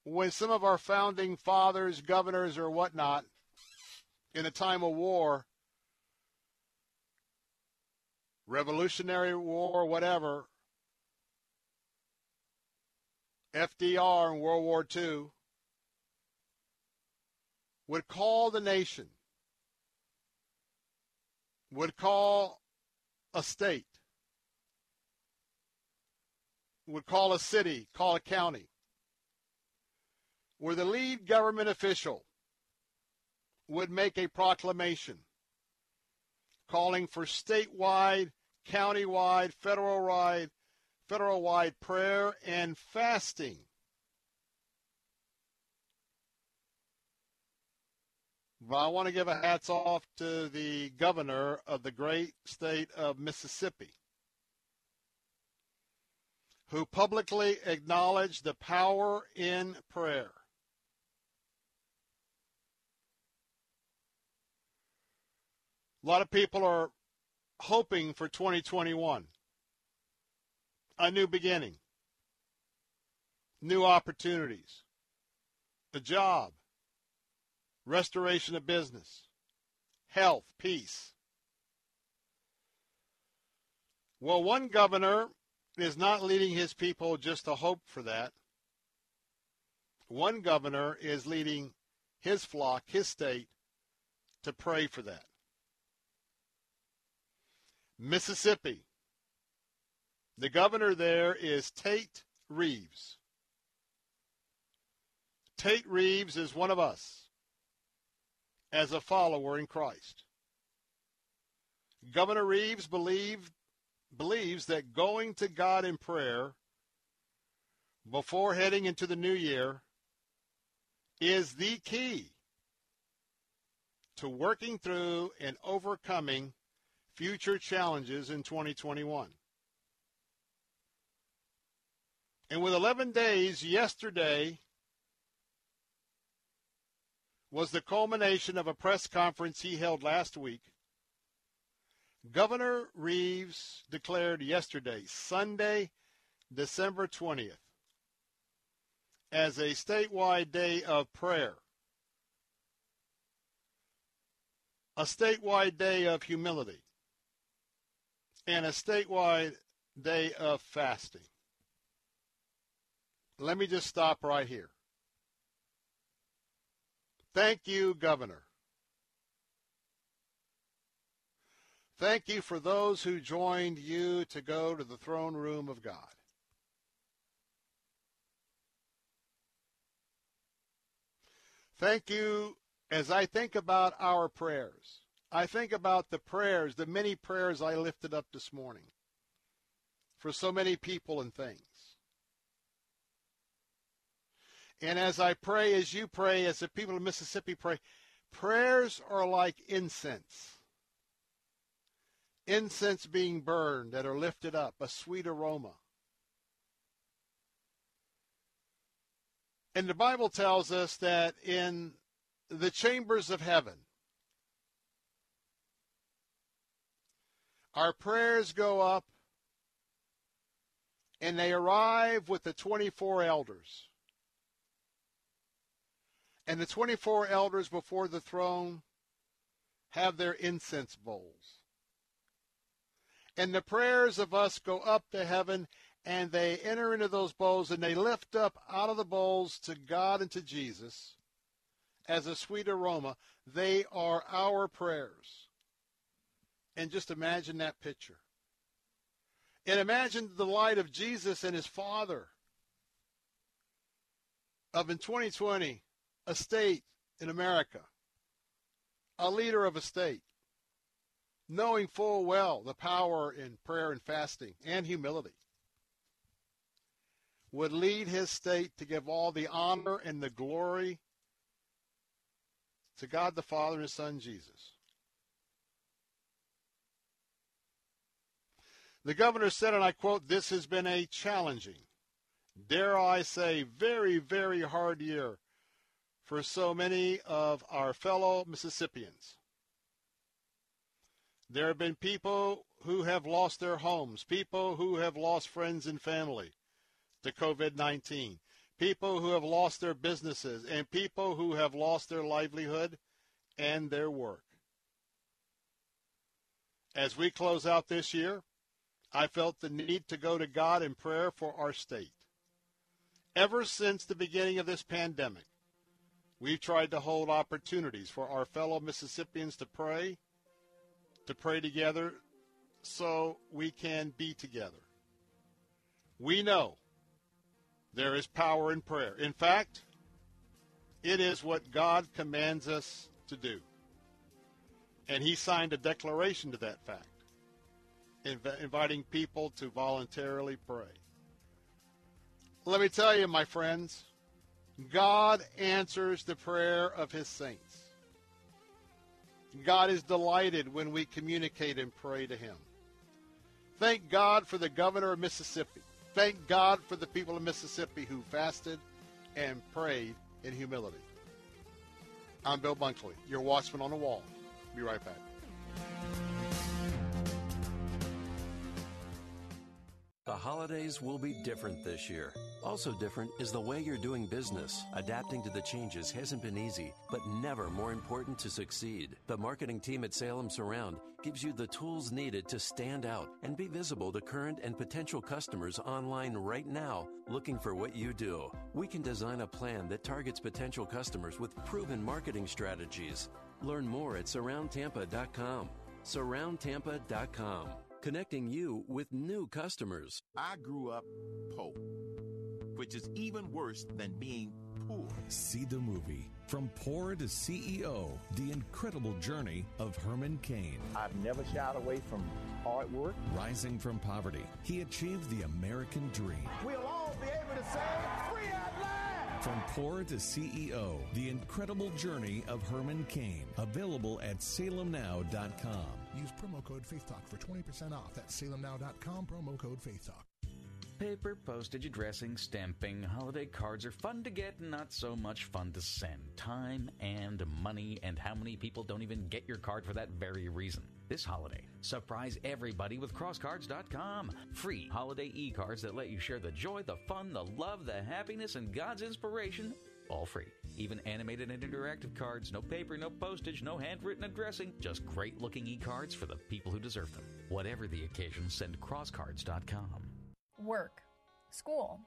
S2: when some of our founding fathers, governors, or whatnot in a time of war, Revolutionary War, whatever, FDR in World War II, would call the nation, would call a state, would call a city, call a county, where the lead government official would make a proclamation calling for statewide, countywide, federal-wide, federal-wide prayer and fasting. But I want to give a hats off to the governor of the great state of Mississippi, who publicly acknowledged the power in prayer. A lot of people are hoping for 2021 a new beginning, new opportunities, a job, restoration of business, health, peace. Well, one governor is not leading his people just to hope for that. One governor is leading his flock, his state, to pray for that. Mississippi. The governor there is Tate Reeves. Tate Reeves is one of us as a follower in Christ. Governor Reeves believed, believes that going to God in prayer before heading into the new year is the key to working through and overcoming future challenges in 2021. And with 11 days, yesterday was the culmination of a press conference he held last week. Governor Reeves declared yesterday, Sunday, December 20th, as a statewide day of prayer, a statewide day of humility, and a statewide day of fasting. Let me just stop right here. Thank you, Governor. Thank you for those who joined you to go to the throne room of God. Thank you as I think about our prayers. I think about the prayers, the many prayers I lifted up this morning for so many people and things. And as I pray, as you pray, as the people of Mississippi pray, prayers are like incense. Incense being burned that are lifted up, a sweet aroma. And the Bible tells us that in the chambers of heaven, our prayers go up and they arrive with the 24 elders. And the 24 elders before the throne have their incense bowls. And the prayers of us go up to heaven and they enter into those bowls and they lift up out of the bowls to God and to Jesus as a sweet aroma. They are our prayers. And just imagine that picture. And imagine the light of Jesus and his Father of in 2020 a state in America, a leader of a state, knowing full well the power in prayer and fasting and humility, would lead his state to give all the honor and the glory to God the Father and his Son Jesus. The governor said, and I quote, this has been a challenging, dare I say, very, very hard year for so many of our fellow Mississippians. There have been people who have lost their homes, people who have lost friends and family to COVID 19, people who have lost their businesses, and people who have lost their livelihood and their work. As we close out this year, I felt the need to go to God in prayer for our state. Ever since the beginning of this pandemic, We've tried to hold opportunities for our fellow Mississippians to pray, to pray together so we can be together. We know there is power in prayer. In fact, it is what God commands us to do. And he signed a declaration to that fact, inv- inviting people to voluntarily pray. Let me tell you, my friends, God answers the prayer of his saints. God is delighted when we communicate and pray to him. Thank God for the governor of Mississippi. Thank God for the people of Mississippi who fasted and prayed in humility. I'm Bill Bunkley, your watchman on the wall. Be right back.
S18: The holidays will be different this year. Also different is the way you're doing business. Adapting to the changes hasn't been easy, but never more important to succeed. The marketing team at Salem Surround gives you the tools needed to stand out and be visible to current and potential customers online right now looking for what you do. We can design a plan that targets potential customers with proven marketing strategies. Learn more at surroundtampa.com. Surroundtampa.com connecting you with new customers.
S32: I grew up poor, which is even worse than being
S18: poor. See the movie. From Poor to CEO, The Incredible Journey of Herman Cain.
S57: I've never shied away from hard work.
S18: Rising from poverty, he achieved the American dream.
S57: We'll all be able to say, free at last!
S18: From Poor to CEO, The Incredible Journey of Herman Cain. Available at salemnow.com.
S58: Use promo code FaithTalk for 20% off. That's salemnow.com, promo code FaithTalk.
S17: Paper, postage, addressing, stamping, holiday cards are fun to get not so much fun to send. Time and money, and how many people don't even get your card for that very reason. This holiday, surprise everybody with crosscards.com. Free holiday e cards that let you share the joy, the fun, the love, the happiness, and God's inspiration all free. Even animated and interactive cards, no paper, no postage, no handwritten addressing, just great looking e cards for the people who deserve them. Whatever the occasion, send crosscards.com.
S14: Work, school,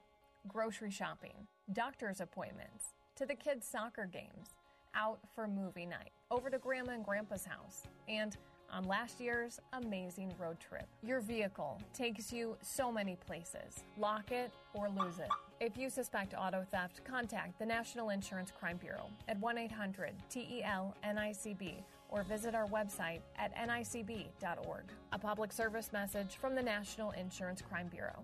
S14: grocery shopping, doctor's appointments, to the kids' soccer games, out for movie night, over to Grandma and Grandpa's house, and on last year's amazing road trip. Your vehicle takes you so many places. Lock it or lose it. If you suspect auto theft, contact the National Insurance Crime Bureau at 1 800 TEL NICB or visit our website at nicb.org. A public service message from the National Insurance Crime Bureau.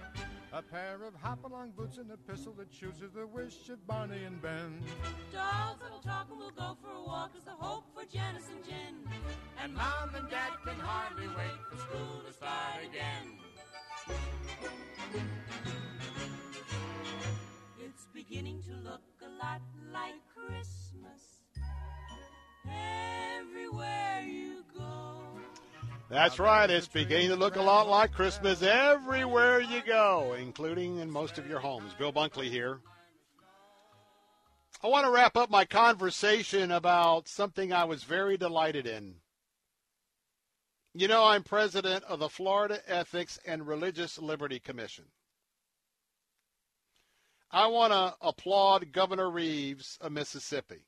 S59: A pair of hop-along boots and a pistol that chooses the wish of Barney and Ben.
S60: Dolls that'll talk and we'll go for a walk is the hope for Janice and Jen.
S61: And Mom and Dad can hardly wait for school to start again.
S60: It's beginning to look a lot like Christmas everywhere you go.
S2: That's right. It's beginning to look a lot like Christmas everywhere you go, including in most of your homes. Bill Bunkley here. I want to wrap up my conversation about something I was very delighted in. You know, I'm president of the Florida Ethics and Religious Liberty Commission. I want to applaud Governor Reeves of Mississippi.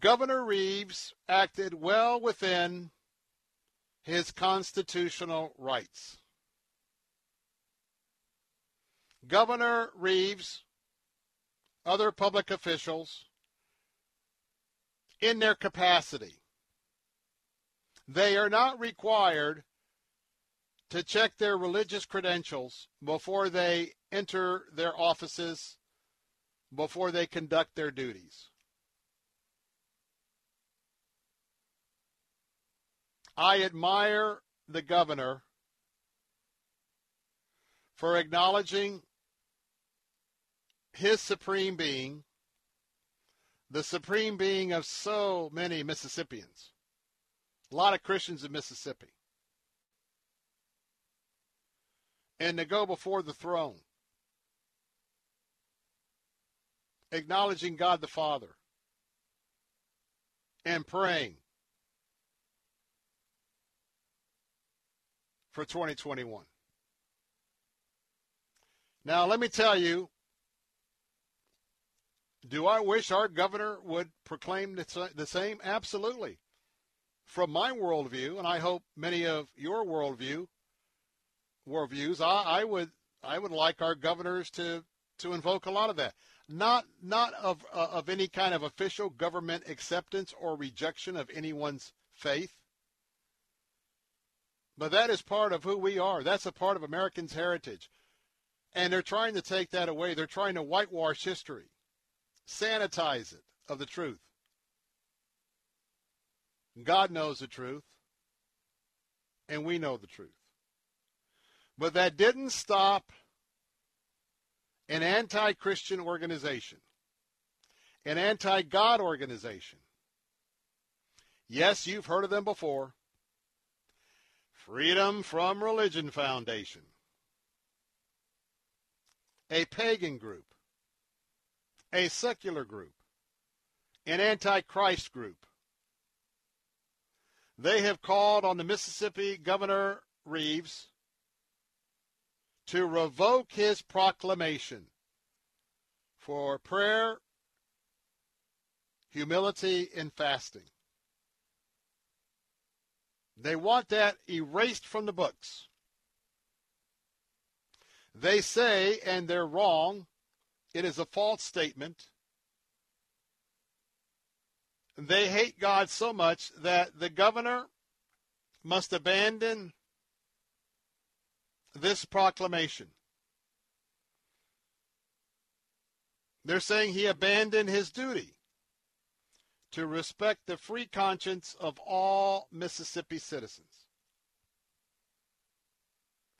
S2: Governor Reeves acted well within his constitutional rights. Governor Reeves, other public officials, in their capacity, they are not required to check their religious credentials before they enter their offices, before they conduct their duties. I admire the governor for acknowledging his supreme being, the supreme being of so many Mississippians, a lot of Christians in Mississippi, and to go before the throne, acknowledging God the Father, and praying for 2021. Now, let me tell you, do I wish our governor would proclaim the same? Absolutely. From my worldview, and I hope many of your worldview worldviews, I, I would I would like our governors to to invoke a lot of that. Not not of uh, of any kind of official government acceptance or rejection of anyone's faith. But that is part of who we are. That's a part of Americans' heritage. And they're trying to take that away. They're trying to whitewash history, sanitize it of the truth. God knows the truth, and we know the truth. But that didn't stop an anti Christian organization, an anti God organization. Yes, you've heard of them before. Freedom from Religion Foundation, a pagan group, a secular group, an antichrist group. They have called on the Mississippi Governor Reeves to revoke his proclamation for prayer, humility, and fasting. They want that erased from the books. They say, and they're wrong, it is a false statement. They hate God so much that the governor must abandon this proclamation. They're saying he abandoned his duty to respect the free conscience of all Mississippi citizens.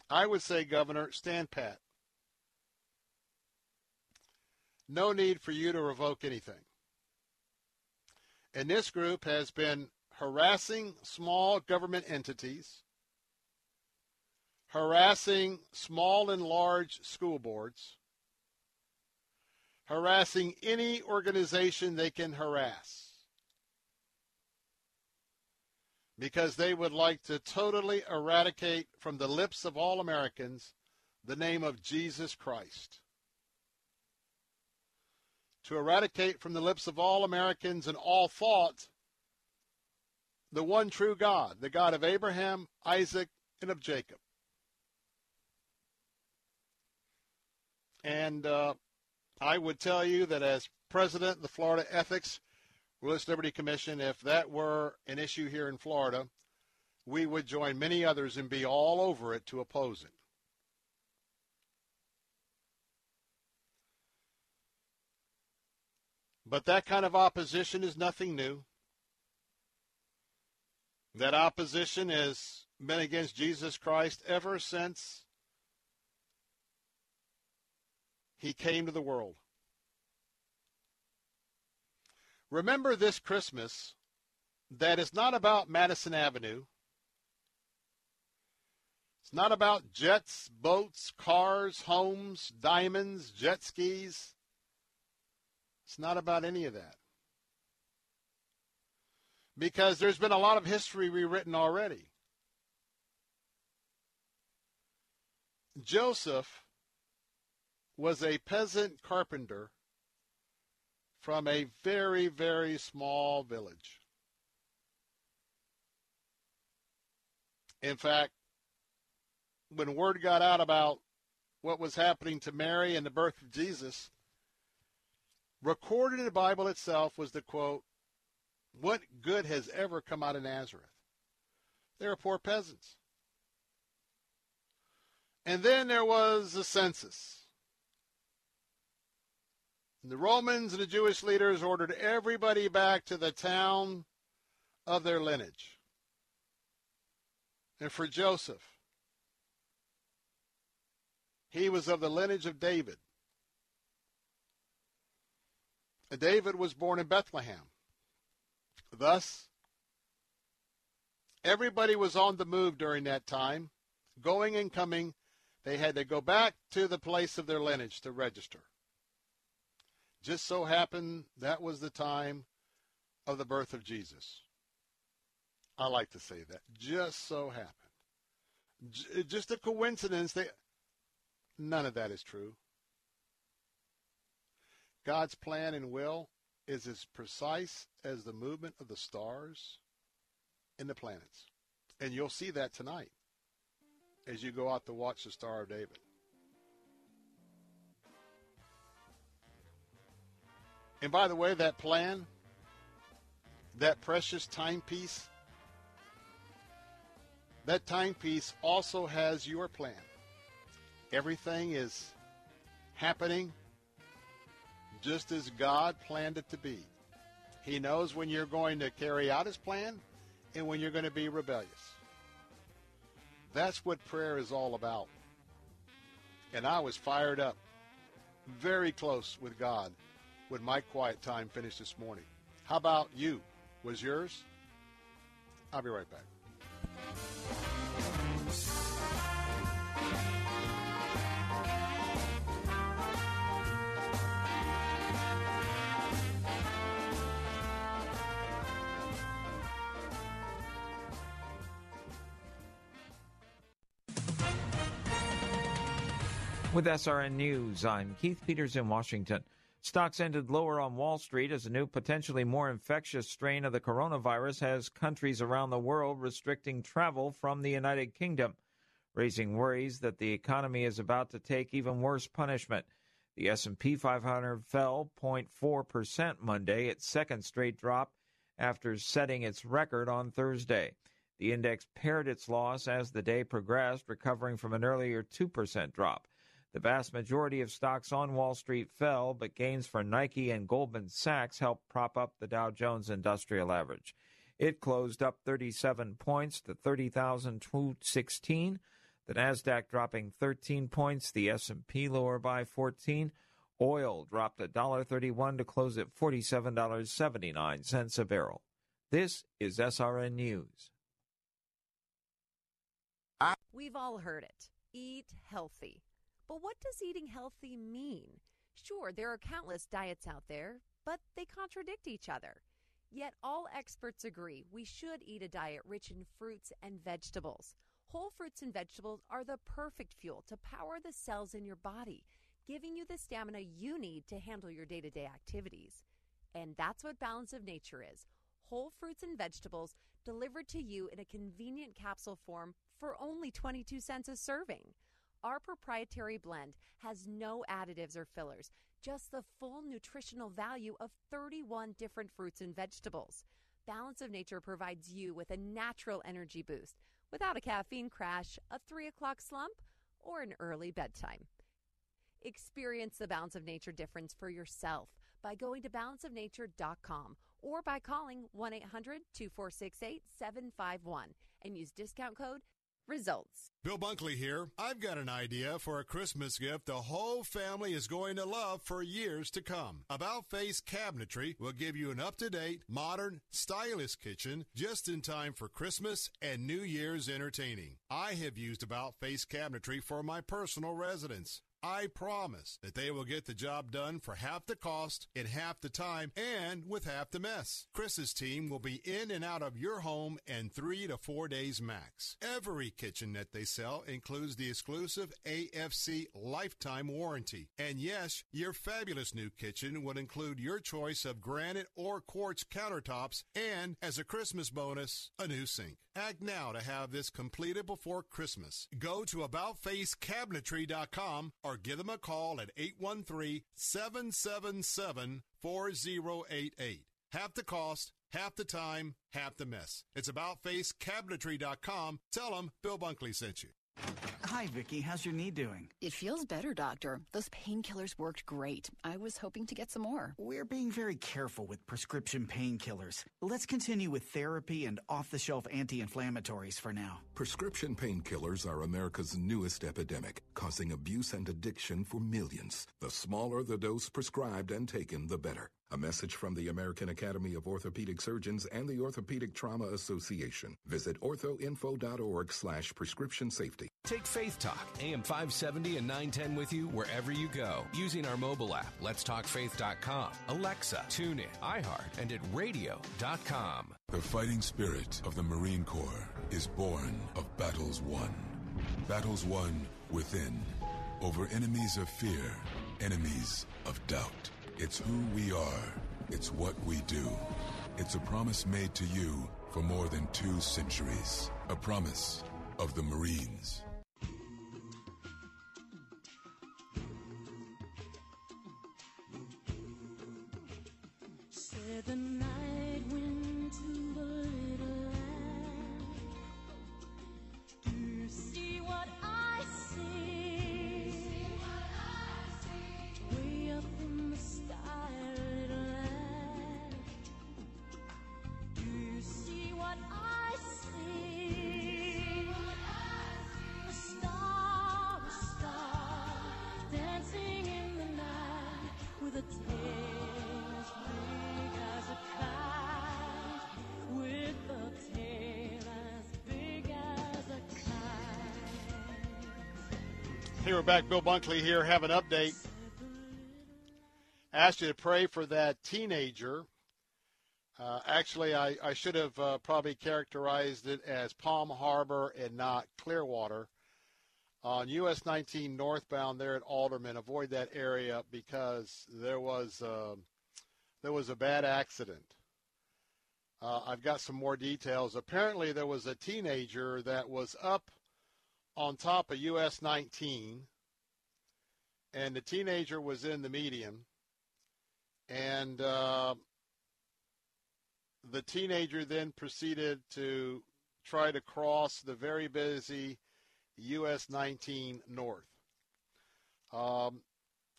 S2: I would say, Governor, stand pat. No need for you to revoke anything. And this group has been harassing small government entities, harassing small and large school boards, harassing any organization they can harass. Because they would like to totally eradicate from the lips of all Americans the name of Jesus Christ to eradicate from the lips of all Americans and all thought the one true God, the God of Abraham, Isaac, and of Jacob. And uh, I would tell you that as president of the Florida Ethics Religious Liberty Commission, if that were an issue here in Florida, we would join many others and be all over it to oppose it. But that kind of opposition is nothing new. That opposition has been against Jesus Christ ever since he came to the world. Remember this Christmas that it's not about Madison Avenue. It's not about jets, boats, cars, homes, diamonds, jet skis. It's not about any of that. Because there's been a lot of history rewritten already. Joseph was a peasant carpenter from a very, very small village. In fact, when word got out about what was happening to Mary and the birth of Jesus, recorded in the Bible itself was the quote, What good has ever come out of Nazareth? They were poor peasants. And then there was the census. And the Romans and the Jewish leaders ordered everybody back to the town of their lineage. And for Joseph, he was of the lineage of David. David was born in Bethlehem. Thus, everybody was on the move during that time, going and coming. They had to go back to the place of their lineage to register. Just so happened that was the time of the birth of Jesus. I like to say that. Just so happened. Just a coincidence. They, none of that is true. God's plan and will is as precise as the movement of the stars and the planets. And you'll see that tonight as you go out to watch the Star of David. And by the way, that plan, that precious timepiece, that timepiece also has your plan. Everything is happening just as God planned it to be. He knows when you're going to carry out his plan and when you're going to be rebellious. That's what prayer is all about. And I was fired up
S62: very close with God when my quiet time finished this morning. How about you? Was yours? I'll be right back.
S42: With SRN News, I'm Keith Peters in Washington. Stocks ended lower on Wall Street as a new, potentially more infectious strain of the coronavirus has countries around the world restricting travel from the United Kingdom, raising worries that the economy is about to take even worse punishment. The S&P 500 fell 0.4% Monday, its second straight drop after setting its record on Thursday. The index pared its loss as the day progressed, recovering from an earlier 2% drop. The vast majority of stocks on Wall Street fell, but gains for Nike and Goldman Sachs helped prop up the Dow Jones Industrial Average. It closed up 37 points to 30,216. The Nasdaq dropping 13 points, the S&P lower by 14. Oil dropped $1.31 to close at $47.79 a barrel. This is SRN News.
S63: We've all heard it. Eat healthy. But what does eating healthy mean? Sure, there are countless diets out there, but they contradict each other. Yet all experts agree we should eat a diet rich in fruits and vegetables. Whole fruits and vegetables are the perfect fuel to power the cells in your body, giving you the stamina you need to handle your day to day activities. And that's what Balance of Nature is whole fruits and vegetables delivered to you in a convenient capsule form for only 22 cents a serving. Our proprietary blend has no additives or fillers, just the full nutritional value of 31 different fruits and vegetables. Balance of Nature provides you with a natural energy boost without a caffeine crash, a 3 o'clock slump, or an early bedtime. Experience the Balance of Nature difference for yourself by going to balanceofnature.com or by calling 1 800 246 8751 and use discount code results.
S2: Bill Bunkley here. I've got an idea for a Christmas gift the whole family is going to love for years to come. About Face Cabinetry will give you an up to date, modern, stylish kitchen just in time for Christmas and New Year's entertaining. I have used About Face Cabinetry for my personal residence. I promise that they will get the job done for half the cost, in half the time, and with half the mess. Chris's team will be in and out of your home in three to four days max. Every kitchen that they sell includes the exclusive AFC lifetime warranty. And yes, your fabulous new kitchen would include your choice of granite or quartz countertops and, as a Christmas bonus, a new sink. Act now to have this completed before Christmas. Go to AboutFaceCabinetry.com or give them a call at 813 777 4088. Half the cost, half the time, half the mess. It's about AboutFaceCabinetry.com. Tell them Bill Bunkley sent you.
S64: Hi, Vicki. How's your knee doing?
S65: It feels better, Doctor. Those painkillers worked great. I was hoping to get some more.
S64: We're being very careful with prescription painkillers. Let's continue with therapy and off the shelf anti inflammatories for now.
S66: Prescription painkillers are America's newest epidemic, causing abuse and addiction for millions. The smaller the dose prescribed and taken, the better. A message from the American Academy of Orthopedic Surgeons and the Orthopedic Trauma Association. Visit orthoinfo.org slash prescription safety.
S18: Take Faith Talk, AM 570 and 910 with you wherever you go using our mobile app, letstalkfaith.com, Alexa, TuneIn, iHeart, and at radio.com.
S67: The fighting spirit of the Marine Corps is born of battles won. Battles won within, over enemies of fear, enemies of doubt. It's who we are. It's what we do. It's a promise made to you for more than two centuries. A promise of the Marines.
S60: Said the night
S2: Hey, we're back. Bill Bunkley here. Have an update. Asked you to pray for that teenager. Uh, actually, I, I should have uh, probably characterized it as Palm Harbor and not Clearwater. On US 19 northbound there at Alderman, avoid that area because there was uh, there was a bad accident. Uh, I've got some more details. Apparently, there was a teenager that was up on top of US 19, and the teenager was in the median, and uh, the teenager then proceeded to try to cross the very busy US 19 north. Um,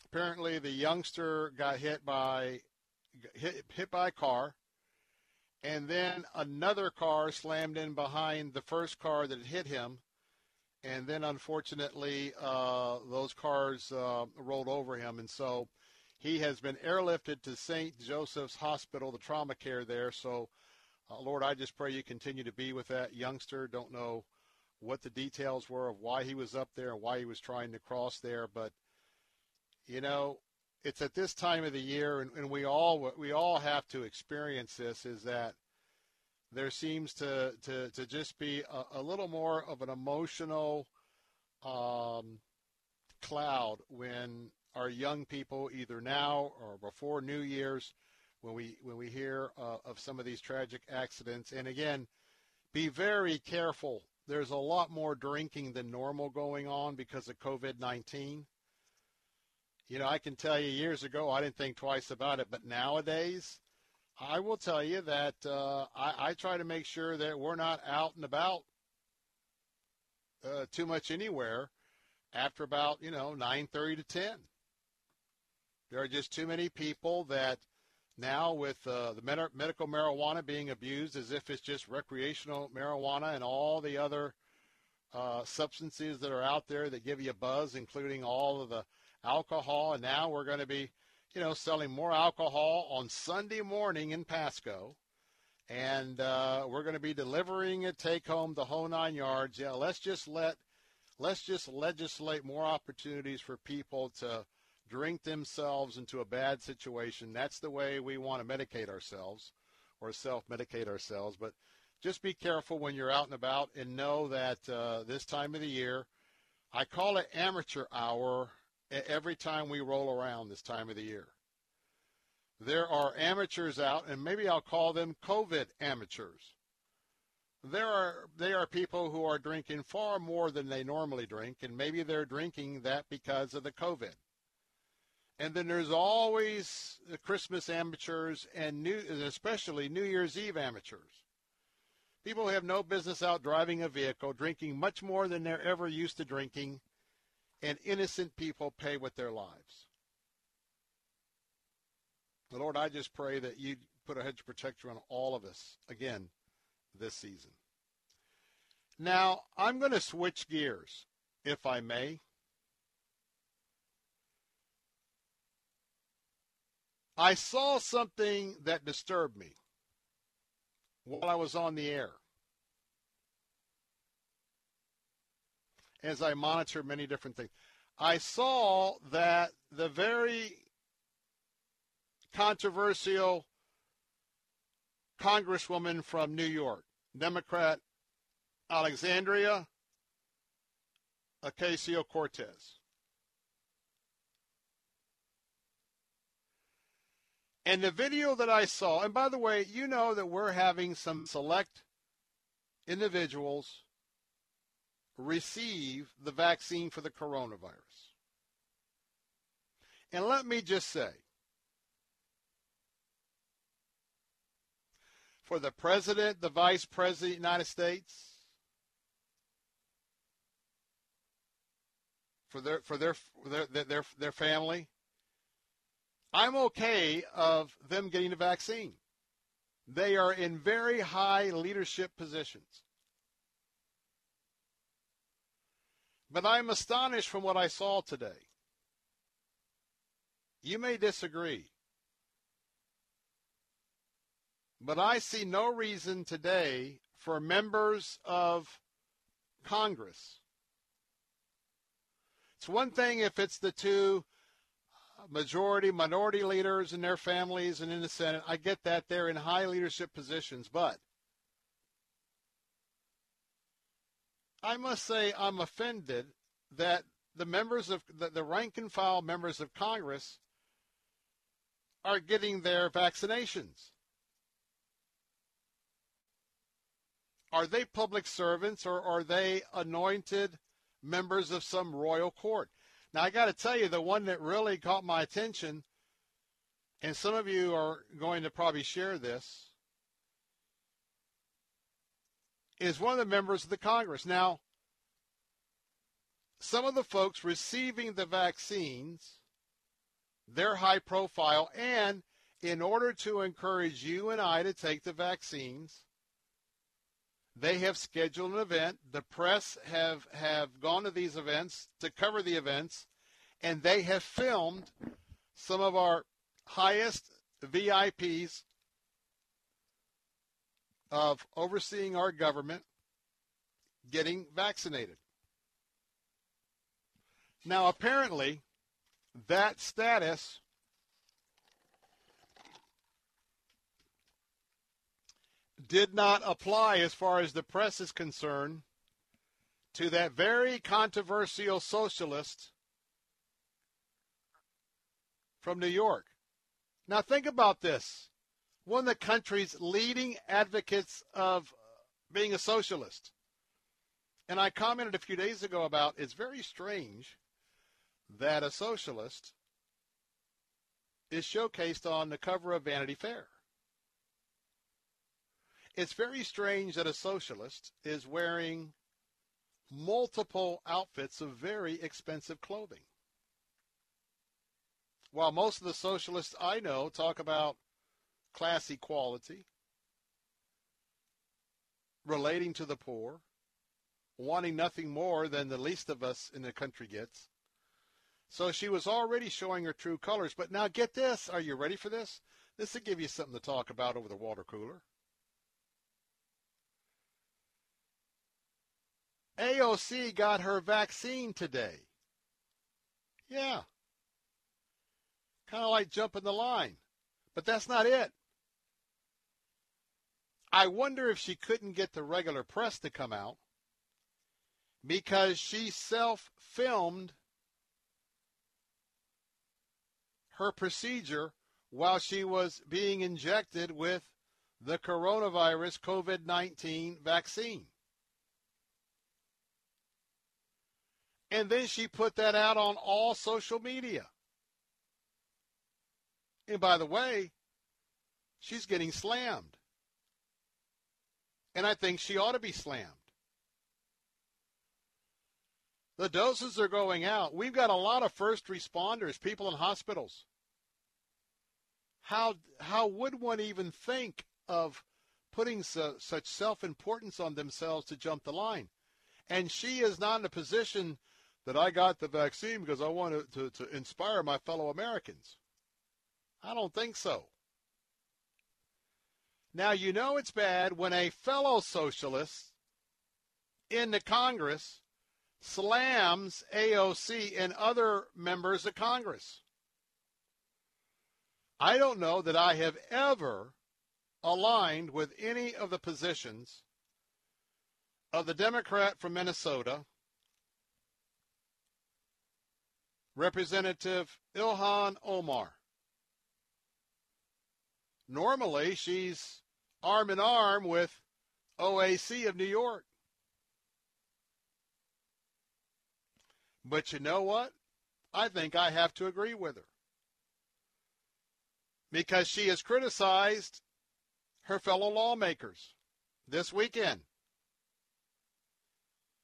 S2: apparently, the youngster got hit by hit, hit by a car, and then another car slammed in behind the first car that hit him and then unfortunately uh, those cars uh, rolled over him, and so he has been airlifted to St. Joseph's Hospital, the trauma care there. So, uh, Lord, I just pray you continue to be with that youngster. Don't know what the details were of why he was up there and why he was trying to cross there, but you know, it's at this time of the year, and, and we all we all have to experience this. Is that there seems to, to, to just be a, a little more of an emotional um, cloud when our young people, either now or before New Year's, when we when we hear uh, of some of these tragic accidents. And again, be very careful. There's a lot more drinking than normal going on because of COVID-19. You know, I can tell you years ago I didn't think twice about it, but nowadays I will tell you that uh, I, I, try to make sure that we're not out and about uh, too much anywhere after about you know 9:30 to 10. There are just too many people that now with uh, the med- medical marijuana being abused as if it's just recreational marijuana and all the other uh, substances that are out there that give you a buzz, including all of the alcohol, and now we're going to be you know, selling more alcohol on Sunday morning in Pasco. And uh, we're going to be delivering it take home the whole nine yards. Yeah, let's just let, let's just legislate more opportunities for people to drink themselves into a bad situation. That's the way we want to medicate ourselves or self-medicate ourselves. But just be careful when you're out and about and know that uh, this time of the year, I call it amateur hour every time we roll around this time of the year. There are amateurs out, and maybe I'll call them COVID amateurs. There are they are people who are drinking far more than they normally drink, and maybe they're drinking that because of the COVID. And then there's always the Christmas amateurs and new, especially New Year's Eve amateurs. People have no business out driving a vehicle, drinking much more than they're ever used to drinking, and innocent people pay with their lives. Lord, I just pray that you put a hedge of protection on all of us again this season. Now, I'm going to switch gears, if I may. I saw something that disturbed me while I was on the air. As I monitor many different things. I saw that the very controversial congresswoman from New York, Democrat Alexandria Ocasio Cortez. And the video that I saw, and by the way, you know that we're having some select individuals receive the vaccine for the coronavirus. And let me just say, for the president, the vice president of the United States, for their for their their their, their family, I'm okay of them getting the vaccine. They are in very high leadership positions. But I'm astonished from what I saw today. You may disagree. But I see no reason today for members of Congress It's one thing if it's the two majority, minority leaders and their families and in the Senate. I get that they're in high leadership positions, but I must say I'm offended that the members of the, the rank and file members of Congress are getting their vaccinations. Are they public servants or are they anointed members of some royal court? Now, I got to tell you, the one that really caught my attention, and some of you are going to probably share this, is one of the members of the Congress. Now, some of the folks receiving the vaccines, they're high profile, and in order to encourage you and I to take the vaccines, they have scheduled an event. The press have, have gone to these events to cover the events, and they have filmed some of our highest VIPs of overseeing our government getting vaccinated. Now, apparently, that status did not apply as far as the press is concerned to that very controversial socialist from New York. Now, think about this. One of the country's leading advocates of being a socialist. And I commented a few days ago about it's very strange that a socialist is showcased on the cover of Vanity Fair. It's very strange that a socialist is wearing multiple outfits of very expensive clothing. While most of the socialists I know talk about class equality, relating to the poor, wanting nothing more than the least of us in the country gets. So she was already showing her true colors. But now get this. Are you ready for this? This will give you something to talk about over the water cooler. AOC got her vaccine today. Yeah. Kind of like jumping the line. But that's not it. I wonder if she couldn't get the regular press to come out because she self filmed her procedure while she was being injected with the coronavirus COVID 19 vaccine. And then she put that out on all social media. And by the way, she's getting slammed. And I think she ought to be slammed. The doses are going out. We've got a lot of first responders, people in hospitals. How, how would one even think of putting su- such self importance on themselves to jump the line? And she is not in a position that I got the vaccine because I wanted to, to inspire my fellow Americans. I don't think so. Now, you know it's bad when a fellow socialist in the Congress slams AOC and other members of Congress. I don't know that I have ever aligned with any of the positions of the Democrat from Minnesota, Representative Ilhan Omar. Normally, she's arm in arm with OAC of New York. But you know what? I think I have to agree with her. Because she has criticized her fellow lawmakers this weekend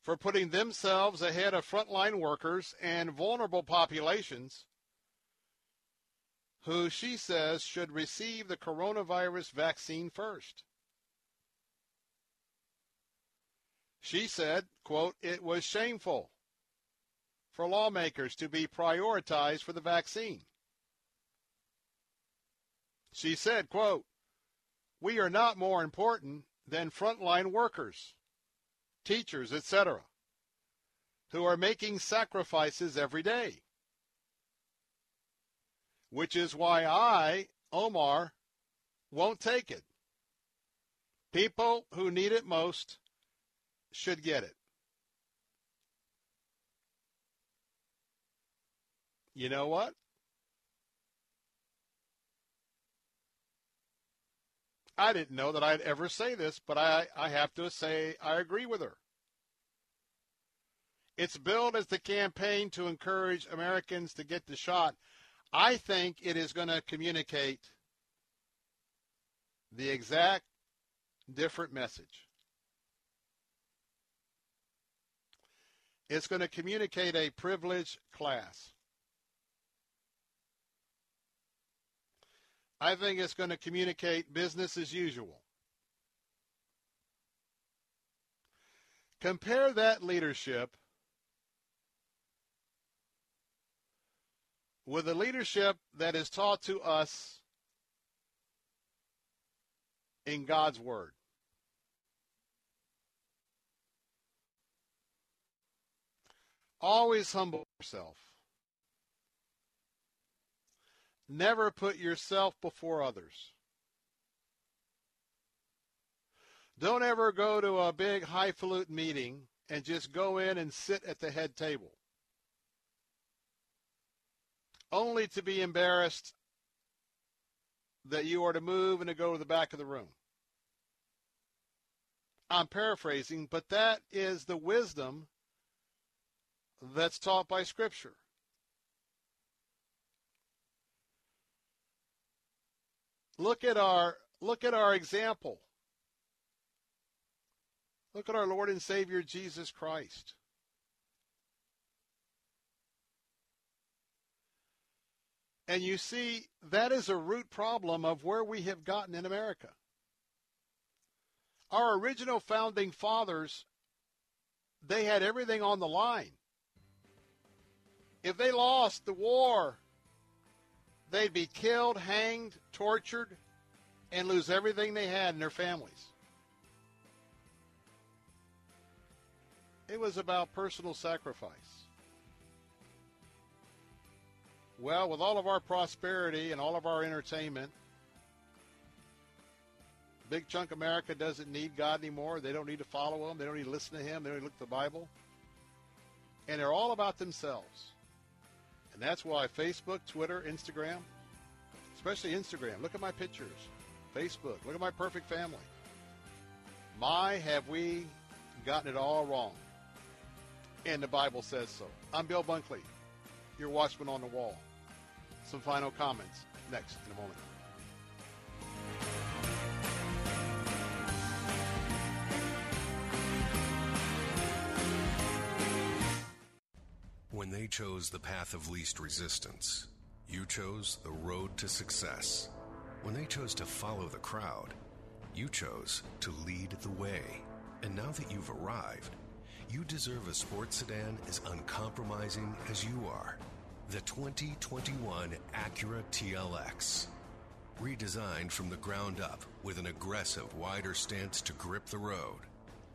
S2: for putting themselves ahead of frontline workers and vulnerable populations who she says should receive the coronavirus vaccine first. She said, quote, it was shameful for lawmakers to be prioritized for the vaccine. She said, quote, we are not more important than frontline workers, teachers, etc. who are making sacrifices every day. Which is why I, Omar, won't take it. People who need it most should get it. You know what? I didn't know that I'd ever say this, but I, I have to say I agree with her. It's billed as the campaign to encourage Americans to get the shot. I think it is going to communicate the exact different message. It's going to communicate a privileged class. I think it's going to communicate business as usual. Compare that leadership with the leadership that is taught to us in God's Word. Always humble yourself. Never put yourself before others. Don't ever go to a big highfalutin meeting and just go in and sit at the head table. Only to be embarrassed that you are to move and to go to the back of the room. I'm paraphrasing, but that is the wisdom that's taught by Scripture. Look at our look at our example. Look at our Lord and Savior Jesus Christ. And you see, that is a root problem of where we have gotten in America. Our original founding fathers, they had everything on the line. If they lost the war, they'd be killed, hanged, tortured, and lose everything they had in their families. It was about personal sacrifice. Well, with all of our prosperity and all of our entertainment, big chunk of America doesn't need God anymore. They don't need to follow Him. They don't need to listen to Him. They don't need to look at the Bible. And they're all about themselves. And that's why Facebook, Twitter, Instagram, especially Instagram, look at my pictures. Facebook, look at my perfect family. My, have we gotten it all wrong. And the Bible says so. I'm Bill Bunkley, your watchman on the wall. Some final comments next in a moment.
S18: When they chose the path of least resistance, you chose the road to success. When they chose to follow the crowd, you chose to lead the way. And now that you've arrived, you deserve a sports sedan as uncompromising as you are. The 2021 Acura TLX. Redesigned from the ground up with an aggressive, wider stance to grip the road,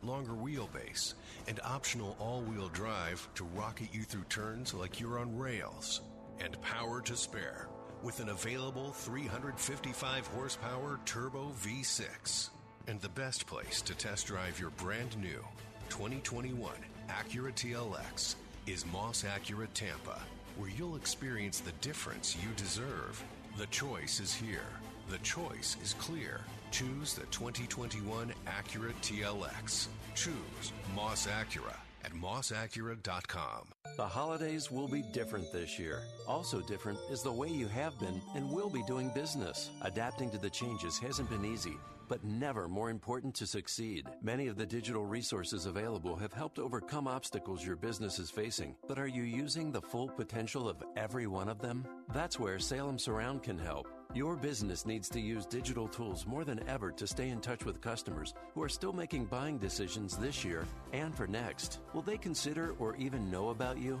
S18: longer wheelbase, and optional all wheel drive to rocket you through turns like you're on rails, and power to spare with an available 355 horsepower turbo V6. And the best place to test drive your brand new 2021 Acura TLX is Moss Acura Tampa, where you'll experience the difference you deserve. The choice is here. The choice is clear. Choose the 2021 Acura TLX. Choose Moss Acura at mossacura.com.
S68: The holidays will be different this year. Also different is the way you have been and will be doing business. Adapting to the changes hasn't been easy but never more important to succeed. Many of the digital resources available have helped overcome obstacles your business is facing, but are you using the full potential of every one of them? That's where Salem Surround can help. Your business needs to use digital tools more than ever to stay in touch with customers who are still making buying decisions this year and for next. Will they consider or even know about you?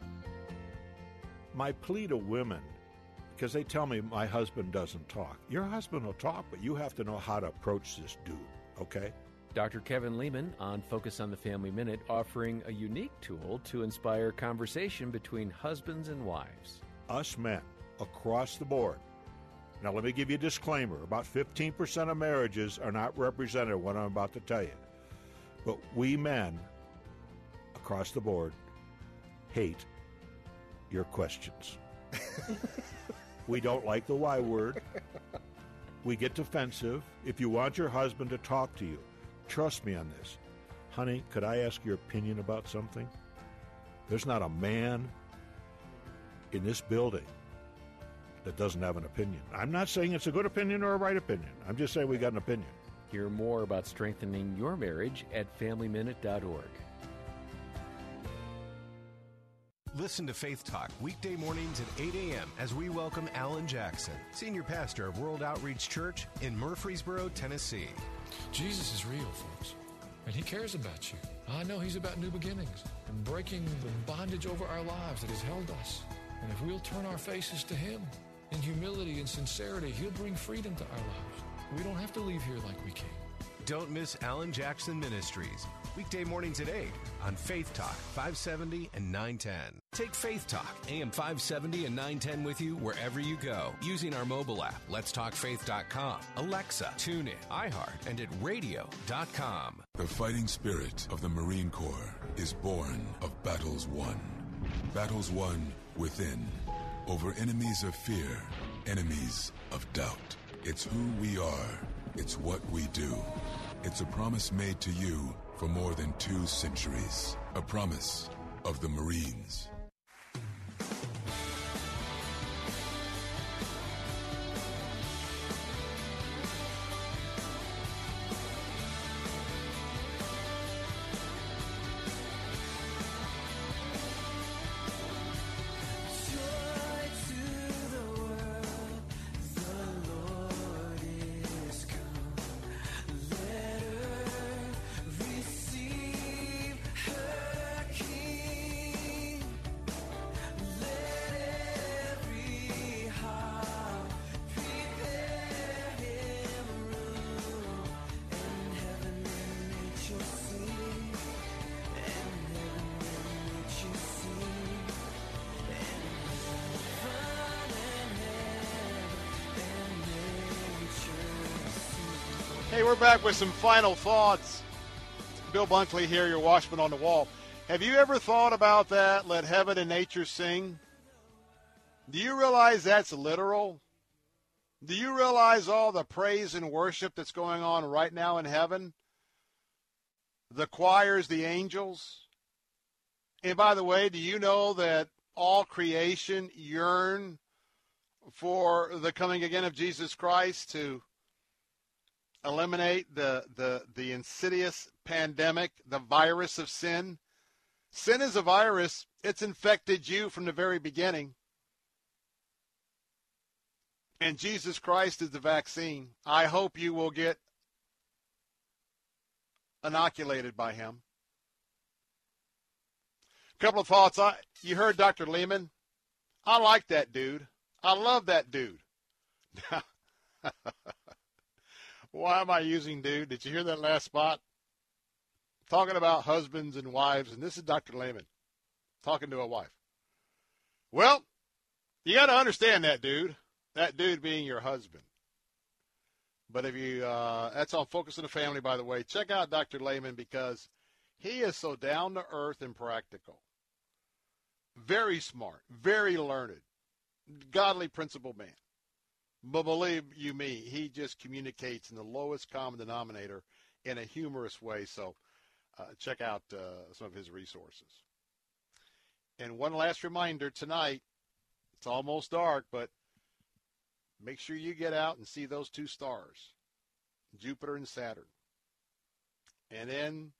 S69: My plea to women, because they tell me my husband doesn't talk. Your husband will talk, but you have to know how to approach this dude, okay?
S17: Dr. Kevin Leman on Focus on the Family Minute offering a unique tool to inspire conversation between husbands and wives.
S69: Us men, across the board. Now, let me give you a disclaimer about 15% of marriages are not represented, what I'm about to tell you. But we men, across the board, hate your questions. we don't like the Y word. We get defensive. If you want your husband to talk to you, trust me on this. Honey, could I ask your opinion about something? There's not a man in this building that doesn't have an opinion. I'm not saying it's a good opinion or a right opinion. I'm just saying we got an opinion.
S17: Hear more about strengthening your marriage at FamilyMinute.org.
S18: Listen to Faith Talk weekday mornings at 8 a.m. as we welcome Allen Jackson, Senior Pastor of World Outreach Church in Murfreesboro, Tennessee.
S70: Jesus is real, folks, and He cares about you. I know He's about new beginnings and breaking the bondage over our lives that has held us. And if we'll turn our faces to Him in humility and sincerity, He'll bring freedom to our lives. We don't have to leave here like we came.
S18: Don't miss Allen Jackson Ministries. Weekday mornings at 8 on Faith Talk 570 and 910. Take Faith Talk AM 570 and 910 with you wherever you go using our mobile app, letstalkfaith.com, Alexa, TuneIn, iHeart, and at radio.com.
S67: The fighting spirit of the Marine Corps is born of battles won. Battles won within, over enemies of fear, enemies of doubt. It's who we are. It's what we do. It's a promise made to you for more than two centuries. A promise of the Marines.
S2: With some final thoughts. Bill Bunkley here, your watchman on the wall. Have you ever thought about that? Let heaven and nature sing. Do you realize that's literal? Do you realize all the praise and worship that's going on right now in heaven? The choirs, the angels. And by the way, do you know that all creation yearn for the coming again of Jesus Christ to eliminate the, the, the insidious pandemic, the virus of sin. Sin is a virus. It's infected you from the very beginning. And Jesus Christ is the vaccine. I hope you will get inoculated by him. A couple of thoughts. I, you heard Dr. Leman. I like that dude. I love that dude. Why am I using dude? Did you hear that last spot? Talking about husbands and wives, and this is Dr. Leman talking to a wife. Well, you got to understand that dude. That dude being your husband. But if you, uh, that's on Focus on the Family, by the way. Check out Dr. Leman because he is so down to earth and practical. Very smart, very learned, godly principled man. But believe you me, he just communicates in the lowest common denominator in a humorous way. So uh, check out uh, some of his resources. And one last reminder tonight, it's almost dark, but make sure you get out and see those two stars, Jupiter and Saturn. And then,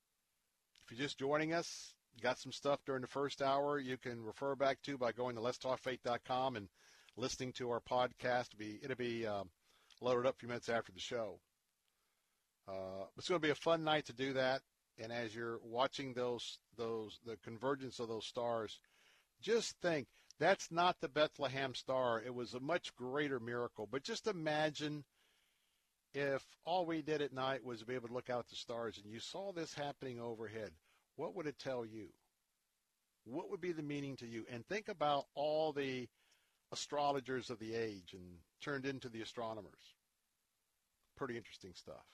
S2: if you're just joining us, got some stuff during the first hour you can refer back to by going to letstalkfaith.com and listening to our podcast. It'll be, it'll be um, loaded up a few minutes after the show. Uh, it's going to be a fun night to do that. And as you're watching those those the convergence of those stars, just think that's not the Bethlehem star. It was a much greater miracle. But just imagine if all we did at night was to be able to look out at the stars and you saw this happening overhead. What would it tell you? What would be the meaning to you? And think about all the astrologers of the age and turned into the astronomers. Pretty interesting stuff.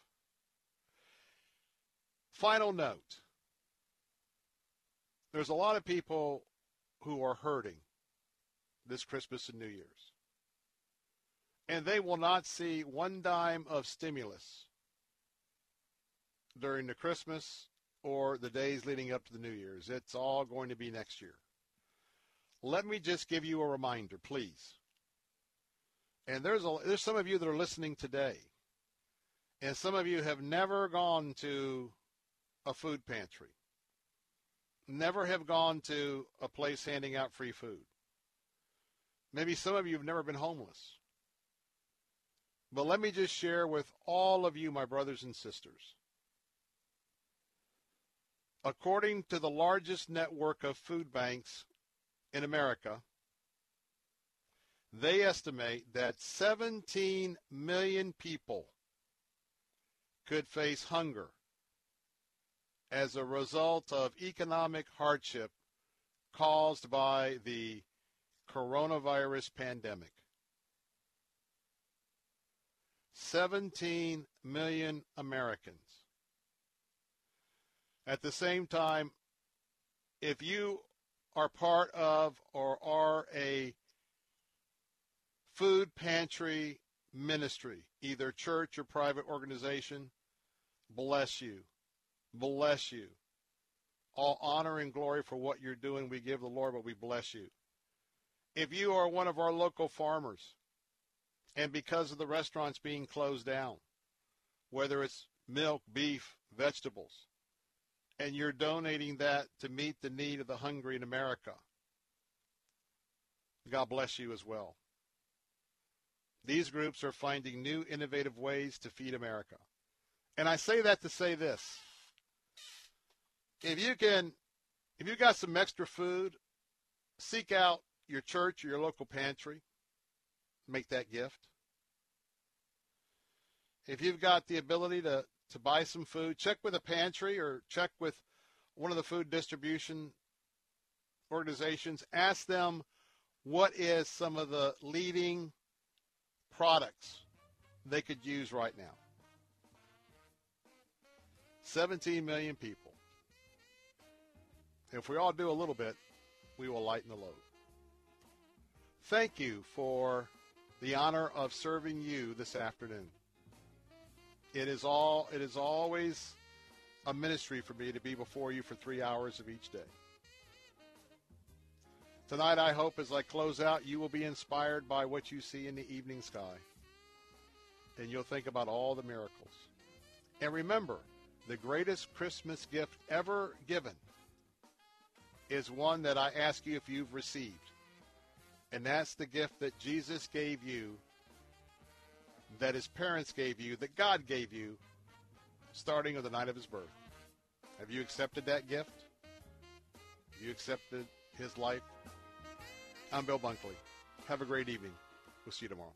S2: Final note. There's a lot of people who are hurting this Christmas and New Year's. And they will not see one dime of stimulus during the Christmas or the days leading up to the New Year's. It's all going to be next year. Let me just give you a reminder, please. And there's a, there's some of you that are listening today, and some of you have never gone to a food pantry, never have gone to a place handing out free food. Maybe some of you have never been homeless. But let me just share with all of you, my brothers and sisters. According to the largest network of food banks in America, they estimate that 17 million people could face hunger as a result of economic hardship caused by the coronavirus pandemic. 17 million Americans. At the same time, if you are part of or are a food pantry ministry, either church or private organization, bless you. Bless you. All honor and glory for what you're doing, we give the Lord, but we bless you. If you are one of our local farmers, and because of the restaurants being closed down, whether it's milk, beef, vegetables, and you're donating that to meet the need of the hungry in America, God bless you as well. These groups are finding new innovative ways to feed America. And I say that to say this. If you can, if you've got some extra food, seek out your church or your local pantry. Make that gift. If you've got the ability to, to buy some food, check with a pantry or check with one of the food distribution organizations. Ask them what is some of the leading products they could use right now. 17 million people. If we all do a little bit, we will lighten the load. Thank you for the honor of serving you this afternoon. It is all it is always a ministry for me to be before you for 3 hours of each day. Tonight I hope as I close out you will be inspired by what you see in the evening sky. And you'll think about all the miracles. And remember, the greatest Christmas gift ever given is one that I ask you if you've received. And that's the gift that Jesus gave you, that his parents gave you, that God gave you, starting on the night of his birth. Have you accepted that gift? Have you accepted his life? I'm Bill Bunkley. Have a great evening. We'll see you tomorrow.